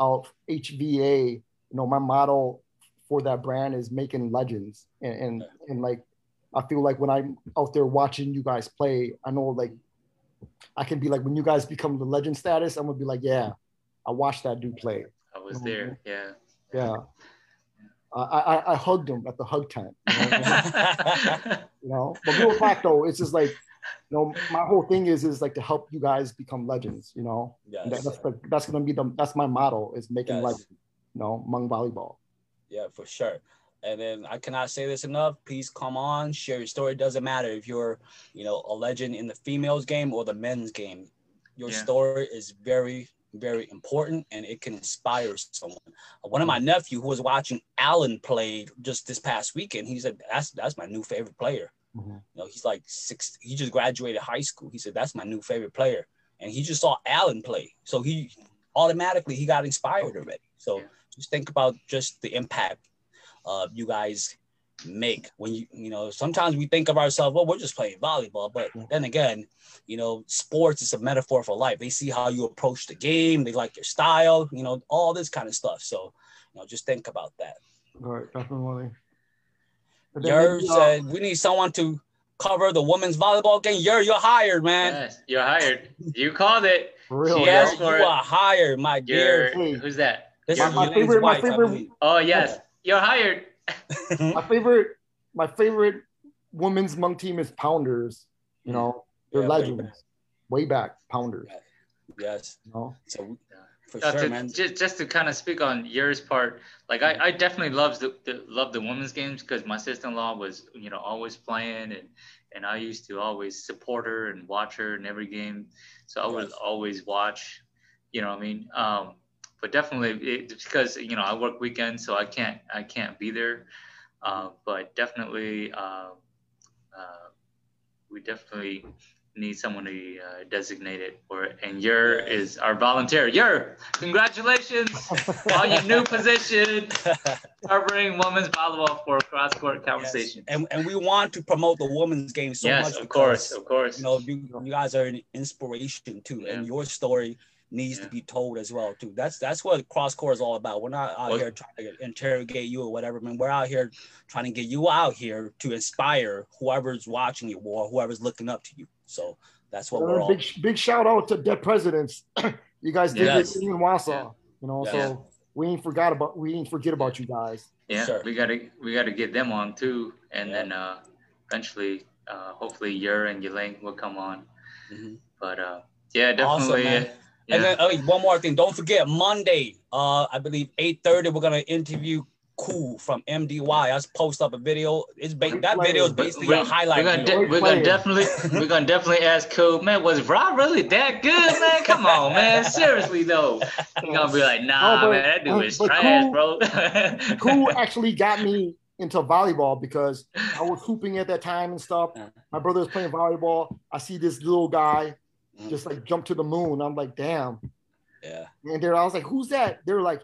out HVA. You know, my model for that brand is making legends, and and, and like I feel like when I'm out there watching you guys play, I know like I can be like when you guys become the legend status, I'm gonna be like, yeah, I watched that dude play. I was there, um, yeah. Yeah. I, I, I hugged him at the hug time. You know, you know? but real fact though, it's just like, you know, my whole thing is is like to help you guys become legends. You know, yes. That, that's the, that's gonna be the that's my motto is making yes. legends. You know, Hmong volleyball. Yeah, for sure. And then I cannot say this enough. Please come on, share your story. It doesn't matter if you're, you know, a legend in the females game or the men's game. Your yeah. story is very, very important and it can inspire someone. One of my mm. nephew who was watching Allen play just this past weekend, he said, that's that's my new favorite player. Mm-hmm. You know, he's like six, he just graduated high school. He said, that's my new favorite player. And he just saw Allen play. So he automatically he got inspired already. So just think about just the impact uh, you guys make when you you know sometimes we think of ourselves well we're just playing volleyball but then again you know sports is a metaphor for life they see how you approach the game they like your style you know all this kind of stuff so you know just think about that all right definitely Yer uh, said we need someone to cover the women's volleyball game. Yer, you're hired, man. Yes, you're hired. You called it. For real, yes, for you it. are hired, my dear. You're, who's that? This You're- is my favorite- my wife, I favorite- oh yes, you're hired. my favorite my favorite women's Hmong team is Pounders. You know, they're Yeah, way legends. Way back, Pounders. Yes. You know, So for Uh, sure, to- man. Just, just to kind of speak on yours part, like I, I definitely love the, the love the women's games because my sister-in-law was you know always playing and and I used to always support her and watch her in every game, so I would Yes. always watch, you know what I mean. Um, but definitely it, because you know I work weekends, so I can't I can't be there. Uh, but definitely, uh, uh, we definitely need someone to uh, designate it for it. And Yer Yeah. is our volunteer. Your, congratulations on your new position, covering women's volleyball for cross court conversation. And, and we want to promote the women's game so yes, much. of course, of course. You know, you, you guys are an inspiration too, and your story needs Yeah. to be told as well too. That's that's what cross court is all about. We're not out Well- here trying to interrogate you or whatever. I mean, we're out here trying to get you out here to inspire whoever's watching you or whoever's looking up to you. So that's what we're Uh, all. big big shout out to dead presidents. you guys did Yes. it in Wausau. Yeah. You know, Yeah. so we ain't forgot about we ain't forget about you guys. yeah, Sure. we gotta we gotta get them on too, and Yeah. then uh, eventually, uh, hopefully, Yer and Yelaine will come on. Mhm. But uh, yeah, Awesome, definitely. man. uh, yeah. And then oh, one more thing, don't forget Monday, uh, I believe 8:30, we're gonna interview Cool from MDY. I just post up a video. It's ba- that video is basically We- a highlight. We're gonna, de- we're gonna definitely we're gonna definitely ask Cool, man, was Rob really that good, man? Come on, man. Seriously though. He's gonna be like, nah, No, but- man, that dude is but trash, Cool- bro. Cool actually got me into volleyball because I was hooping at that time and stuff. My brother was playing volleyball. I see this little guy Mhm. just like jump to the moon. I'm like, damn. yeah. And there I was like, who's that? They're like,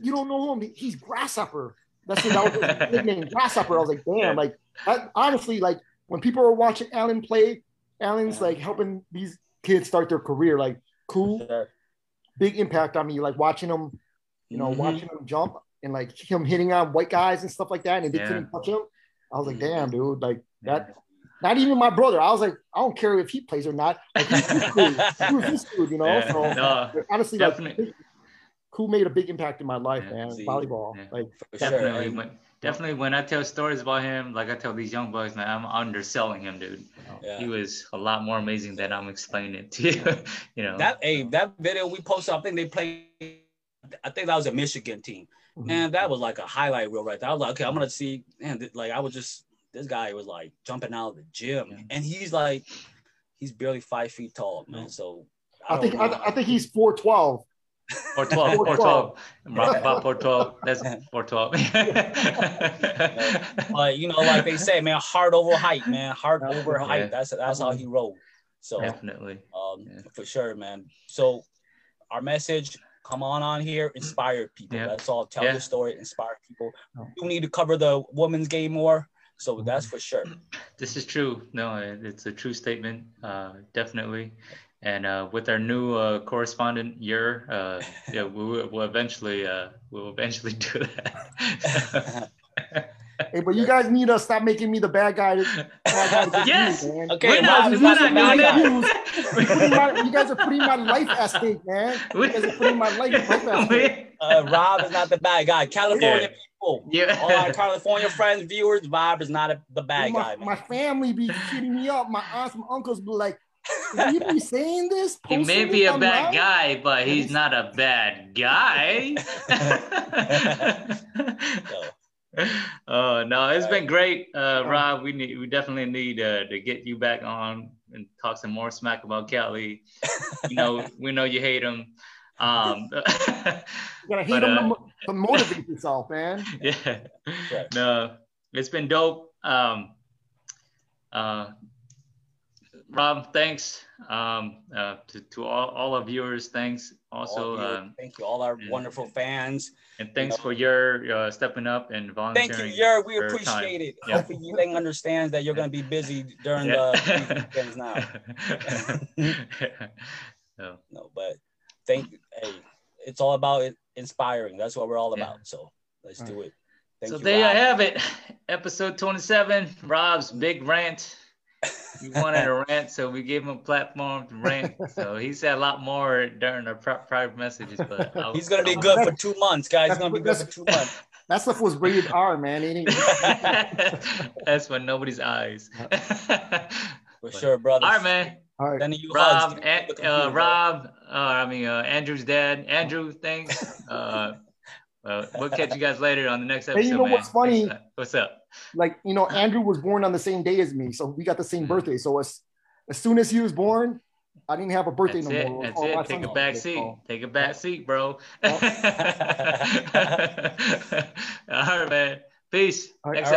you don't know him. He's Grasshopper. That's. That was his nickname, Grasshopper. I was like, damn. Like, that, honestly, like when people are watching Alan play, Alan's Yeah. like helping these kids start their career. Like, cool, Sure. big impact on me. Like watching him, you know, Mhm. watching him jump and like him hitting on white guys and stuff like that, and they Yeah. couldn't touch him. I was like, Mhm. damn, dude. Like that. Not even my brother. I was like, I don't care if he plays or not. Like, this dude? Who's this dude? You know. So no, honestly, definitely. like, Cool made a big impact in my life, Yeah, man. see, Volleyball, yeah. like For sure. definitely. When, definitely, when I tell stories about him, like I tell these young boys, man, I'm underselling him, dude. yeah. He was a lot more amazing than I'm explaining it to you. you know. That hey, that video we posted, I think they played. I think that was a Michigan team, mhm. man. That was like a highlight reel right there. I was like, okay, I'm gonna see. Man, th- like I was just this guy was like jumping out of the gym, Yeah. and he's like, he's barely five feet tall, man. So I think. I, I think he's four twelve. Or 12, or 12. 412. Rock about 412. That's 412. but you know, like they say, man, heart over height, man, heart Yeah. over height. Yeah. That's that's how he rolled. So Definitely. um, Yeah. for sure, man. So our message, come on on here, inspire people. Yeah. That's all. Tell Yeah. your story, inspire people. Oh. You need to cover the women's game more. So that's for sure. This is true. No, it's a true statement. Uh, definitely. And uh, with our new uh, correspondent Yer, uh, yeah, we will we'll eventually uh, we'll eventually do that. Hey, but you guys need to stop making me the bad guy. Bad guy to Yes. used, man. Okay, we're not, we're is not not doing the You're my- you guys are putting my life at stake, man. You guys are putting my life, life at stake. Uh, Rob is not the bad guy. California Yeah. people, yeah. all our California friends, viewers, Rob is not a, the bad my, guy. Man. my family be shitting me up. My aunts and uncles be like, "Is he be saying this? He may be a bad online?" guy, but he's not a bad guy. So, oh no, it's been great, uh. Rob. We need, we definitely need uh, to get you back on and talk some more smack about Kelly. You know, we know you hate him. Um, You gotta hate But, him uh, to, mo- to motivate yourself, man. yeah, Right. no, it's been dope. Um, uh, Rob, thanks. Um, uh, to, to all, all our viewers, thanks. Also, um, thank you, all our and, wonderful fans. And thanks you know, for your uh, stepping up and volunteering. Thank you, Yer. We appreciate time. it. Yeah. Hopefully, you understands that you're going to be busy during yeah. the weekends now. no. no, but thank you. Hey, it's all about inspiring. That's what we're all about. Yeah. So let's do it. Thank so you, there Rob. you have it. Episode 27, Rob's big rant. He wanted a rant, so we gave him a platform to rant. So he said a lot more during our private messages, but was, he's gonna be good for two months, guys. He's gonna be good for two months. That stuff was rated R, man. That's for nobody's eyes. for sure, brother. All right, man. All right. Then you Rob, An- uh, Rob, uh, I mean uh, Andrew's dad. Andrew, thanks. Well, we'll catch you guys later on the next episode. Hey, you know man. what's funny? What's up? Like, you know, Andrew was born on the same day as me, so we got the same mm-hmm. birthday. So as as soon as he was born, I didn't have a birthday That's no it. more. That's oh, it. Take a back seat. So. Take a back seat, bro. Oh. All right, man. Peace. All right. Next